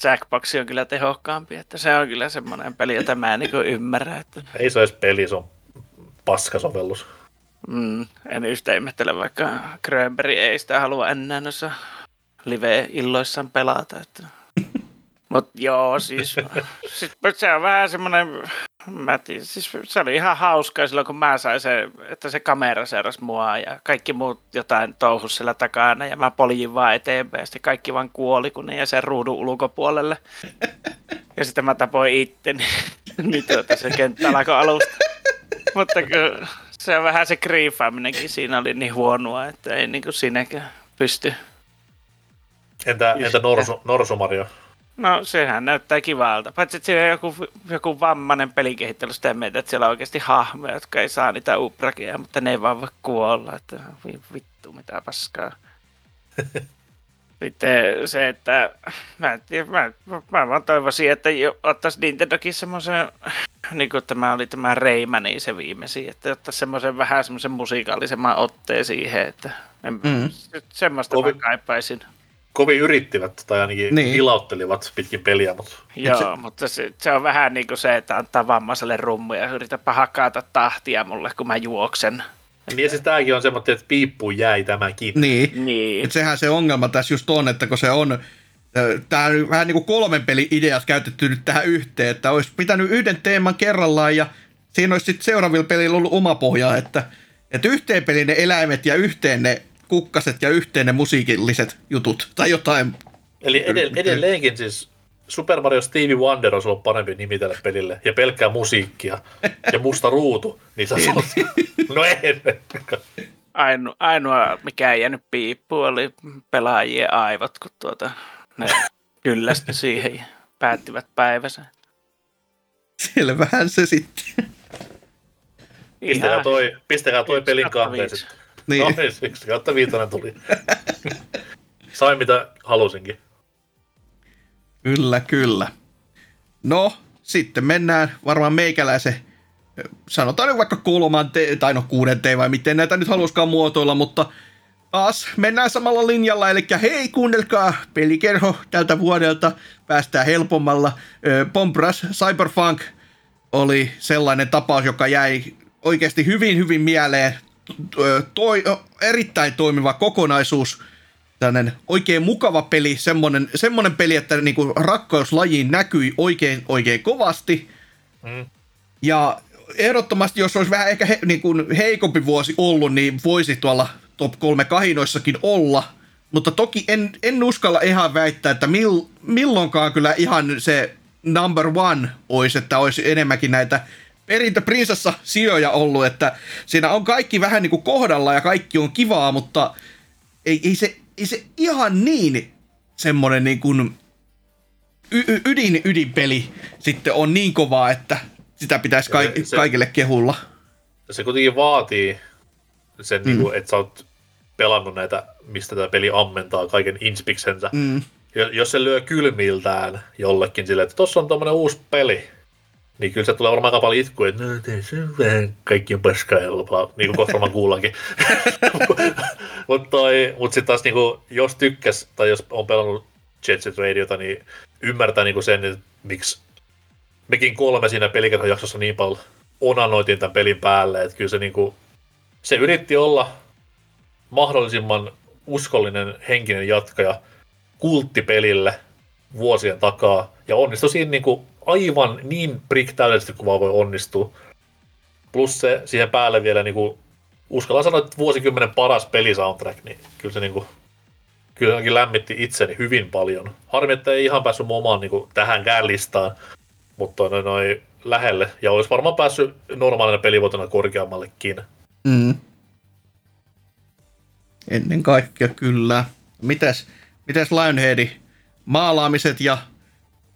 Jackbox on kyllä tehokkaampi, että se on kyllä semmoinen peli, jota mä en niin ymmärrä. Että... Ei se ole edes peli, se on paskasovellus. Mm, en yhtä ihmettele, vaikka Grönberg ei sitä halua enää noissa live-illoissaan pelata. Että... Mutta joo, siis sit, se on vähän semmoinen, mä tiedän, siis se oli ihan hauskaa silloin, kun mä sain se, että se kamera seurasi mua ja kaikki muut jotain touhus siellä takana ja mä poljin vaan eteenpäin ja sitten kaikki vaan kuoli, kun ne jäi sen ruudun ulkopuolelle. Ja sitten mä tapoin itse, niin, tuota, se kenttä alkoi alusta. Mutta kyllä se on vähän se kriifaaminenkin siinä oli niin huonoa, että ei niin kuin sinäkään pysty. Entä, entä Norsu, Norsu Mario? No sehän näyttää kivalta. Paitsi että siellä on joku, joku vammainen pelikehittely sitä meitä, että siellä on oikeasti hahmoja, jotka ei saa niitä uprakia, mutta ne ei vaan voi kuolla. Että vittu, mitä paskaa. Sitten se, että mä, en tiedä, mä, mä vaan toivoisin, että ottaisi Nintendokin semmoisen, niin kuin tämä oli tämä Reimani se viimeisin, että ottaisi semmoisen vähän semmoisen musiikaalisemman otteen siihen, että en, mm. semmoista Kovin, mä kaipaisin. Kovin yrittivät tai ainakin niin. ilauttelivat pitkin peliä. Mutta... Joo, se... mutta se, se, on vähän niin kuin se, että antaa vammaiselle rummu ja yritäpä hakata tahtia mulle, kun mä juoksen. Niin ja siis tämäkin on semmoinen, että piippu jäi tämäkin. Niin, niin. Et sehän se ongelma tässä just on, että kun se on, tämä on vähän niin kuin kolmen pelin ideat käytetty nyt tähän yhteen, että olisi pitänyt yhden teeman kerrallaan ja siinä olisi sitten seuraavilla pelillä ollut oma pohja, että, että yhteen pelin ne eläimet ja yhteen ne kukkaset ja yhteen ne musiikilliset jutut tai jotain. Eli edelleenkin siis Super Mario Stevie Wonder olisi ollut parempi nimi tälle pelille, ja pelkkää musiikkia, ja musta ruutu, niin sä oot... No ei. Aino, ainoa, mikä ei jäänyt piippuun, oli pelaajien aivot, kun tuota, ne kyllästy siihen ja päättivät päivänsä. Selvähän se sitten. Pistäkää toi, pistäkää toi pelin kahteen sitten. Niin. No, niin, yksi kautta viitonen tuli. Sain mitä halusinkin. Kyllä, kyllä. No, sitten mennään varmaan meikäläisen, sanotaan nyt vaikka kolmanteen, tai no kuudenteen vai miten näitä nyt haluskaan muotoilla, mutta taas mennään samalla linjalla, eli hei kuunnelkaa pelikerho tältä vuodelta, päästään helpommalla. Pompras Cyberpunk oli sellainen tapaus, joka jäi oikeasti hyvin, hyvin mieleen. Toi, erittäin toimiva kokonaisuus, tällainen oikein mukava peli, semmoinen, semmoinen peli, että niinku rakkaus lajiin näkyi oikein, oikein kovasti. Mm. Ja ehdottomasti, jos olisi vähän ehkä he, niin kuin heikompi vuosi ollut, niin voisi tuolla top 3 kahinoissakin olla. Mutta toki en, en uskalla ihan väittää, että mil, milloinkaan kyllä ihan se number one olisi, että olisi enemmänkin näitä perintöprinsessa sijoja ollut, että siinä on kaikki vähän niin kuin kohdalla ja kaikki on kivaa, mutta ei, ei, se, ei se ihan niin semmoinen niin kuin y- ydin, ydinpeli sitten on niin kovaa, että sitä pitäisi ka- Se- kaikille kehulla. Se kuitenkin vaatii sen, mm. niin kuin, että sä oot pelannut näitä, mistä tämä peli ammentaa kaiken inspiksensä. Mm. Jo- Jos se lyö kylmiltään jollekin silleen, että tossa on tommonen uusi peli, niin kyllä se tulee varmaan aika paljon itkua, että no se vähän, kaikki on paskaa ja bla, niin kuin kohta varmaan kuullaankin. Mutta mut sitten taas niinku, jos tykkäs, tai jos on pelannut Jet Set Radiota, niin ymmärtää niinku sen, että miksi mekin kolme siinä pelikerhojaksossa niin paljon onanoitiin tämän pelin päälle, että kyllä se niinku, se yritti olla mahdollisimman uskollinen henkinen jatkaja kulttipelille vuosien takaa, ja onnistui siinä niinku aivan niin prick täydellisesti kuin vaan voi onnistua. Plus se siihen päälle vielä niinku, uskallan sanoa, että vuosikymmenen paras pelisoundtrack, niin kyllä se niinku, kyllä se ainakin lämmitti itseni hyvin paljon. Harmi, että ei ihan päässyt mun omaan niinku, tähänkään listaan, mutta noin, noin lähelle. Ja olisi varmaan päässyt normaalina pelivuotena korkeammallekin. Mm. Ennen kaikkea kyllä. Mitäs, mitäs Lionheadi? Maalaamiset ja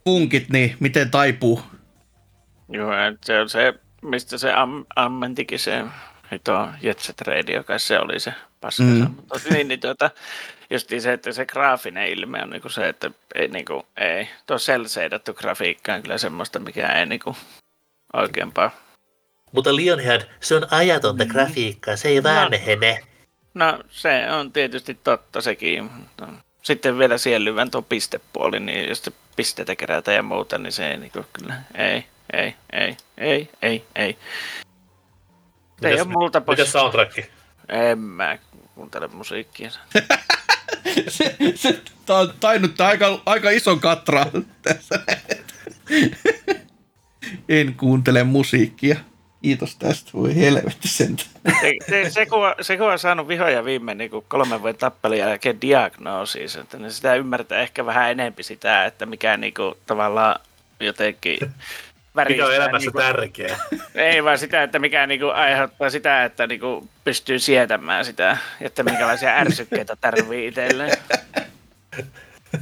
punkit, niin miten taipuu? Joo, se on se, mistä se am, ammentikin se tuo Jet Set Radio, kai se oli se paskansa. Mm. Mutta niin, niin tuota, just se, että se graafinen ilme on niinku se, että ei, niinku, ei tuo selseidetty grafiikka on kyllä semmoista, mikä ei niinku oikeampaa. Mutta Lionhead, se on ajatonta Mm. grafiikkaa, se ei vanhene. No se on tietysti totta sekin. mutta Sitten vielä siellyvän tuo pistepuoli, niin jos se pisteitä kerätään ja muuta, niin se ei niinku kyllä, ei, ei, ei, ei, ei, ei. Ei Mites- ole multa pois. Miten soundtrack? En mä kuuntele musiikkia. se, se, tää on tainnut aika, aika ison katra tässä. en kuuntele musiikkia. Kiitos tästä, voi helvetti sentään. Se, se, se, kun, on- se kun on saanut vihoja viime niin kuin kolmen vuoden tappelin jälkeen diagnoosis, että ne sitä ymmärtää ehkä vähän enempi sitä, että mikä niin kuin, tavallaan jotenkin Mikä väristää on elämässä niinku- tärkeää? Ei vaan sitä, että mikä niinku aiheuttaa sitä, että niinku pystyy sietämään sitä, että minkälaisia ärsykkeitä tarvii itselleen.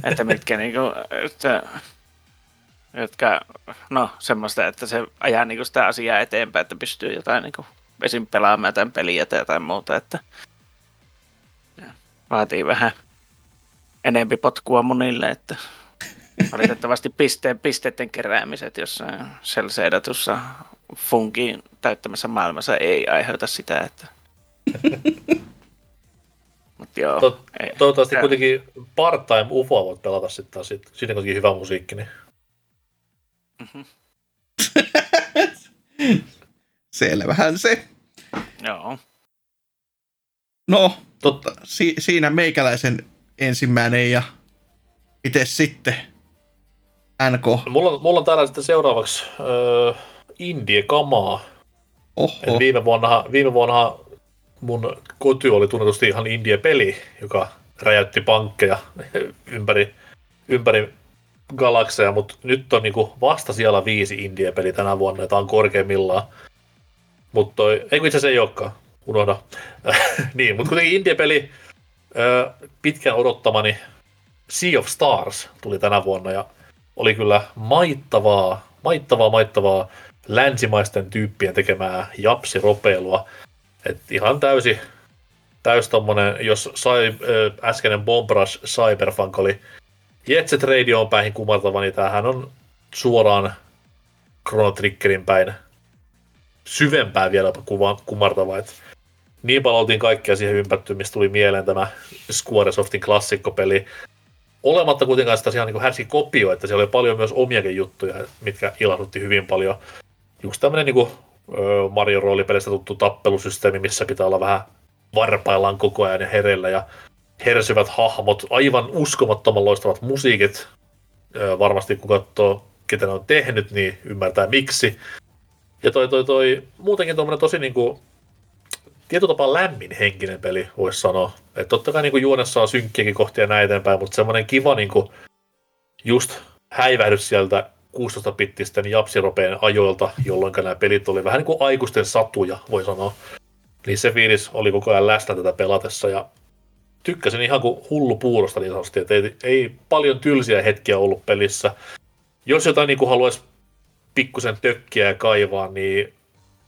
Että mitkä niinku, että, jotka, no semmoista, että se ajaa niinku sitä asiaa eteenpäin, että pystyy jotain niinku esim. pelaamaan jotain peliä tai jotain muuta, että vaatii vähän enempi potkua monille, että valitettavasti pisteen, pisteiden keräämiset jossain selseidatussa funkin täyttämässä maailmassa ei aiheuta sitä, että... Mut joo, Tot, ei. toivottavasti Tää- kuitenkin part-time UFO voit pelata sitten taas. Siinä kuitenkin hyvä musiikki. Niin. Selvähän se. Joo. No, totta, si- siinä meikäläisen ensimmäinen ja itse sitten NK. Mulla, mulla on täällä sitten seuraavaksi öö, Indie-kamaa. Oho, Et viime, vuonna, viime vuonna mun koti oli tunnetusti ihan Indie-peli, joka räjäytti pankkeja ympäri, ympäri galakseja, mutta nyt on niinku vasta siellä viisi Indie-peli tänä vuonna, jota on korkeimmillaan. Mutta toi, ei kun itse asiassa ei olekaan. unohda. niin, mutta kuitenkin indie-peli, pitkän odottamani Sea of Stars tuli tänä vuonna ja oli kyllä maittavaa, maittavaa, maittavaa länsimaisten tyyppien tekemää japsiropeilua. Et ihan täysi, täys tommonen, jos sai, äskeinen Bomb Rush Cyberpunk oli Jetset on päihin kumartava, niin tämähän on suoraan Chrono Triggerin päin syvempää vielä kumartava. Et niin paljon oltiin kaikkea siihen ympätty, mistä tuli mieleen tämä Squaresoftin klassikkopeli. Olematta kuitenkaan sitä ihan niin härski kopio, että siellä oli paljon myös omiakin juttuja, mitkä ilahdutti hyvin paljon. Just tämmöinen niin Mario roolipelistä tuttu tappelusysteemi, missä pitää olla vähän varpaillaan koko ajan ja hereillä ja hersyvät hahmot, aivan uskomattoman loistavat musiikit. Varmasti kun katsoo, ketä ne on tehnyt, niin ymmärtää miksi. Ja toi, toi, toi muutenkin tuommoinen tosi niinku, tietyllä tapaa lämmin henkinen peli, voisi sanoa. Että totta kai niinku juonessa on synkkiäkin kohtia näin eteenpäin, mutta semmoinen kiva niinku, just häivähdys sieltä 16-bittisten japsiropeen ajoilta, jolloin nämä pelit oli vähän niin kuin aikuisten satuja, voi sanoa. Niin se fiilis oli koko ajan läsnä tätä pelatessa ja tykkäsin ihan kuin hullu puurosta niin sanotusti, että ei, ei, paljon tylsiä hetkiä ollut pelissä. Jos jotain niin haluaisi pikkusen tökkiä ja kaivaa, niin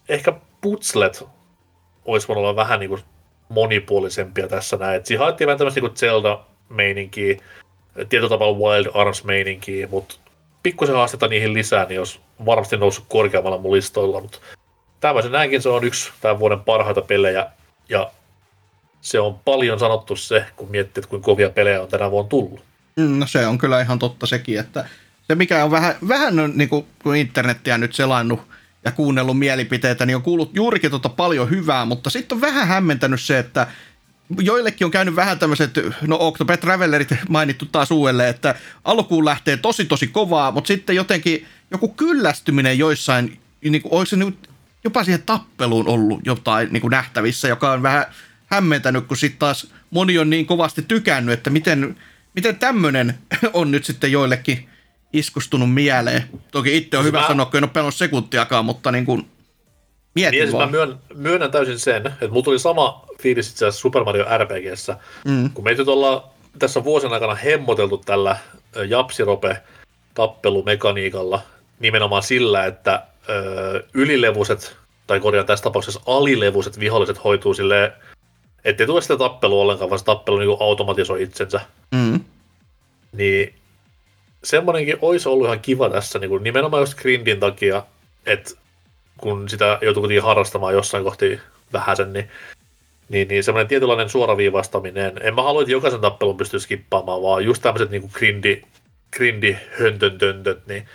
ehkä putslet olisi voinut olla vähän niin kuin monipuolisempia tässä näin. Et siihen haettiin vähän tämmöistä niin Zelda-meininkiä, tietyllä tavalla Wild Arms-meininkiä, mutta pikkusen haastetta niihin lisää, niin olisi varmasti noussut korkeammalla mun listoilla, mutta tämmöisen näinkin se on yksi tämän vuoden parhaita pelejä, ja se on paljon sanottu se, kun miettii, että kuinka kovia pelejä on tänä vuonna tullut. Mm, no se on kyllä ihan totta sekin, että se mikä on vähän, vähän niin kuin, kun internettiä nyt selannut ja kuunnellut mielipiteitä, niin on kuullut juurikin tota paljon hyvää, mutta sitten on vähän hämmentänyt se, että joillekin on käynyt vähän tämmöiset, no Octopath Travellerit mainittu taas uudelleen, että alkuun lähtee tosi tosi kovaa, mutta sitten jotenkin joku kyllästyminen joissain, niin kuin, olisi niin, jopa siihen tappeluun ollut jotain niin kuin nähtävissä, joka on vähän hämmentänyt, kun sitten taas moni on niin kovasti tykännyt, että miten, miten tämmöinen on nyt sitten joillekin iskustunut mieleen. Toki itse on hyvä mä... sanoa, kun en ole pelannut sekuntiakaan, mutta niin kuin mietin niin, vaan. Mä myön, myönnän täysin sen, että mulla tuli sama fiilis itse asiassa Super Mario RPGssä, mm. kun me nyt ollaan tässä vuosien aikana hemmoteltu tällä japsirope tappelumekaniikalla nimenomaan sillä, että ö, ylilevuiset, tai korjaan tässä tapauksessa alilevuiset viholliset hoituu silleen ettei tule sitä tappelua ollenkaan, vaan se tappelu niin automatisoi itsensä. Mm. Niin semmoinenkin olisi ollut ihan kiva tässä, niin kuin nimenomaan just grindin takia, että kun sitä joutuu kuitenkin harrastamaan jossain kohti vähäsen, niin, niin, niin semmoinen tietynlainen suoraviivastaminen. En mä halua, että jokaisen tappelun pystyy skippaamaan, vaan just tämmöiset niin grindi, grindi höntöntöntött, niin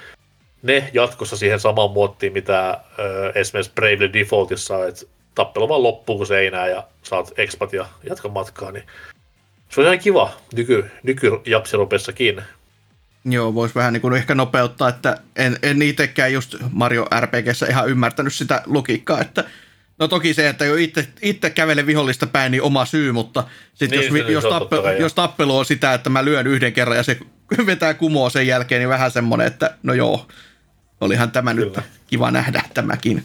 ne jatkossa siihen samaan muottiin, mitä ö, esimerkiksi Bravely Defaultissa, että tappelu vaan loppuu kuin seinään ja saat expat ja jatka matkaa, niin se on ihan kiva nyky, nykyjapsirupessakin. Joo, voisi vähän niin kuin ehkä nopeuttaa, että en, en itsekään just Mario RPGssä ihan ymmärtänyt sitä logiikkaa, että No toki se, että jo itse, itse kävele vihollista päin, niin oma syy, mutta sitten niin, jos, jos, tappelu, jos tappelu on sitä, että mä lyön yhden kerran ja se vetää kumoa sen jälkeen, niin vähän semmoinen, että no joo, olihan tämä Kyllä. nyt kiva nähdä tämäkin.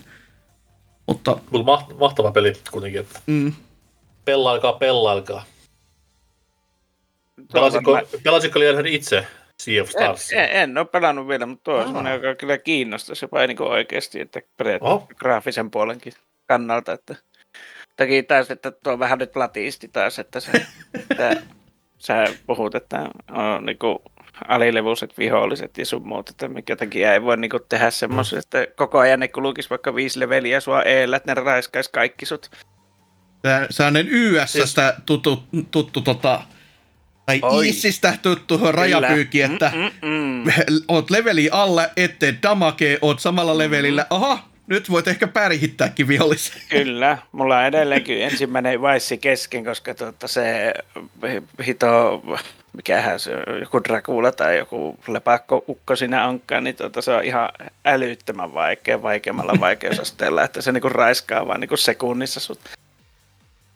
Mutta, Mutta mahtava peli kuitenkin, että mm. pellailkaa, pellailkaa. Pelasitko, mä... pelasitko liian itse Sea of Stars? En, en, en ole pelannut vielä, mutta tuo on semmoinen, joka kyllä kiinnostaisi jopa niin oikeasti, että oh. graafisen puolenkin kannalta, että Toki taas, että tuo on vähän nyt latiisti taas, että, se, että sä puhut, että on niin kuin alilevuiset viholliset ja sun muut, että mikä takia ei voi niinku tehdä semmoisen, mm. että koko ajan ne kulkis vaikka viisi leveliä sua eellä, että ne raiskais kaikki sut. Sellainen YS-stä tuttu, tuttu tota, tai Oi. Issistä tuttu rajapyyki, että mm, mm, mm. oot leveli alle, ettei damake, oot samalla levelillä, aha, nyt voit ehkä pärhittääkin vihollisen. Kyllä, mulla on edelleenkin ensimmäinen vaissi kesken, koska tuota se hito, mikähän se on, joku Dracula tai joku lepakko ukko sinä onkaan, niin tuota, se on ihan älyttömän vaikea, vaikeammalla vaikeusasteella, että se niinku raiskaa vaan niinku sekunnissa sut.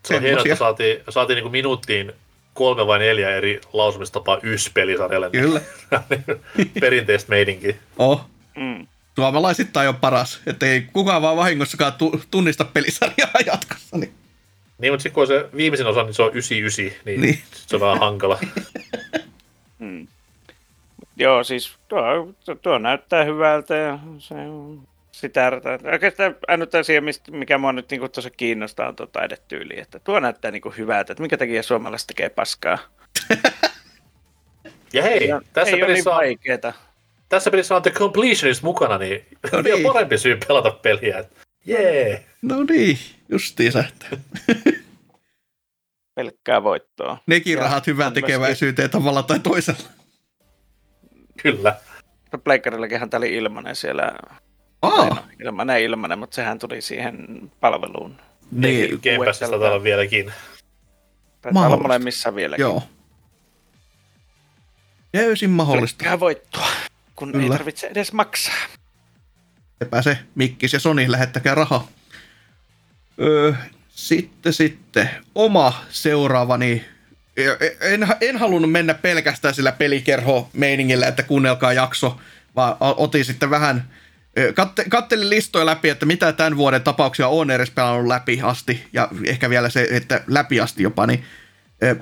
Se on hienoa, että saatiin, saatiin niinku minuuttiin kolme vai neljä eri lausumistapaa YS-pelisarjalle. Kyllä. Perinteistä meidinkin. Oh. Mm suomalaisittain on paras, että ei kukaan vaan vahingossakaan tu- tunnista pelisarjaa jatkossa. Niin. Niin, mutta sitten kun se viimeisin osa, niin se on 99, niin, Niin. se on vähän hankala. Mm. Joo, siis tuo, tuo, näyttää hyvältä ja se on sitä, oikeastaan ainut asia, mistä, mikä mua nyt niin tuossa kiinnostaa, on tuo taidetyyli, että tuo näyttää niin hyvältä, että minkä takia suomalaiset tekee paskaa. Ja hei, Ja tässä, ei ole niin pelissä on, vaikeeta. tässä pelissä on The Completionist mukana, niin No vielä niin. parempi syy pelata peliä. Jee! No niin, justiinsa. Pelkkää voittoa. Nekin Ja rahat hyvään on myöskin- tekeväisyyteen tavalla tai toisella. Kyllä. Pleikkarillakinhan tämä oli ilmanen siellä. Aa, No, ilmanen ilmanen, mutta sehän tuli siihen palveluun. niin, Game Passista täällä on vieläkin. Taitaa olla Mahdollista. molemmissa vieläkin. joo. Täysin mahdollista. Pelkkää voittoa, kun Kyllä. ei tarvitse edes maksaa. Sepä se, Mikkis ja Sony, lähettäkää rahaa. Öö, sitten, sitten, oma seuraavani. En, en halunnut mennä pelkästään sillä pelikerho-meiningillä, että kuunnelkaa jakso, vaan otin sitten vähän, katte, kattelin listoja läpi, että mitä tämän vuoden tapauksia on edes pelannut läpi asti, ja ehkä vielä se, että läpi asti jopa, niin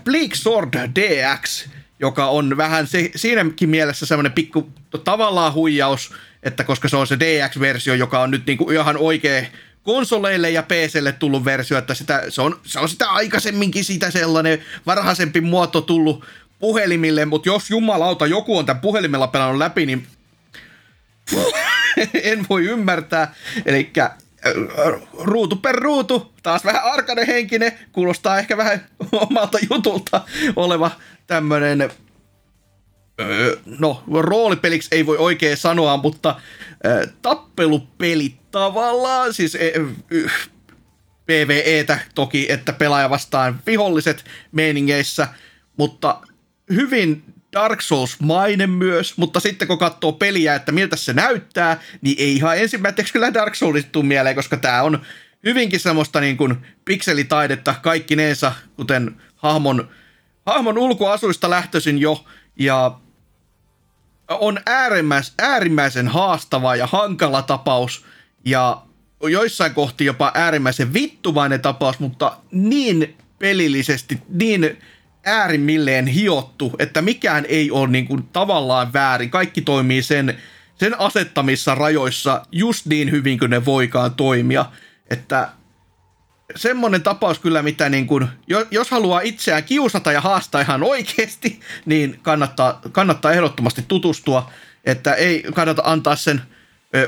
Bleak Sword DX, joka on vähän se, siinäkin mielessä semmoinen pikku tavallaan huijaus, että koska se on se DX-versio, joka on nyt niinku ihan oikea konsoleille ja PClle tullut versio, että sitä, se, on, se on sitä aikaisemminkin sitä sellainen varhaisempi muoto tullut puhelimille, mutta jos jumalauta joku on tämän puhelimella pelannut läpi, niin en voi ymmärtää. Eli ruutu per ruutu, taas vähän arkainen henkinen, kuulostaa ehkä vähän omalta jutulta oleva tämmöinen no, roolipeliksi ei voi oikein sanoa, mutta tappelupeli tavallaan, siis e, PvEtä toki, että pelaaja vastaan viholliset meiningeissä, mutta hyvin Dark Souls-mainen myös, mutta sitten kun katsoo peliä, että miltä se näyttää, niin ei ihan ensimmäiseksi kyllä Dark Souls tuu mieleen, koska tämä on hyvinkin semmoista niin kuin pikselitaidetta kaikkineensa, kuten hahmon, hahmon ulkoasuista lähtöisin jo, ja on äärimmäis, äärimmäisen haastava ja hankala tapaus, ja joissain kohti jopa äärimmäisen vittuvainen tapaus, mutta niin pelillisesti, niin äärimmilleen hiottu, että mikään ei ole niin kuin tavallaan väärin. Kaikki toimii sen, sen asettamissa rajoissa just niin hyvin kuin ne voikaan toimia. Että semmoinen tapaus kyllä, mitä niin kuin, jo- jos haluaa itseään kiusata ja haastaa ihan oikeasti, niin kannattaa, kannattaa ehdottomasti tutustua, että ei kannata antaa sen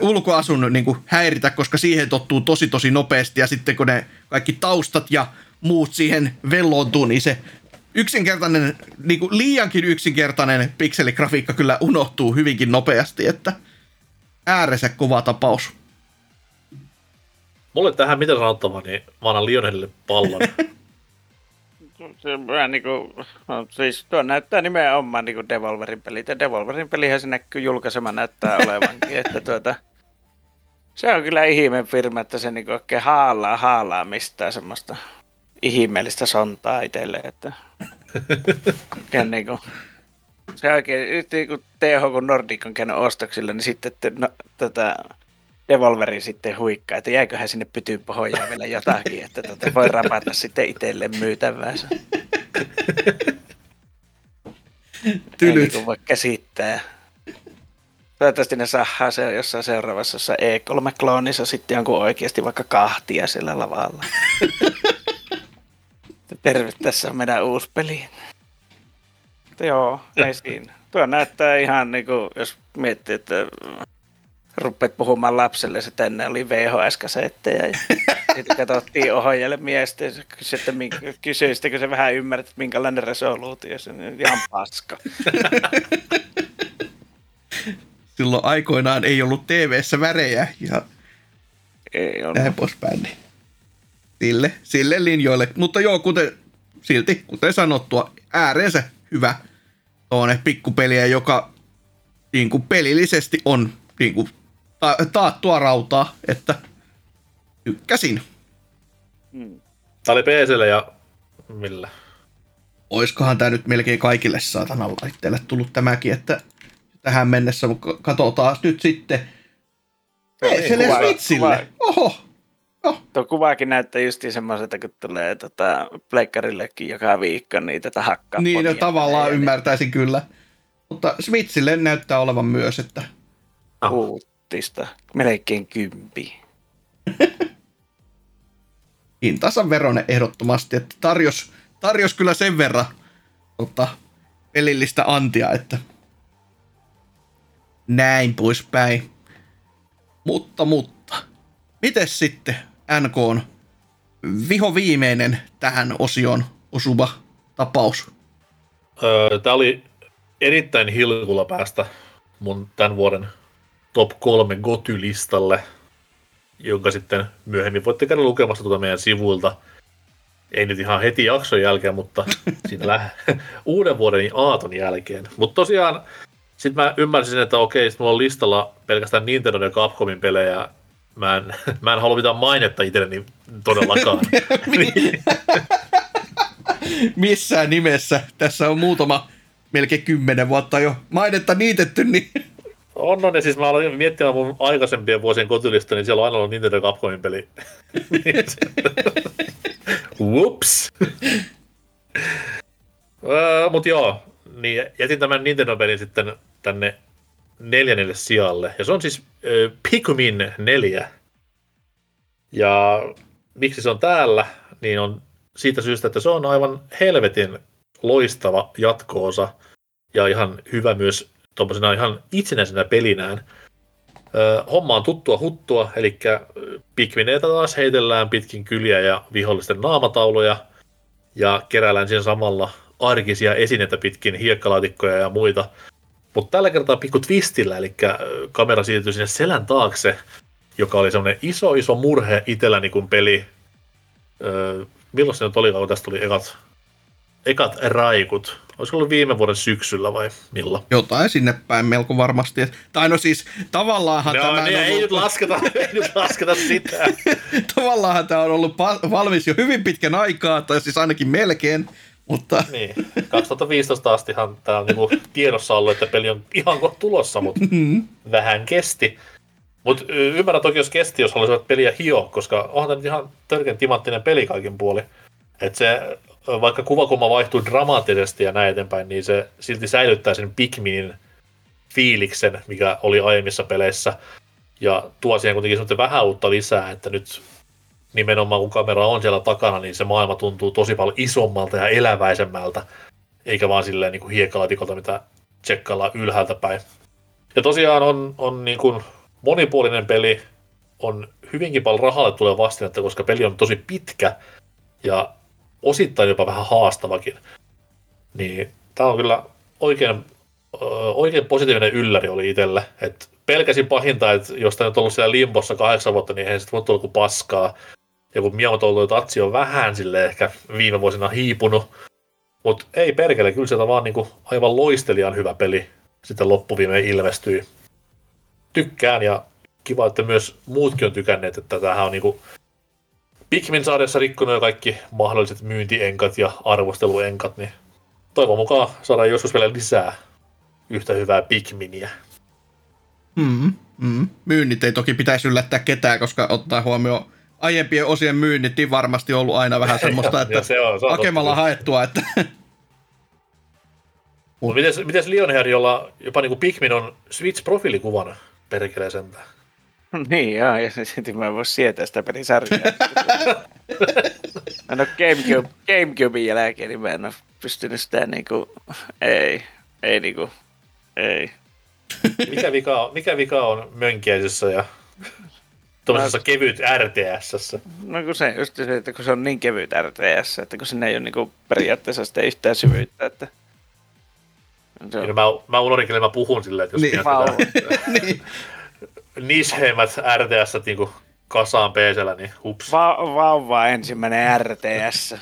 ulkoasun niin kuin häiritä, koska siihen tottuu tosi tosi nopeasti ja sitten kun ne kaikki taustat ja muut siihen velloontuu, niin se yksinkertainen, niin kuin liiankin yksinkertainen pikseligrafiikka kyllä unohtuu hyvinkin nopeasti, että ääreensä kova tapaus. Mulle tähän mitä sanottavaa, niin mä annan Lionelille pallon. Se vähän niin kuin, no, siis tuo näyttää nimenomaan niin kuin Devolverin pelit. Ja Devolverin pelihän se näkyy julkaisema näyttää olevankin, että tuota, se on kyllä ihmeen firma, että se niin oikein haalaa, haalaa mistään semmoista ihmeellistä sontaa itselle, että ja niin kuin, se oikein, niin kuin TH kun Nordic on käynyt ostoksilla, niin sitten että, no, tätä Devolveri sitten huikkaa, että jäiköhän sinne pytyyn pohjaan vielä jotakin, että tota, voi rapata sitten itselle myytäväänsä. Tylyt. Ei niin voi käsittää. Toivottavasti ne sahaa se jossain seuraavassa jossa E3-kloonissa sitten jonkun oikeasti vaikka kahtia sillä lavalla. Terve, tässä on meidän uusi peli. Mutta joo, ei siinä. Tuo näyttää ihan niin kuin, jos miettii, että rupeat puhumaan lapselle, että ennen oli VHS-kasetteja ja sitten katsottiin miestä ja se kysyi, että minkä, kysyi sitten, kun se vähän ymmärrät, että minkälainen resoluutio se on, ihan paska. Silloin aikoinaan ei ollut TV-ssä värejä ja Ei ole. näin poispäin. Niin sille, sille linjoille. Mutta joo, kuten, silti, kuten sanottua, ääreensä hyvä tuonne pikkupeliä, joka niin kuin pelillisesti on niin kuin, ta- taattua rautaa, että tykkäsin. Mm. Tää oli PClle ja millä? Oiskohan tämä nyt melkein kaikille saatana laitteelle tullut tämäkin, että tähän mennessä, mutta katsotaan nyt sitten. Se kuva- Switchille. Oho, Oh. Tuo kuvakin näyttää just semmoiselta, kun tulee tota, pleikkarillekin joka viikko niitä tätä hakkaa. Niin, no, tavallaan ymmärtäisin kyllä. Mutta Smitsille näyttää olevan myös, että... Uutista. Melkein kympi. Hintansa veronen ehdottomasti, että tarjos, tarjos kyllä sen verran tota, pelillistä antia, että näin poispäin. Mutta, mutta, miten sitten NK on viho viimeinen tähän osioon osuva tapaus? Öö, Tämä oli erittäin hilkulla päästä mun tämän vuoden top kolme goty-listalle, jonka sitten myöhemmin voitte käydä lukemassa tuota meidän sivuilta. Ei nyt ihan heti jakson jälkeen, mutta siinä uuden vuoden aaton jälkeen. Mutta tosiaan sitten mä ymmärsin, että okei, sit mulla on listalla pelkästään Nintendo ja Capcomin pelejä. Mä en, mä en halua mitään mainetta itselleni todellakaan. Missään nimessä. Tässä on muutama, melkein kymmenen vuotta jo mainetta niitetty, niin... On, on, ja siis mä aloin miettimään mun aikaisempien vuosien kotylista, niin siellä on aina ollut Nintendo Capcomin peli. Whoops! uh, mut joo, niin jätin tämän Nintendo-pelin sitten tänne neljännelle sijalle. Ja se on siis äh, Pikmin 4. Ja miksi se on täällä, niin on siitä syystä, että se on aivan helvetin loistava jatkoosa ja ihan hyvä myös tuommoisena ihan itsenäisenä pelinään. Homma on tuttua huttua, eli Pikmineitä taas heitellään pitkin kyliä ja vihollisten naamatauluja ja keräillään siinä samalla arkisia esineitä pitkin, hiekkalaatikkoja ja muita. Mutta tällä kertaa pikku twistillä, eli kamera siirtyy sinne selän taakse, joka oli semmoinen iso, iso murhe itselläni kun peli. Öö, milloin se nyt oli, kun tästä tuli ekat, ekat raikut? Olisiko ollut viime vuoden syksyllä vai milloin? Jotain sinne päin melko varmasti. Tai no siis tavallaanhan no, tämä... Niin, ei, nyt lasketa, ei nyt lasketa sitä. tavallaanhan tämä on ollut valmis jo hyvin pitkän aikaa, tai siis ainakin melkein. Mutta... Niin, 2015 astihan tämä on niinku tiedossa ollut, että peli on ihan kohta tulossa, mutta mm-hmm. vähän kesti. Mutta ymmärrän toki, jos kesti, jos haluaisivat peliä hio, koska onhan tämä ihan törkeän timanttinen peli kaikin puoli. Että se, vaikka kuvakulma vaihtuu dramaattisesti ja näin eteenpäin, niin se silti säilyttää sen Pikminin fiiliksen, mikä oli aiemmissa peleissä. Ja tuo siihen kuitenkin vähän uutta lisää, että nyt nimenomaan kun kamera on siellä takana, niin se maailma tuntuu tosi paljon isommalta ja eläväisemmältä, eikä vaan silleen niin kuin hiekkalaatikolta, mitä tsekkaillaan ylhäältä päin. Ja tosiaan on, on niin kuin monipuolinen peli, on hyvinkin paljon rahalle tulee vastinetta, koska peli on tosi pitkä ja osittain jopa vähän haastavakin. Niin tämä on kyllä oikein, oikein positiivinen ylläri oli itselle. Et pelkäsin pahinta, että jos tämä on ollut siellä limbossa kahdeksan vuotta, niin eihän sitten voi tulla kuin paskaa. Ja kun Miyamoto Tatsi on vähän sille ehkä viime vuosina hiipunut, mutta ei perkele, kyllä sieltä vaan niinku aivan loistelijan hyvä peli sitten loppuviimeen ilmestyi. Tykkään ja kiva, että myös muutkin on tykänneet, että tämähän on niinku Pikmin-sarjassa rikkonut jo kaikki mahdolliset myyntienkat ja arvosteluenkat, niin toivon mukaan saadaan joskus vielä lisää yhtä hyvää Pikminiä. Mm, mm. Myynnit ei toki pitäisi yllättää ketään, koska ottaa huomioon aiempien osien myynnit niin varmasti ollut aina vähän semmoista, että se on, se on hakemalla totta. haettua. Että... Mutta mites, mites Lionhead, jolla jopa niinku Pikmin on Switch-profiilikuvana perkelee sentään? Niin joo, ja sitten mä en voi sietää sitä pelisarjaa. mä en ole Gamecube, Gamecubein jälkeen, niin mä en ole pystynyt sitä niinku, ei, ei niinku, ei. mikä vika on, mikä vika on mönkiäisessä ja Tuollaisessa no, kevyt RTS. No kun se, just se, että kun se on niin kevyt RTS, että kun sinne ei ole niinku periaatteessa sitä yhtään syvyyttä, että... Se on... Niin, mä, mä unohdin, että mä puhun silleen, että jos niin, niin. Nisheimmät RTS niin kasaan pc niin hups. Va- vauva ensimmäinen RTS.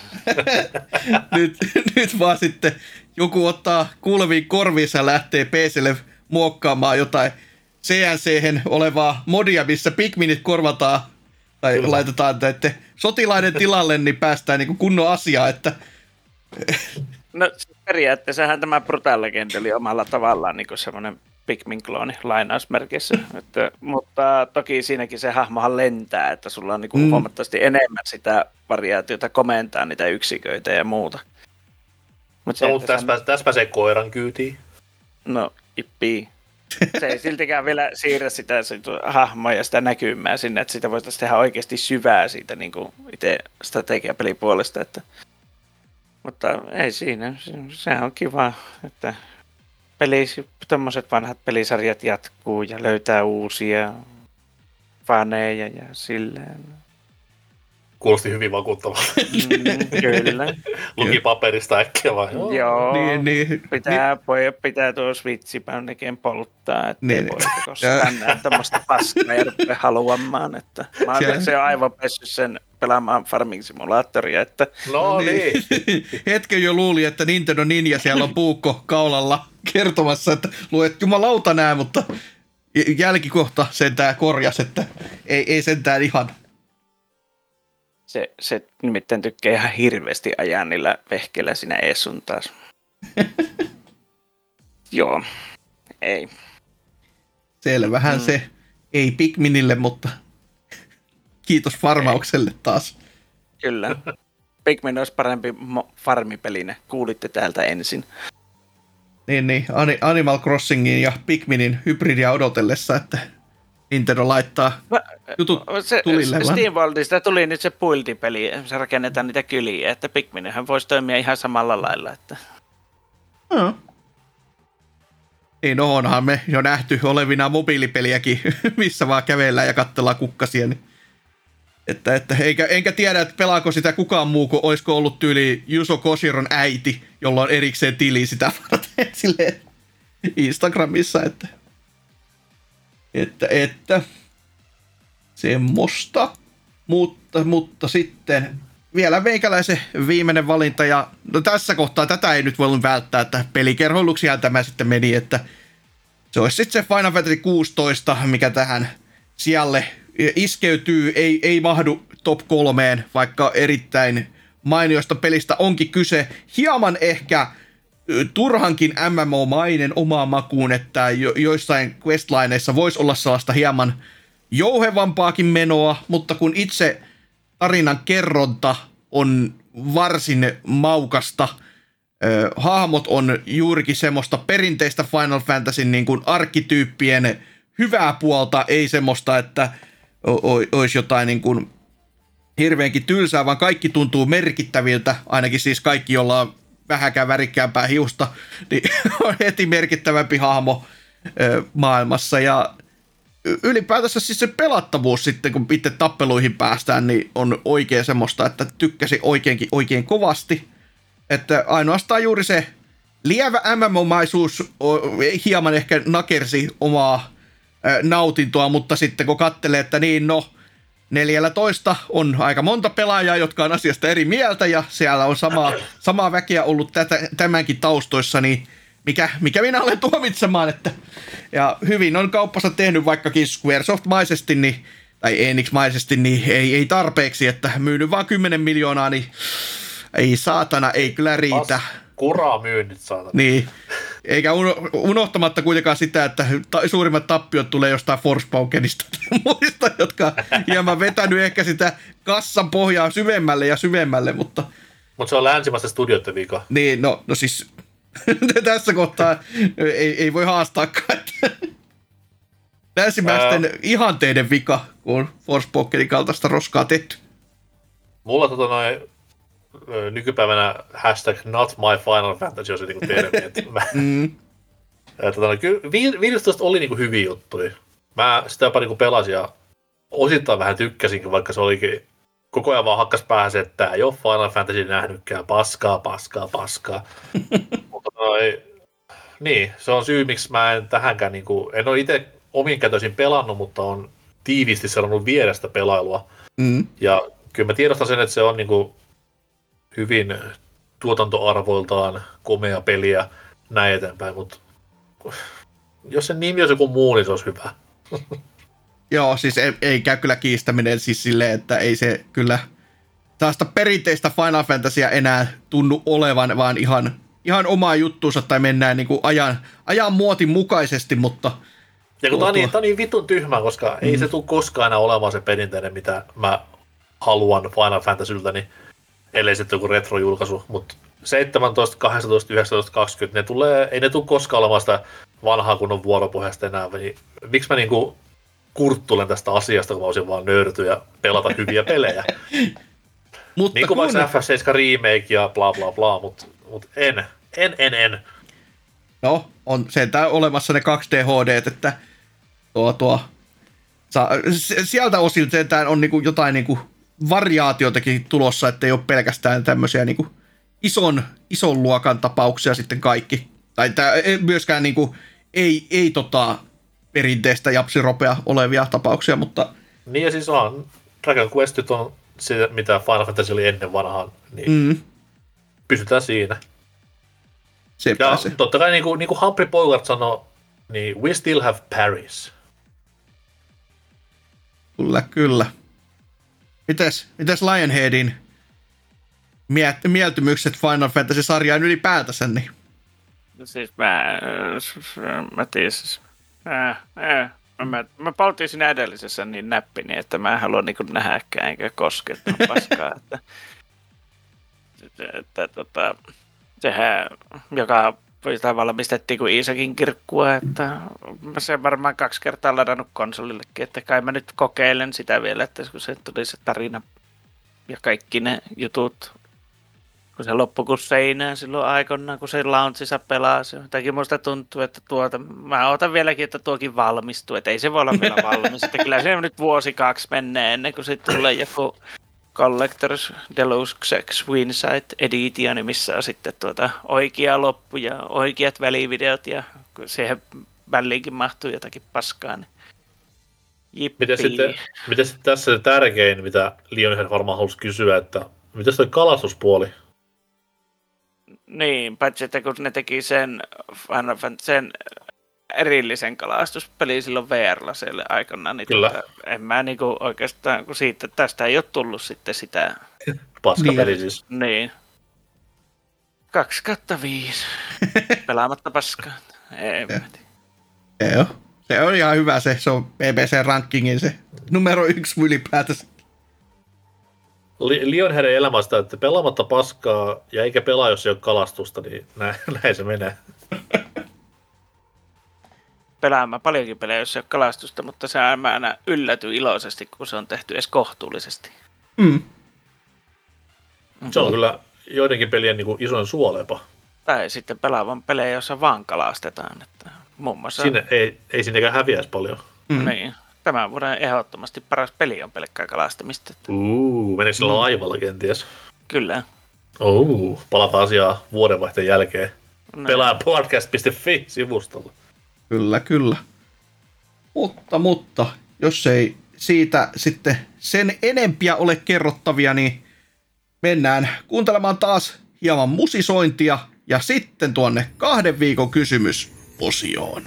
nyt, nyt vaan sitten joku ottaa kuuleviin korviinsa ja lähtee PClle muokkaamaan jotain cnc olevaa modia, missä Pikminit korvataan tai Kyllä. laitetaan että sotilaiden tilalle, niin päästään niin kunnon asiaa, että... No periaatteessahan tämä Brutal Legend oli omalla tavallaan niin semmoinen Pikmin-klooni lainausmerkissä. että, mutta toki siinäkin se hahmohan lentää, että sulla on niin kuin mm. huomattavasti enemmän sitä variaatiota komentaa niitä yksiköitä ja muuta. Mut se, no, mutta tässä, sä... tässä pääsee koiran kyytiin. No, ippii. Se ei siltikään vielä siirrä sitä, sitä hahmoa ja sitä näkymää sinne, että sitä voitaisiin tehdä oikeasti syvää siitä niin kuin itse strategiapelin puolesta. Että... Mutta ei siinä, se on kiva, että peli, tämmöiset vanhat pelisarjat jatkuu ja löytää uusia faneja ja silleen. Kuulosti hyvin vakuuttavalta. Mm, kyllä. Luki paperista äkkiä vai? Joo, Joo niin, niin, pitää, niin. Pojat pitää tuo switchipäännekin polttaa, että niin, voi koskaan näe tämmöistä paskaa ja rupea haluamaan. Että mä olen se aivan pessyt sen pelaamaan Farming Simulatoria. Että... No niin. Hetken jo luuli, että Nintendo Ninja siellä on puukko kaulalla kertomassa, että luet jumalauta nää, mutta jälkikohta sentään korjas, että ei, ei sentään ihan se, se nimittäin tykkää ihan hirveästi ajaa niillä vehkeillä sinä Esun taas. Joo, ei. Selvähän mm. se ei Pikminille, mutta kiitos farmaukselle taas. Kyllä. Pikmin olisi parempi farmipeline. Kuulitte täältä ensin. Niin, niin. Animal Crossingin ja Pikminin hybridia odotellessa, että Nintendo laittaa jutut se, tulille. SteamWorldista tuli nyt se puiltipeli, se rakennetaan niitä kyliä, että Pikminhän voisi toimia ihan samalla lailla. Että... No. Niin, no onhan me jo nähty olevina mobiilipeliäkin, missä vaan kävellään ja katsellaan kukkasia. Niin. Että, että, eikä, enkä tiedä, että pelaako sitä kukaan muu kuin olisiko ollut tyyli Juso Koshiron äiti, jolla on erikseen tili sitä varten silleen Instagramissa, että että, että semmoista. Mutta, mutta sitten vielä meikäläisen viimeinen valinta ja no tässä kohtaa tätä ei nyt voinut välttää, että pelikerhoiluksiaan tämä sitten meni, että se olisi sitten se Final Fantasy 16, mikä tähän sijalle iskeytyy, ei, ei mahdu top kolmeen, vaikka erittäin mainiosta pelistä onkin kyse. Hieman ehkä turhankin MMO-mainen omaan makuun, että jo, joissain questlineissa voisi olla sellaista hieman jouhevampaakin menoa, mutta kun itse tarinan kerronta on varsin maukasta, ö, hahmot on juurikin semmoista perinteistä Final Fantasy niin kuin arkkityyppien hyvää puolta, ei semmoista, että olisi jotain niin kuin hirveänkin tylsää, vaan kaikki tuntuu merkittäviltä, ainakin siis kaikki, jolla on vähäkään värikkäämpää hiusta, niin on heti merkittävämpi hahmo maailmassa. Ja ylipäätänsä siis se pelattavuus sitten, kun itse tappeluihin päästään, niin on oikein semmoista, että tykkäsi oikeinkin oikein kovasti. Että ainoastaan juuri se lievä MMO-maisuus hieman ehkä nakersi omaa nautintoa, mutta sitten kun katselee, että niin no, 14 on aika monta pelaajaa, jotka on asiasta eri mieltä ja siellä on samaa, samaa väkeä ollut tätä, tämänkin taustoissa, niin mikä, mikä minä olen tuomitsemaan, että ja hyvin on kauppassa tehnyt vaikkakin Squaresoft-maisesti, niin, tai Enix-maisesti, niin ei, ei tarpeeksi, että myynyt vaan 10 miljoonaa, niin ei saatana, ei kyllä riitä. Kuraa myynnit saatana. Niin, eikä unohtamatta kuitenkaan sitä, että suurimmat tappiot tulee jostain Forspokenista muista, jotka hieman vetänyt ehkä sitä kassan pohjaa syvemmälle ja syvemmälle, mutta... Mutta se on länsimaista studioiden vika. Niin, no, no siis tässä kohtaa ei, ei voi haastaakaan. Länsimäisten Ää... ihanteiden vika, kun on Forspokenin kaltaista roskaa tehty. Mulla tota noin nykypäivänä hashtag not my final fantasy on se niinku termi. Että mä, mm. tota, kyllä 15 oli niinku hyviä juttuja. Mä sitä jopa niinku pelasin ja osittain vähän tykkäsinkin, vaikka se olikin koko ajan vaan hakkas päähän se, että ei ole Final Fantasy nähnytkään, paskaa, paskaa, paskaa. Mutta noi, niin, se on syy, miksi mä en tähänkään, niin kuin, en ole itse omin kätöisin pelannut, mutta on tiiviisti seurannut vierestä pelailua. Mm. Ja kyllä mä tiedostan sen, että se on niin kuin, hyvin tuotantoarvoiltaan komea peliä näin eteenpäin, mutta jos sen nimi olisi joku muu, niin se olisi hyvä. Joo, siis ei, ei käy kyllä kiistäminen siis silleen, että ei se kyllä tästä perinteistä Final Fantasyä enää tunnu olevan, vaan ihan ihan omaa juttuunsa tai mennään niin kuin ajan, ajan muotin mukaisesti, mutta... Ja kun tämä on, niin, tämä on niin vitun tyhmä, koska mm. ei se tule koskaan enää olemaan se perinteinen, mitä mä haluan Final Fantasyltä, niin ellei sitten joku retrojulkaisu, mutta 17, 18, 19, 20, ne tulee, ei ne tule koskaan olemaan sitä vanhaa kunnon vuoropohjasta enää, niin miksi mä niinku kurttulen tästä asiasta, kun mä olisin vaan nöyrty ja pelata hyviä pelejä. mutta niin kuin kun... vaikka FF7 remake ja bla bla bla, mutta mut en, en, en, en. No, on sentään olemassa ne 2D HD, että tuo, tuo, sa, sieltä osin sentään on niinku jotain niinku variaatiotakin tulossa, että ei ole pelkästään tämmöisiä niinku ison, ison luokan tapauksia sitten kaikki. Tai tää, myöskään niinku, ei, ei tota, perinteistä japsiropea olevia tapauksia, mutta... Niin ja siis on, Dragon Questit on se, mitä Final Fantasy oli ennen vanhaan, niin mm. pysytään siinä. Se ja se. totta kai niin kuin, niin kuin Humphrey Bogart sanoi, niin we still have Paris. Kyllä, kyllä. Mites, mites Lionheadin mieltymykset Final Fantasy-sarjaan ylipäätänsä? Niin? No siis mä, mä tiedän, siis Ää, ää. Mä, mä paltiin siinä edellisessä niin näppini, että mä en halua niin nähdäkään enkä koske paskaa. että, että, että, tota, sehän, joka sitä valmistettiin kuin Iisakin kirkkua, että mä sen varmaan kaksi kertaa ladannut konsolillekin, että kai mä nyt kokeilen sitä vielä, että kun se tuli se tarina ja kaikki ne jutut kun se loppui kuin seinään silloin aikoinaan, kun se launchissa pelasi. Jotenkin musta tuntuu, että tuota, mä otan vieläkin, että tuokin valmistuu, että ei se voi olla vielä valmis. että kyllä se nyt vuosi kaksi menee ennen kuin sitten tulee joku Collectors Deluxe Winsight Edition, missä on sitten tuota oikea loppu ja oikeat välivideot ja siihen väliinkin mahtuu jotakin paskaa. Niin Miten sitten, miten sitten tässä se tärkein, mitä Lionhead varmaan halusi kysyä, että miten se kalastuspuoli? Niin, paitsi että kun ne teki sen, sen erillisen kalastuspeli silloin vr siellä aikana, niin Kyllä. Tuota, en mä niinku oikeastaan, kun siitä, tästä ei ole tullut sitten sitä... Paskapeli niin. siis. Niin. 2 kautta 5. Pelaamatta paskaa. Ei, Joo. Se on ihan hyvä se, se on BBC-rankingin se numero yksi ylipäätänsä. Lionheadin elämästä, että pelaamatta paskaa ja eikä pelaa, jos ei ole kalastusta, niin näin, näin se menee. Pelaamaan paljonkin pelejä, jos ei ole kalastusta, mutta se on aina ylläty iloisesti, kun se on tehty edes kohtuullisesti. Mm. Se on kyllä joidenkin pelien niin kuin isoin suolepa. Tai sitten pelaavan pelejä, joissa vaan kalastetaan. Että muun muassa... Sinne ei, ei sinnekään häviäisi paljon. Mm. Niin tämän vuoden ehdottomasti paras peli on pelkkää kalastamista. Uuu, menikö sillä mm. laivalla kenties? Kyllä. Uuu, palataan asiaa vuodenvaihteen jälkeen. No. Pelaa podcast.fi sivustolla. Kyllä, kyllä. Mutta, mutta, jos ei siitä sitten sen enempiä ole kerrottavia, niin mennään kuuntelemaan taas hieman musisointia ja sitten tuonne kahden viikon kysymys osioon.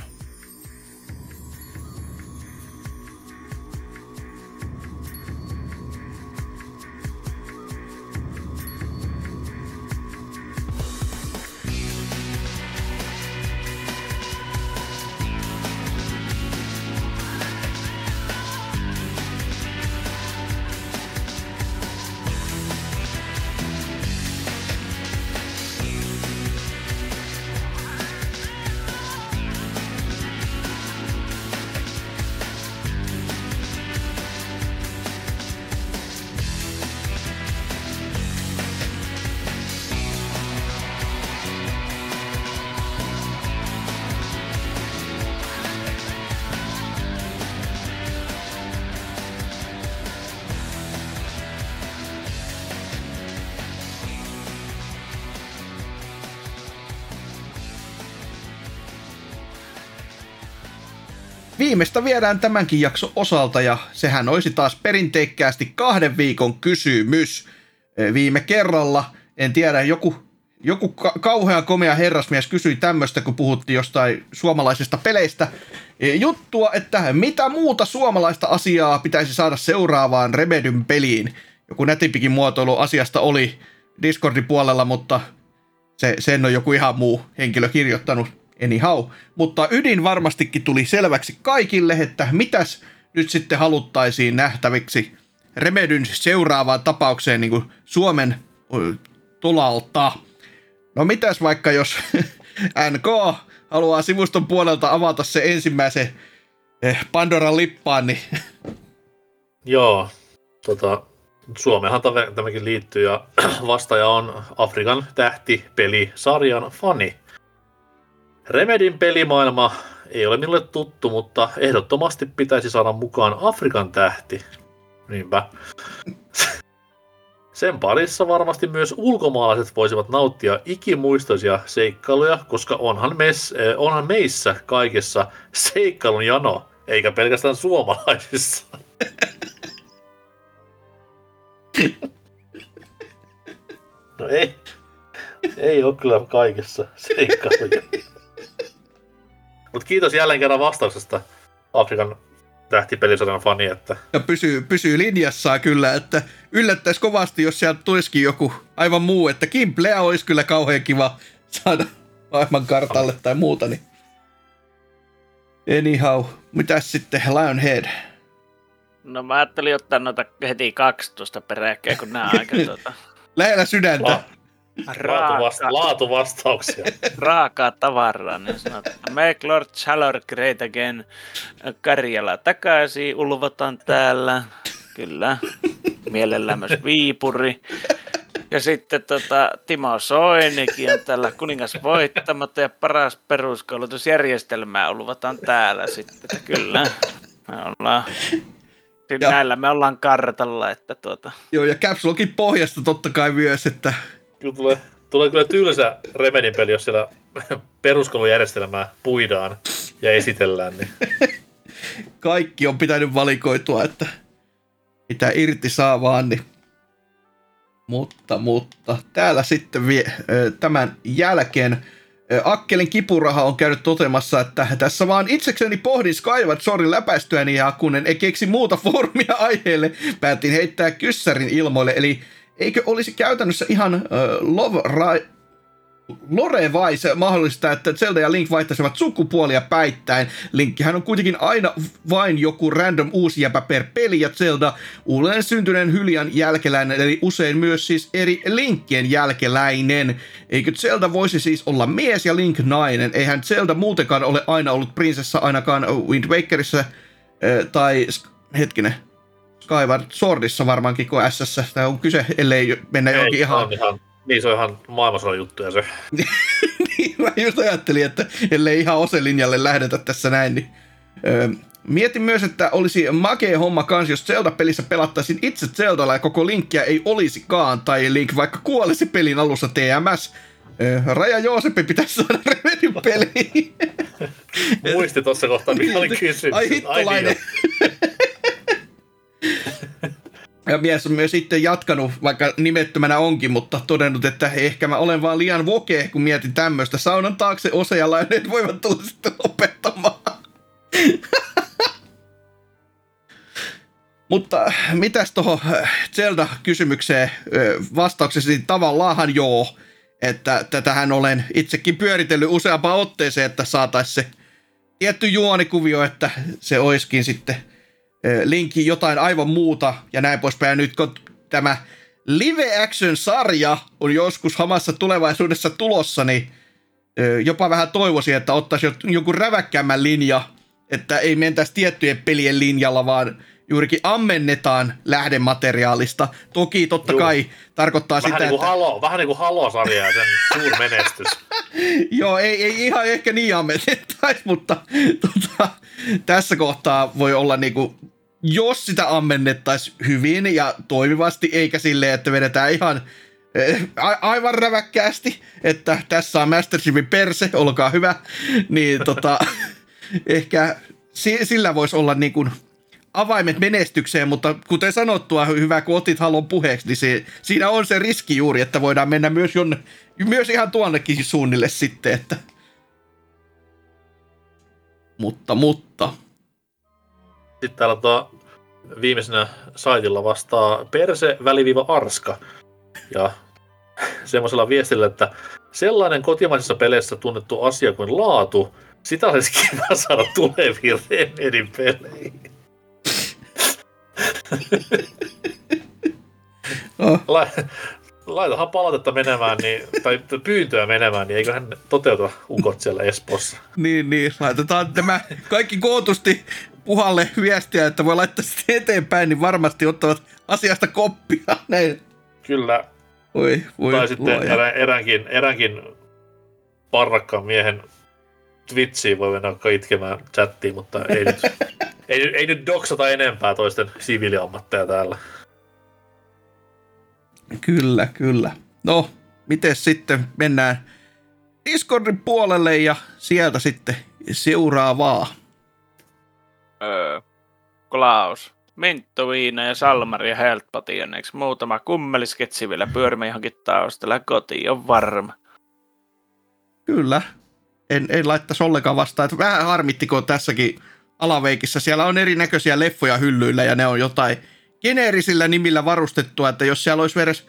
Viimeistä viedään tämänkin jakso osalta ja sehän olisi taas perinteikkäästi kahden viikon kysymys. Viime kerralla, en tiedä, joku, joku ka- kauhean komea herrasmies kysyi tämmöistä, kun puhuttiin jostain suomalaisista peleistä. E, juttua, että mitä muuta suomalaista asiaa pitäisi saada seuraavaan Remedyn peliin. Joku nätimpikin muotoilu asiasta oli Discordin puolella, mutta Se, sen on joku ihan muu henkilö kirjoittanut anyhow. Mutta ydin varmastikin tuli selväksi kaikille, että mitäs nyt sitten haluttaisiin nähtäviksi Remedyn seuraavaan tapaukseen niin kuin Suomen tulalta. No mitäs vaikka jos NK haluaa sivuston puolelta avata se ensimmäisen eh, Pandoran lippaan, niin... Joo, tota, Suomehan tämäkin liittyy ja vastaaja on Afrikan tähti pelisarjan fani. Remedin pelimaailma ei ole minulle tuttu, mutta ehdottomasti pitäisi saada mukaan Afrikan tähti. Niinpä. Sen parissa varmasti myös ulkomaalaiset voisivat nauttia ikimuistoisia seikkailuja, koska onhan, mes, eh, onhan meissä kaikessa seikkailun jano, eikä pelkästään suomalaisissa. No ei, ei ole kyllä kaikessa seikkailuja. Mutta kiitos jälleen kerran vastauksesta Afrikan tähtipelisarjan fani. Että... Ja pysyy, pysyy linjassaan kyllä, että yllättäisi kovasti, jos sieltä tulisikin joku aivan muu, että Kimplea olisi kyllä kauhean kiva saada maailman kartalle tai muuta. Niin. Anyhow, mitäs sitten Lionhead? No mä ajattelin ottaa noita heti 12 peräkkäin, kun nämä aika tuota... Lähellä sydäntä. Raaka, laatuvastauksia. Raakaa tavaraa, niin sanotaan. Make Lord Chalor great again. Karjala takaisin, ulvotaan täällä. Kyllä. Mielellään myös Viipuri. Ja sitten tota, Timo Soinikin on täällä kuningas voittamatta ja paras peruskoulutusjärjestelmää ulvotaan täällä sitten. Kyllä. Me ollaan ja, näillä me ollaan kartalla, että tuota... Joo, ja Caps Lockin pohjasta totta kai myös, että kyllä tulee, tulee kyllä tylsä Remedin peli, jos siellä peruskoulujärjestelmää puidaan ja esitellään. Niin. Kaikki on pitänyt valikoitua, että mitä irti saa vaan, niin mutta, mutta täällä sitten vie, tämän jälkeen Akkelin kipuraha on käynyt totemassa, että tässä vaan itsekseni pohdin Skyward läpäistyäni ja kun en keksi muuta foorumia aiheelle, päätin heittää kyssärin ilmoille, eli eikö olisi käytännössä ihan uh, love ra- lore vai se mahdollista, että Zelda ja Link vaihtaisivat sukupuolia päittäin. Linkkihän on kuitenkin aina vain joku random uusi jäpä per peli ja Zelda uudelleen syntyneen hyljan jälkeläinen, eli usein myös siis eri Linkkien jälkeläinen. Eikö Zelda voisi siis olla mies ja Link nainen? Eihän Zelda muutenkaan ole aina ollut prinsessa ainakaan Wind Wakerissa äh, tai hetkinen, Skyward Swordissa varmaankin kuin SS tämä on kyse, ellei mennä Ei, johonkin ihan... ihan... Niin, se on ihan maailmansodan juttuja se. niin, mä just ajattelin, että ellei ihan oselinjalle lähdetä tässä näin, niin... Öö, Mietin myös, että olisi makea homma kans, jos Zelda-pelissä pelattaisiin itse Zeldalla ja koko Linkkiä ei olisikaan, tai Link vaikka kuolisi pelin alussa TMS. Öö, Raja Joosepi pitäisi saada Remedin peliin. Muisti tuossa kohtaa, mikä oli kysymys. Ai hittolainen. Ai niin ja mies on myös sitten jatkanut, vaikka nimettömänä onkin, mutta todennut, että ehkä mä olen vaan liian voke, kun mietin tämmöistä. Saunan taakse osajalla ja ne voivat tulla sitten lopettamaan. Mutta mitäs tuohon äh, Zelda-kysymykseen vastauksesi tavallaan joo, että tätähän olen itsekin pyöritellyt useampaan otteeseen, että saataisiin se tietty juonikuvio, että se oiskin sitten – linkki jotain aivan muuta ja näin poispäin. Ja nyt kun tämä live action-sarja on joskus hamassa tulevaisuudessa tulossa, niin jopa vähän toivoisin, että ottaisi jonkun räväkkäämmän linja, että ei mentäisi tiettyjen pelien linjalla, vaan juurikin ammennetaan lähdemateriaalista. Toki totta Juu. kai tarkoittaa vähän sitä, niin kuin että... Halo, vähän niin kuin Halo-sarja ja sen suur menestys. Joo, ei, ei ihan ehkä niin ammennettaisi, mutta tota, tässä kohtaa voi olla niin kuin jos sitä ammennettaisiin hyvin ja toimivasti, eikä silleen, että vedetään ihan eh, a- aivan räväkkäästi, että tässä on Master Chiefin perse, olkaa hyvä, niin tota, ehkä sillä voisi olla niin kuin avaimet menestykseen, mutta kuten sanottua, hyvä kun otit halon puheeksi, niin se, siinä on se riski juuri, että voidaan mennä myös, jonne, myös ihan tuonnekin suunnille sitten, että mutta, mutta. Sitten täällä tuo viimeisenä saitilla vastaa Perse väliviiva Arska. Ja semmoisella viestillä, että sellainen kotimaisissa peleissä tunnettu asia kuin laatu, sitä olisi kiva saada tuleviin Remedin peleihin. Oh. La, laitahan palautetta menemään, niin, tai pyyntöä menemään, niin eiköhän toteuta ukot siellä Espoossa. Niin, niin. Laitetaan tämä kaikki kootusti puhalle viestiä, että voi laittaa sitten eteenpäin, niin varmasti ottavat asiasta koppia. Näin. Kyllä. Voi, voi tai sitten erä, eräänkin, eräänkin parrakkaan miehen Twitchiin voi mennä vaikka itkemään chattiin, mutta ei nyt, ei, ei nyt doksata enempää toisten siviiliammatteja täällä. Kyllä, kyllä. No, miten sitten mennään Discordin puolelle ja sieltä sitten seuraavaa. Öö, Klaus. Minttu, Viina ja Salmari ja Heltpotioneeksi muutama kummelisketsi vielä pyörimme johonkin taustalla. Koti on varma. Kyllä. En, en laittaisi ollenkaan vastaan. Että vähän harmittiko tässäkin alaveikissä. Siellä on erinäköisiä leffoja hyllyillä ja ne on jotain geneerisillä nimillä varustettua, että jos siellä olisi edes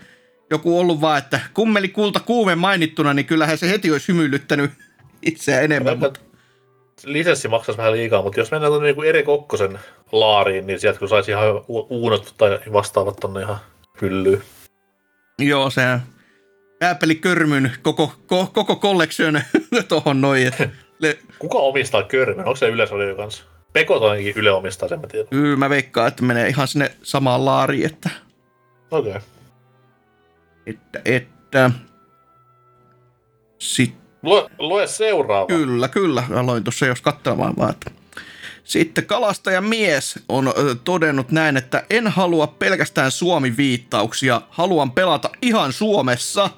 joku ollut vaan, että kummeli kulta kuume mainittuna, niin kyllähän se heti olisi hymyilyttänyt itseä enemmän. Vaikka lisenssi maksaisi vähän liikaa, mutta jos mennään tuonne niin Eri Kokkosen laariin, niin sieltä kun saisi ihan uunot tai vastaavat tonne ihan hyllyyn. Joo, se Apple Körmyn koko, ko, koko collection tohon noin. että Le, Kuka omistaa Körmen? Onko se Yleisradio kanssa? Peko toinkin Yle omistaa, sen mä tiedän. kyllä mä veikkaan, että menee ihan sinne samaan laariin, että, Okei. Okay. että, että sitten Lue, lue seuraava. Kyllä, kyllä. Aloin tuossa jos katselemaan vaan. Sitten kalastajamies on ö, todennut näin, että en halua pelkästään Suomi-viittauksia, haluan pelata ihan Suomessa.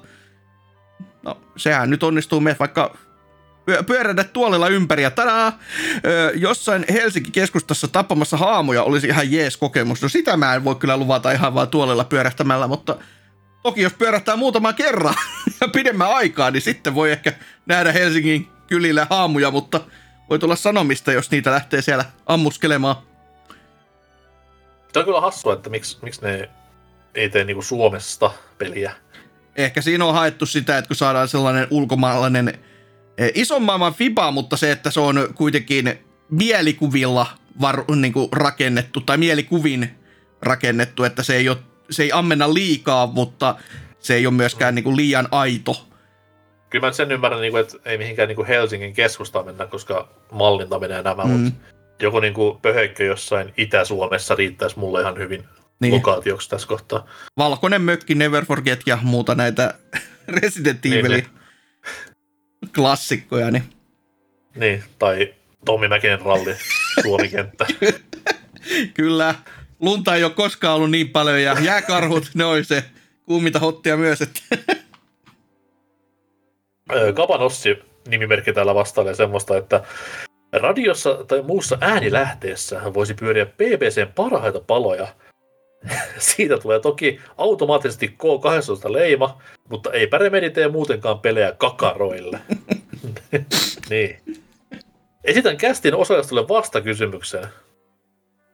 No, sehän nyt onnistuu me vaikka pyö- pyörätä tuolilla ympäri ja tadaa, jossain Helsinki keskustassa tappamassa haamuja olisi ihan jees kokemus. No sitä mä en voi kyllä luvata ihan vaan tuolilla pyörähtämällä, mutta toki jos pyörähtää muutaman kerran ja pidemmän aikaa, niin sitten voi ehkä nähdä Helsingin kylillä haamuja, mutta voi tulla sanomista, jos niitä lähtee siellä ammuskelemaan. Se on kyllä hassua, että miksi, miksi ne ei tee niinku Suomesta peliä. Ehkä siinä on haettu sitä, että kun saadaan sellainen ulkomaalainen eh, ison maailman FIBA, mutta se, että se on kuitenkin mielikuvilla var, niin kuin rakennettu tai mielikuvin rakennettu, että se ei, ole, se ei ammenna liikaa, mutta se ei ole myöskään niin kuin liian aito. Kyllä mä sen ymmärrän, niinku, että ei mihinkään niinku Helsingin keskustaan mennä, koska mallinta menee nämä, mm. Mutta joku niinku pöhökkö jossain Itä-Suomessa riittäisi mulle ihan hyvin niin. Niin. lokaatioksi tässä kohtaa. Valkoinen mökki, Never Forget ja muuta näitä Resident Niin, Evilin niin. klassikkoja, niin Niin, tai Tommi Mäkinen ralli Suomi-kenttä. Kyllä, lunta ei ole koskaan ollut niin paljon ja jääkarhut, ne oli se kuuminta hottia myös. Että Kapanossi nimimerkki täällä vastailee semmoista, että radiossa tai muussa äänilähteessä voisi pyöriä BBCn parhaita paloja. Siitä tulee toki automaattisesti K18 leima, mutta ei Remedi tee muutenkaan pelejä kakaroille. niin. Esitän kästin osallistulle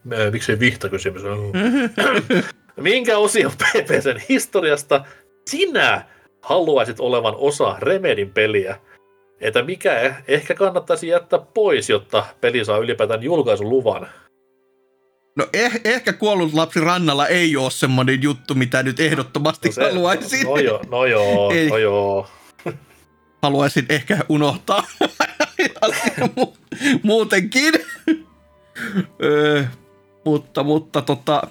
vastakysymykseen. Öö, Miksei vihtakysymys? Minkä osion BBCn historiasta sinä haluaisit olevan osa Remedin peliä? Että mikä eh- ehkä kannattaisi jättää pois, jotta peli saa ylipäätään julkaisuluvan? no eh, ehkä kuollut lapsi rannalla ei ole semmoinen juttu, mitä nyt ehdottomasti no haluaisin. No, joo, no joo, Ei. no joo. Haluaisin ehkä unohtaa muutenkin. Mutta, mutta tota,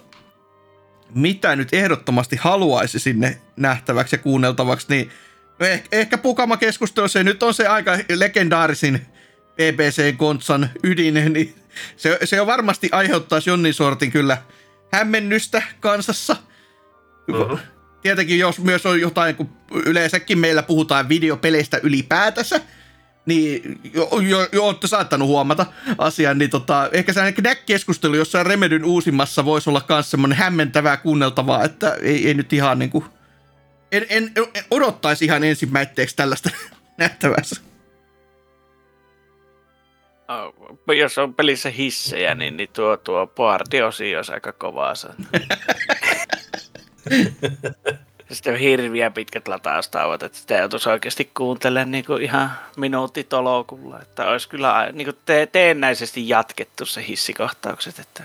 mitä nyt ehdottomasti haluaisi sinne nähtäväksi ja kuunneltavaksi, niin no ehkä, ehkä Pukama keskustelu, se nyt on se aika legendaarisin BBC-kontsan ydin, niin se, se jo varmasti aiheuttaisi jonnin sortin kyllä hämmennystä kansassa. Mhm. Tietenkin jos myös on jotain, kun yleensäkin meillä puhutaan videopeleistä ylipäätänsä, niin jo, jo, jo olette saattanut huomata asian, niin tota, ehkä se keskustelu jossain Remedyn uusimmassa voisi olla myös semmoinen hämmentävää kuunneltavaa, että ei, ei nyt ihan niin kuin, en, en, en odottaisi ihan ensimmäitteeksi tällaista nähtävässä. Oh, Jos on pelissä hissejä, niin, niin tuo, tuo party-osio olisi aika kovaa. Sitten on hirviä pitkät lataustauot, että sitä joutuisi oikeasti kuuntelemaan niin kuin ihan minuuttitolokulla. Että olisi kyllä niin kuin te- teennäisesti jatkettu se hissikohtaukset. Että...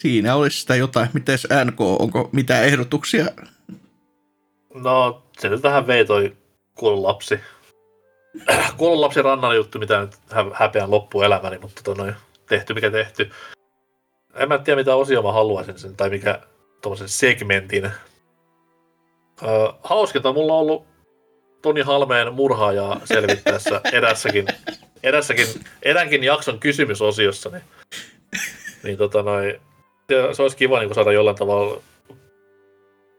Siinä olisi sitä jotain. Miten NK, onko mitään ehdotuksia? No, se nyt vähän vei toi kuollut lapsi. kuollut lapsi rannalla juttu, mitä nyt häpeän loppuelämäni, mutta tota noin, tehty mikä tehty. En mä tiedä, mitä osia mä haluaisin sen, tai mikä tuollaisen segmentin. Öö, hauskinta mulla on ollut Toni Halmeen murhaajaa selvittäessä edässäkin, edässäkin, edänkin jakson kysymysosiossa, niin, niin tota noin, se, se olisi kiva niin saada jollain tavalla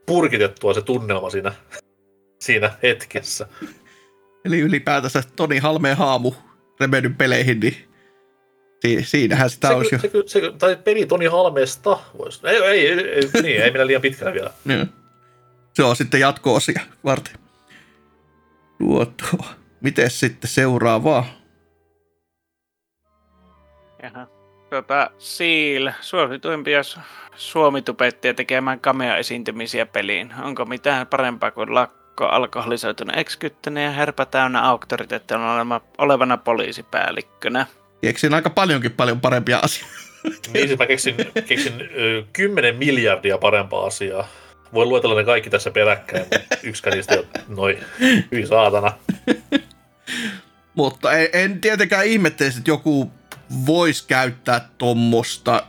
purkitettua se tunnelma siinä, siinä hetkessä. Eli ylipäätänsä Toni Halmeen haamu Remedyn peleihin, niin si- siinähän sitä se, olisi jo. Se, se, tai peli Toni Halmeesta voisi. Ei, ei, ei, ei, niin, ei mennä liian pitkälle vielä. Niin. Se on sitten jatko-osia varten. Tuo, Miten sitten seuraavaa? Jaha. Tota, Seal, suosituimpia suomitupettia tekemään cameo-esiintymisiä peliin. Onko mitään parempaa kuin lakko, alkoholisoitunut ekskyttäinen ja herpä täynnä auktoriteettina olevana poliisipäällikkönä? Keksin aika paljonkin paljon parempia asioita. Niin, siis mä keksin, keksin ö, 10 miljardia parempaa asiaa. Voin luetella ne kaikki tässä peräkkäin, mutta yksikään niistä ei ole noin hyi saatana. mutta en, en tietenkään ihmettelisi, että joku voisi käyttää tuommoista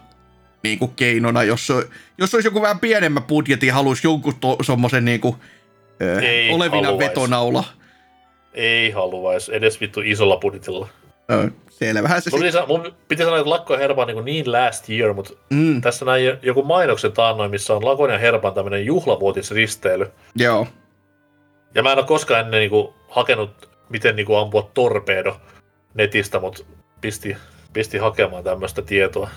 niin kuin keinona, jos, jos olisi joku vähän pienemmä budjetti ja haluaisi jonkun semmoisen niin kuin, äh, olevina haluais. vetonaula. Ei haluaisi, edes vittu isolla budjetilla. Ö, selvähän se mun, piti, mun piti sanoa, että Lakko ja Herpa on niin, niin last year, mutta mm. tässä näin joku mainoksen taannoin, missä on Lakon ja Herpan tämmöinen juhlavuotisristeily. Joo. Ja mä en ole koskaan ennen niin kuin, hakenut, miten niin kuin, ampua torpedo netistä, mutta pisti, pisti hakemaan tämmöistä tietoa.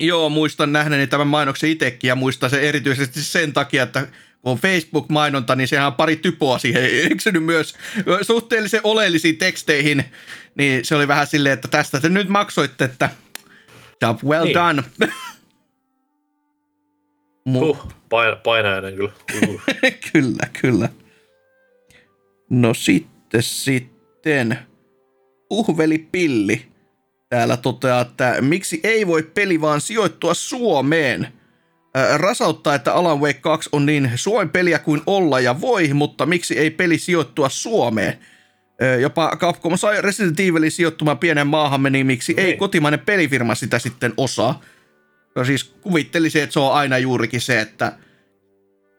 Joo, muistan nähneeni tämän mainoksen itsekin ja muistan se erityisesti sen takia, että kun on Facebook-mainonta, niin sehän on pari typoa siihen eksynyt myös suhteellisen oleellisiin teksteihin, niin se oli vähän silleen, että tästä te nyt maksoitte, että job well niin. done. uh, pain, painainen kyllä. Uh. kyllä, kyllä. No sitten, sitten. Uhveli Pilli täällä toteaa, että miksi ei voi peli vaan sijoittua Suomeen? Rasauttaa, että Alan Wake 2 on niin Suomen peliä kuin olla ja voi, mutta miksi ei peli sijoittua Suomeen? Jopa Capcom sai Resident Evilin sijoittumaan pienen maahamme, niin miksi ei niin. kotimainen pelifirma sitä sitten osaa? No siis kuvittelisin, että se on aina juurikin se, että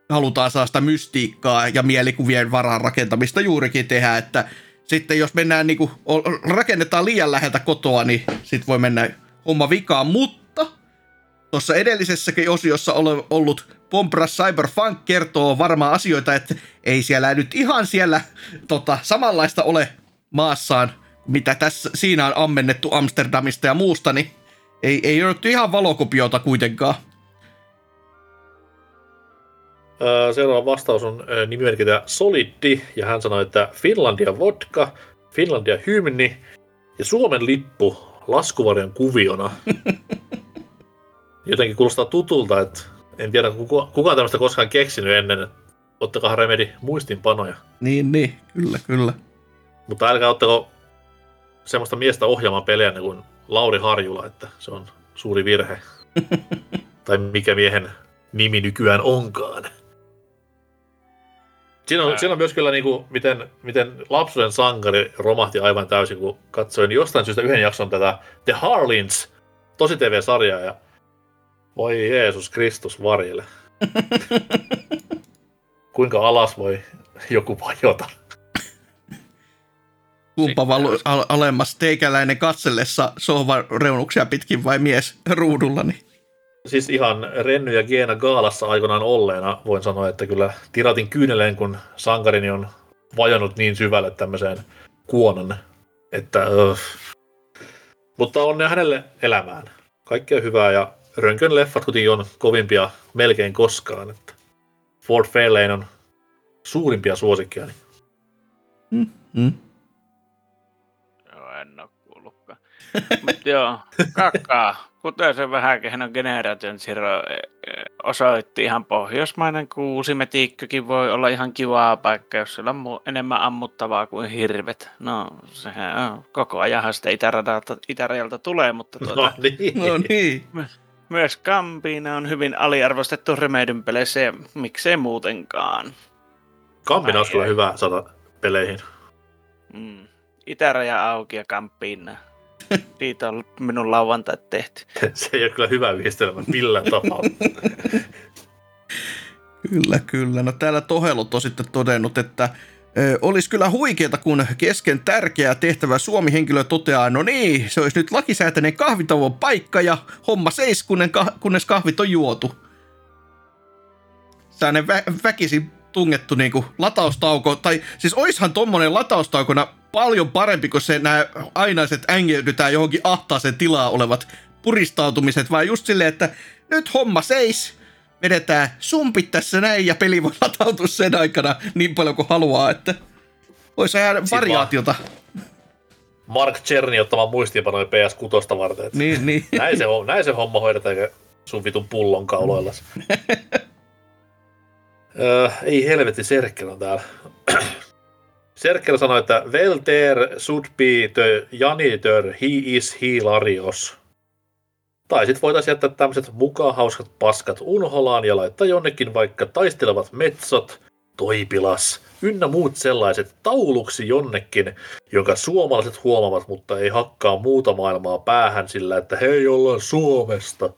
halutaan saada sitä mystiikkaa ja mielikuvien varan rakentamista juurikin tehdä, että sitten jos mennään niin kuin, rakennetaan liian läheltä kotoa, niin sitten voi mennä homma vikaan, mutta tuossa edellisessäkin osiossa ole ollut Pompras Cyberfunk kertoo varmaan asioita, että ei siellä nyt ihan siellä tota, samanlaista ole maassaan, mitä tässä, siinä on ammennettu Amsterdamista ja muusta, niin ei, ei ole ihan valokopiota kuitenkaan. Seuraava vastaus on nimimerkitä Soliddi, ja hän sanoi, että Finlandia vodka, Finlandia hymni ja Suomen lippu laskuvarjon kuviona. Jotenkin kuulostaa tutulta, että en tiedä kuka, kuka on tämmöistä koskaan keksinyt ennen. Ottakaa Remedi muistinpanoja. Niin, niin, kyllä, kyllä. Mutta älkää ottako semmoista miestä ohjaamaan pelejä niin kuin Lauri Harjula, että se on suuri virhe. tai mikä miehen nimi nykyään onkaan. Siinä on, siinä on myös kyllä, niin kuin, miten, miten lapsuuden sankari romahti aivan täysin, kun katsoin jostain syystä yhden jakson tätä The Harlins tosi TV-sarjaa ja voi Jeesus Kristus varjelle. Kuinka alas voi joku vajota? Kumpa valu, al- alemmas teikäläinen katsellessa sohvan reunuksia pitkin vai mies ruudulla? Niin? Siis ihan Renny ja Geena Gaalassa aikoinaan olleena voin sanoa, että kyllä tiratin kyyneleen, kun sankarini on vajonnut niin syvälle tämmöiseen kuonon, että öö. Mutta onnea hänelle elämään. Kaikkea hyvää ja Rönkön leffat kuitenkin on kovimpia melkein koskaan. Että Ford Fairlane on suurimpia suosikkia. Mm-hmm. Joo, en ole kuullutkaan. Mutta joo, kakkaa. Kuten se vähän kehno Generation Zero e, e, osoitti ihan pohjoismainen kuusimetiikkökin voi olla ihan kivaa paikka, jos sillä on enemmän ammuttavaa kuin hirvet. No, sehän on koko ajan sitä itärajalta tulee, mutta tuota, No niin. No niin. Myös Kampiina on hyvin aliarvostettu Remedyn peleissä ja miksei muutenkaan. Kampina olisi kyllä hyvä saada peleihin. Mm. Itäraja auki ja Kampiina. Siitä on minun lauantait tehty. Se ei ole kyllä hyvä yhdistelmä millään tavalla. Kyllä, kyllä. No täällä Tohelot on sitten todennut, että olisi kyllä huikeeta, kun kesken tärkeää tehtävää Suomi-henkilö toteaa, no niin, se olisi nyt lakisääteinen kahvitauon paikka ja homma seis, kunnes kahvit on juotu. Sellainen vä- väkisin tungettu niinku lataustauko, tai siis oishan tommonen lataustaukona paljon parempi kuin se nämä ainaiset ängeydytään johonkin ahtaaseen tilaa olevat puristautumiset, vaan just silleen, että nyt homma seis, vedetään sumpit tässä näin ja peli voi latautua sen aikana niin paljon kuin haluaa, että voisi ihan variaatiota. Mark Cherny ottamaan muistiinpanoja PS6 varten. Että Niin, niin. näin, se, näin se homma hoidetaan, sun vitun pullon kauloilla. öö, ei helvetti, Serkkel on täällä. Serkkel sanoi, että Velter should be the janitor, he is hilarious. Tai sitten voitaisiin jättää tämmöiset mukaan hauskat paskat unholaan ja laittaa jonnekin vaikka taistelevat metsot, toipilas, ynnä muut sellaiset tauluksi jonnekin, jonka suomalaiset huomaavat, mutta ei hakkaa muuta maailmaa päähän sillä, että hei, ollaan Suomesta.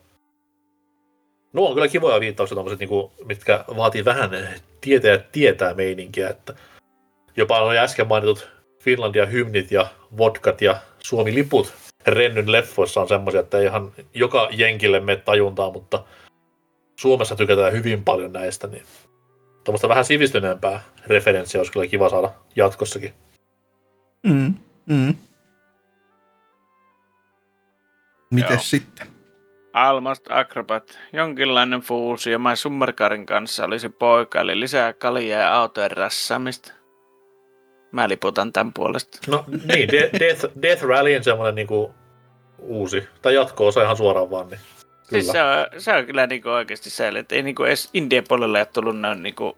No on kyllä kivoja viittauksia tommoset, niinku, mitkä vaatii vähän tietää tietää meininkiä, että jopa nuo äsken mainitut Finlandia hymnit ja vodkat ja Suomi-liput Rennyn leffoissa on semmoisia, että ei ihan joka jenkille mene tajuntaa, mutta Suomessa tykätään hyvin paljon näistä, niin tuommoista vähän sivistyneempää referenssiä olisi kyllä kiva saada jatkossakin. Mm, mm. Mites Joo. sitten? Almost Acrobat. Jonkinlainen fuusio My Summercarin kanssa olisi poika, eli lisää kaljaa ja autojen rassaamista. Mä liputan tämän puolesta. No niin, De- Death, Death Rally on semmoinen niinku uusi, tai jatko-osa ihan suoraan vaan, niin kyllä. Siis se on, se on kyllä niinku oikeasti se, että ei niinku edes Indien puolelle ole tullut noin niinku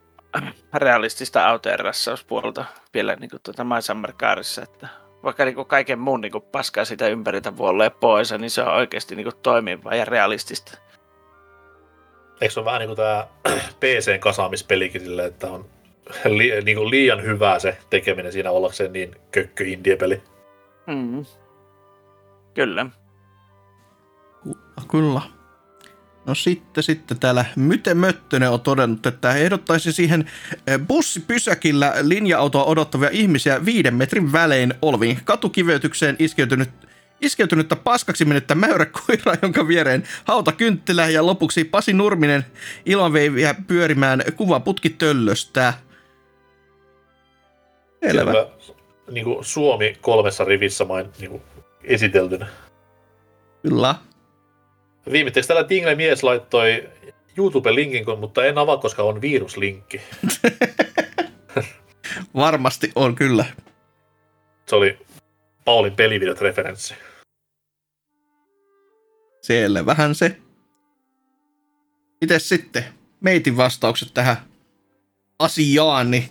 realistista autojen rassauspuolta vielä niinku tuota My Summer Carissa, että vaikka niinku kaiken muun niinku paskaa sitä ympäriltä vuolle pois, niin se on oikeasti niinku toimivaa ja realistista. Eikö se ole vähän niin kuin tämä PCn kasaamispelikin silleen, että on li, niin kuin liian hyvää se tekeminen siinä ollakseen niin kökkö indie-peli. Mm. Kyllä. Kyllä, Kyllä. No sitten, sitten täällä Myte Möttönen on todennut, että ehdottaisi siihen eh, bussipysäkillä linja-autoa odottavia ihmisiä viiden metrin välein olviin katukiveytykseen iskeytynyt, iskeytynyttä paskaksi mennyttä mäyräkoiraa, jonka viereen hautakynttilä ja lopuksi Pasi Nurminen ilmanveiviä pyörimään kuvaputki töllöstä. Selvä. Kyllä, niin kuin Suomi kolmessa rivissä main niin kuin esiteltynä. Kyllä. Viimeiseksi täällä Tingle mies laittoi YouTube-linkin, mutta en avaa, koska on viruslinkki. Varmasti on kyllä. Se oli Paulin pelivideot referenssi. Selvähän se. Mites sitten meitin vastaukset tähän asiaan, niin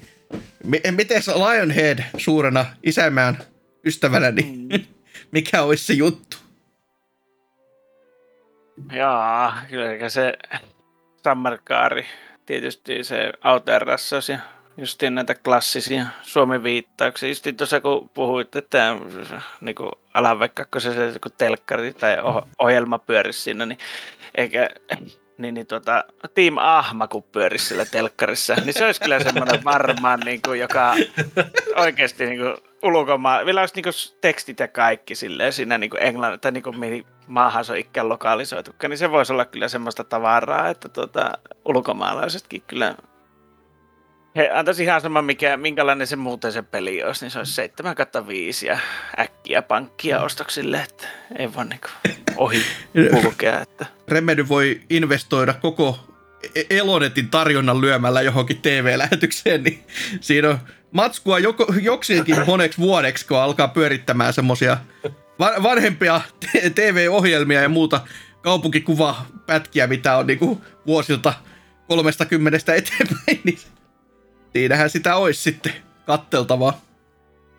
miten Lionhead suurena isämään ystävänä, niin mikä olisi se juttu? Jaa, kyllä se Sammarkaari, tietysti se autoerrassaus ja justiin näitä klassisia Suomi-viittauksia. Justiin tuossa kun puhuit, että niin alan vaikka se, se kun telkkari tai oh- ohjelma pyörisi siinä, niin eikä niin, niin tota, Team Ahma, kun pyörisi sillä telkkarissa, niin se olisi kyllä semmoinen varmaan, niin kuin, joka oikeasti niin kuin, ulkomaan, vielä olisi niin kuin, tekstit ja kaikki silleen siinä niin kuin englannin, tai niin kuin, maahan se on ikään lokalisoitukka, niin se voisi olla kyllä semmoista tavaraa, että tota, ulkomaalaisetkin kyllä he antaisi ihan sama, mikä, minkälainen se muuten se peli olisi, niin se olisi 7 5 ja äkkiä pankkia ostoksille, että ei vaan niin ohi kulkea. Että. Remedy voi investoida koko E- Elonetin tarjonnan lyömällä johonkin TV-lähetykseen, niin siinä on matskua joko, joksikin moneksi vuodeksi, kun alkaa pyörittämään semmosia va- vanhempia TV-ohjelmia ja muuta kaupunkikuva pätkiä, mitä on niinku vuosilta 30 eteenpäin, niin siinähän sitä olisi sitten katteltavaa.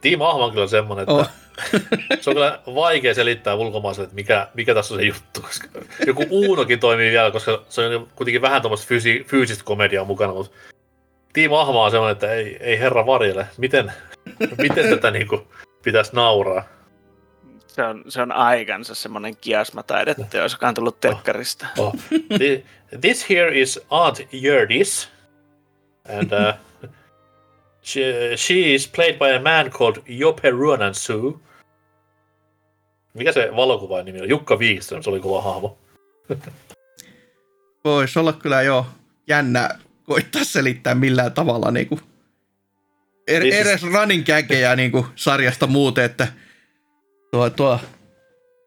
Team Ahma on kyllä semmoinen, että oh. se on kyllä vaikea selittää ulkomaiselle, että mikä, mikä tässä on se juttu. Koska joku Uunokin toimii vielä, koska se on kuitenkin vähän tuommoista fyysi, fyysistä komediaa mukana, mutta Team Ahma on semmoinen, että ei, ei herra varjele. Miten, miten tätä niin kuin, pitäisi nauraa? Se on, se on aikansa semmoinen kiasmataidetta, joka on tullut telkkarista. Oh. Oh. This here is Aunt Yerdis. And uh, she, she is played by a man called Jope Ruonansu. Mikä se valokuva nimi on? Jukka Wikström, se oli kova hahmo. Voisi olla kyllä jo jännä koittaa selittää millään tavalla niin kuin, er, siis- edes running gaggeja niin kuin, sarjasta muuten, että tuo, tuo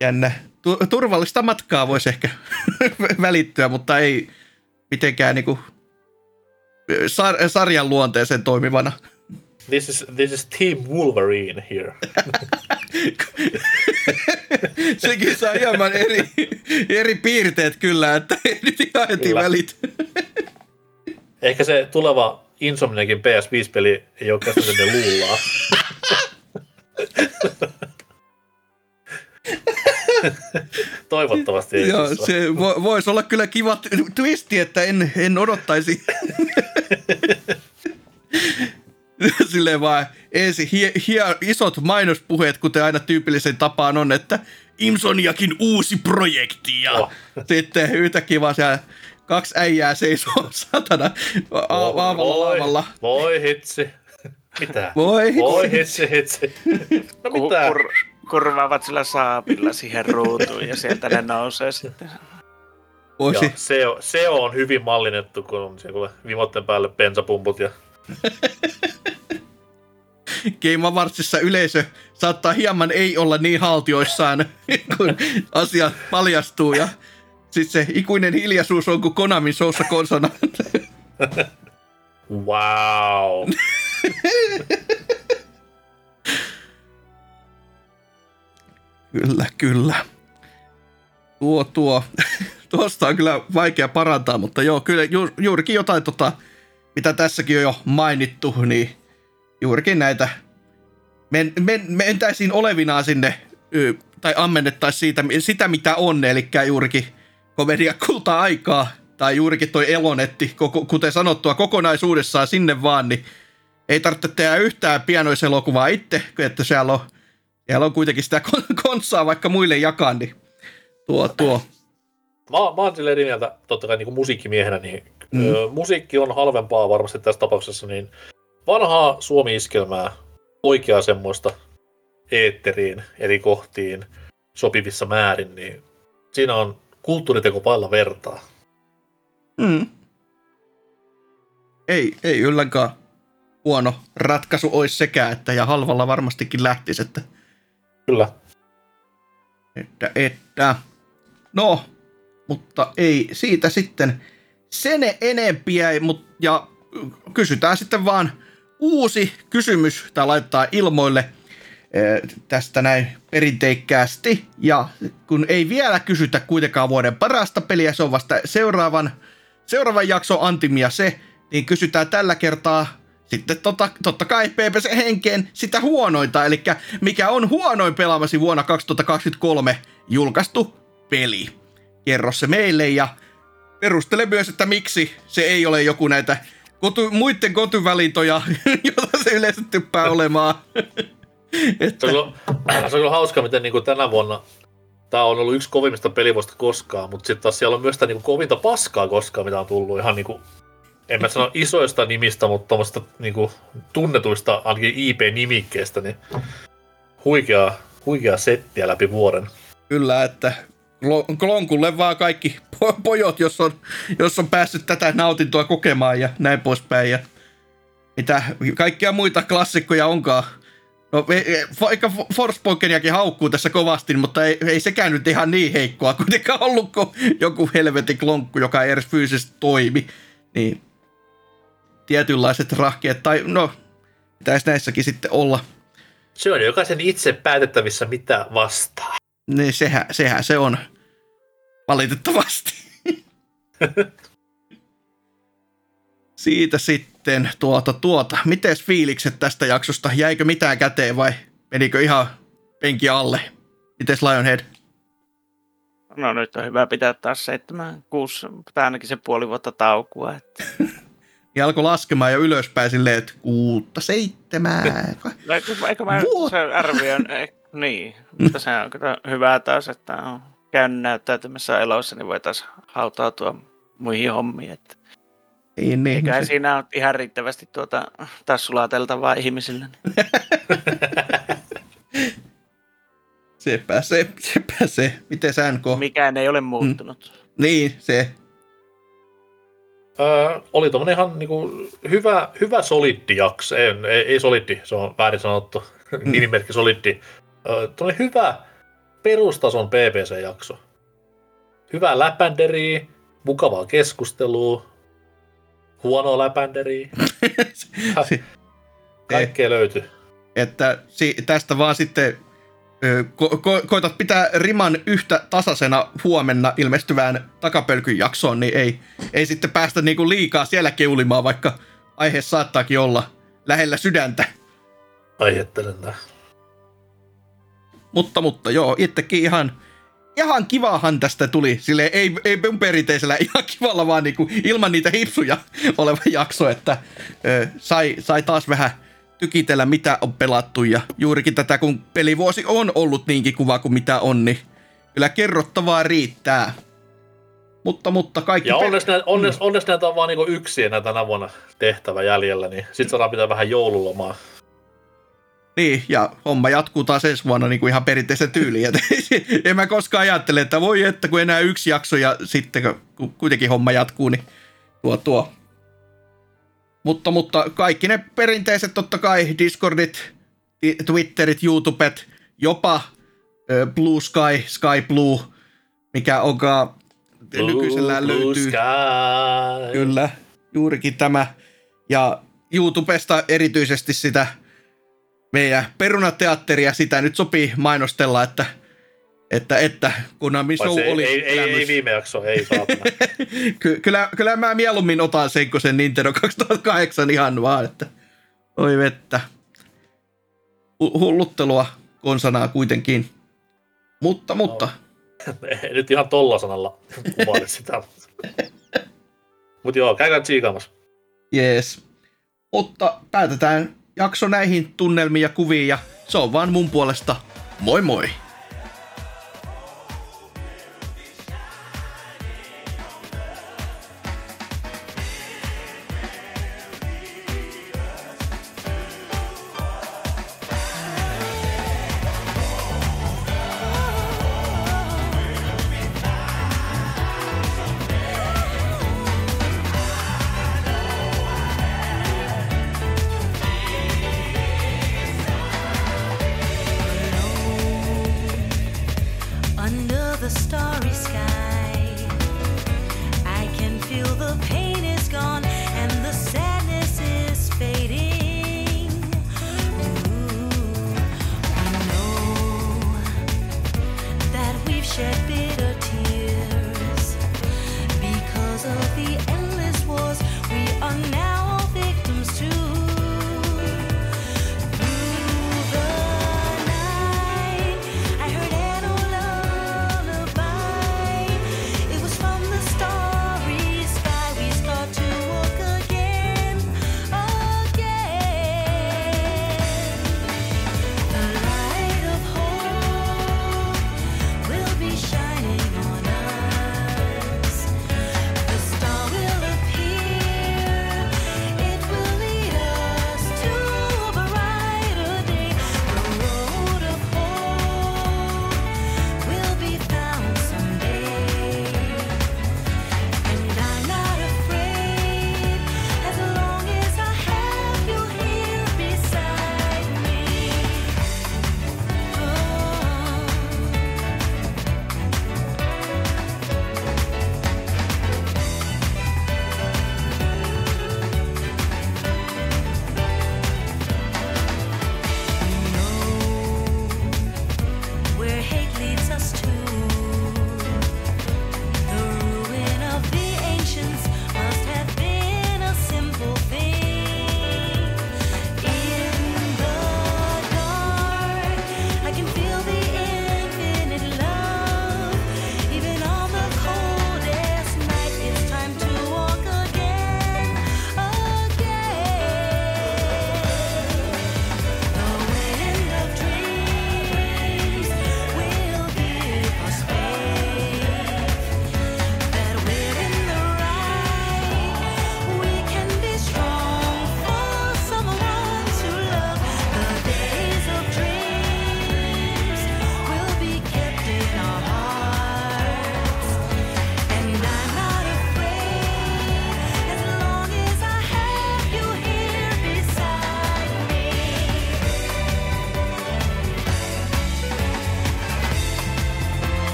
jännä. Tu, turvallista matkaa voisi ehkä välittyä, mutta ei mitenkään niin kuin, sar, sarjan luonteeseen toimivana. This is, this is Team Wolverine here. Sekin saa hieman eri, eri piirteet kyllä, että ei nyt ihan heti välit. Ehkä se tuleva Insomniakin PS5-peli ei ole käsitynyt luullaa. Toivottavasti ei. Joo, se vo, voisi olla kyllä kiva twisti, että en, en odottaisi. Silleen vaan ensin hie, hie, isot mainospuheet, kuten aina tyypillisen tapaan on, että Imsoniakin uusi projekti ja oh. sitten yhtäkkiä vaan siellä kaksi äijää seisoo satana aavalla laavalla. Voi hitsi. Mitä? Voi hitsi. Voi hitsi, hitsi. No mitä? Kur, kurvaavat sillä saapilla siihen ruutuun ja sieltä ne nousee sitten. Voisi. se, on, se on hyvin mallinnettu, kun on siellä vimotten päälle bensapumput ja... Game Awardsissa yleisö saattaa hieman ei olla niin haltioissaan, kun asia paljastuu ja sitten se ikuinen hiljaisuus on kuin Konamin soussa konsona. wow. kyllä, kyllä. Tuo, tuo. Tuosta on kyllä vaikea parantaa, mutta joo, kyllä ju, juurikin jotain, tota, mitä tässäkin on jo mainittu, niin juurikin näitä men, men, mentäisiin olevinaan sinne, tai ammennettaisiin siitä, sitä, mitä on, eli juurikin komedia kultaa aikaa, tai juurikin toi Elonetti, kuten sanottua, kokonaisuudessaan sinne vaan, niin ei tarvitse tehdä yhtään pianoiselokuvaa itse, että siellä on, siellä on kuitenkin sitä konsaa vaikka muille jakaa, niin tuo, tuo. Mä, mä oon silleen eri mieltä, totta kai niin kuin musiikkimiehenä, niin mm. ö, musiikki on halvempaa varmasti tässä tapauksessa, niin vanhaa suomi-iskelmää, oikeaa semmoista eetteriin, eri kohtiin, sopivissa määrin, niin siinä on kulttuuriteko pailla vertaa. Mm. Ei, ei yllänkään huono ratkaisu olisi sekään, että ja halvalla varmastikin lähtisi, että... Kyllä. Että, että... No, mutta ei siitä sitten sen enempiä, mut, ja kysytään sitten vaan uusi kysymys, tai laittaa ilmoille – tästä näin perinteikkäästi. Ja kun ei vielä kysytä kuitenkaan vuoden parasta peliä, se on vasta seuraavan, seuraavan jakson antimia se, niin kysytään tällä kertaa sitten tota, totta kai PPC henkeen sitä huonointa, eli mikä on huonoin pelaamasi vuonna 2023 julkaistu peli. Kerro se meille ja perustele myös, että miksi se ei ole joku näitä kotu, muiden kotyvälintoja, joita se yleensä typpää olemaan. että... se, on kyllä, se on kyllä hauska, miten niin kuin tänä vuonna tämä on ollut yksi kovimmista pelivuosta koskaan, mutta sitten taas siellä on myös sitä niin kuin kovinta paskaa koskaan, mitä on tullut ihan niin kuin, en mä sano isoista nimistä, mutta tuommoista niin kuin, tunnetuista ainakin IP-nimikkeestä, niin huikea, huikea settiä läpi vuoden. Kyllä, että Klonkulle vaan kaikki pojot, jos on, jos on päässyt tätä nautintoa kokemaan ja näin poispäin. Ja mitä kaikkia muita klassikkoja onkaan No, vaikka Forspokeniakin haukkuu tässä kovasti, mutta ei, ei sekään nyt ihan niin heikkoa kuitenkaan ollut kuin joku helvetin klonkku, joka ei edes fyysisesti toimi. Niin tietynlaiset rahkeet, tai no, pitäisi näissäkin sitten olla. Se on jokaisen itse päätettävissä, mitä vastaa. Niin, sehän, sehän se on. Valitettavasti. Siitä sitten tuota tuota. Mites fiilikset tästä jaksosta? Jäikö mitään käteen vai menikö ihan penki alle? Mites Lionhead? No nyt on hyvä pitää taas seitsemän, kuusi, tai ainakin se puoli vuotta taukua. Että... niin alkoi laskemaan jo ylöspäin silleen, että kuutta, seitsemää. No, eikö, mä se arvioin, niin, mutta se on kyllä hyvä taas, että on käynyt näyttäytymässä elossa, niin voi taas hautautua muihin hommiin. Että... Niin, niin, Eiköhän se... siinä on ihan riittävästi tuota taas sulateltavaa ihmisille. sepä se, sepä se. Miten sä NK? Mikään ei ole muuttunut. Mm. Niin, se. Öö, oli tommonen ihan niinku hyvä, hyvä soliddi jakso. Ei, ei, ei soliddi, se on väärin sanottu. Mm. Nimimerkki soliddi. Öö, hyvä perustason BBC-jakso. Hyvää läpänderiä, mukavaa keskustelua, huonoa läpänderiä. Kaikkea löytyy. Että si- tästä vaan sitten ko- ko- koitat pitää riman yhtä tasaisena huomenna ilmestyvään takapölkyn jaksoon, niin ei, ei sitten päästä niinku liikaa siellä keulimaan, vaikka aihe saattaakin olla lähellä sydäntä. Ajattelen Mutta, mutta joo, itsekin ihan, ihan kivahan tästä tuli. Sille ei, ei perinteisellä ihan kivalla, vaan niinku ilman niitä hipsuja oleva jakso, että ö, sai, sai taas vähän tykitellä, mitä on pelattu. Ja juurikin tätä, kun pelivuosi on ollut niinkin kuva kuin mitä on, niin kyllä kerrottavaa riittää. Mutta, mutta kaikki... Ja onneksi, näitä, onneksi, mm. onneksi näitä on vaan niin yksi enää tänä vuonna tehtävä jäljellä, niin sitten saadaan pitää vähän joululomaa. Niin, ja homma jatkuu taas ensi vuonna niin kuin ihan perinteisen tyyliin. en mä koskaan ajattele, että voi että kun enää yksi jakso ja sitten kun kuitenkin homma jatkuu, niin tuo tuo mutta, mutta kaikki ne perinteiset totta kai, Discordit, Twitterit, YouTubet, jopa Blue Sky, Sky Blue, mikä onkaan Blue, nykyisellään Blue löytyy. Sky. Kyllä, juurikin tämä. Ja YouTubesta erityisesti sitä meidän perunateatteria, sitä nyt sopii mainostella, että – että, että Konami Show ei, olisi ei, ei, ei, viime jakso, ei Ky- kyllä, kyllä mä mieluummin otan sen kuin sen Nintendo 2008 ihan vaan, että oi vettä. Hulluttelua konsanaa kuitenkin. Mutta, mutta. No, nyt ihan tolla sanalla kuvailit sitä. mutta joo, käykää tsiikaamassa. Jees. Mutta päätetään jakso näihin tunnelmiin ja kuviin ja se on vaan mun puolesta. Moi moi! The starry sky. I can feel the pain.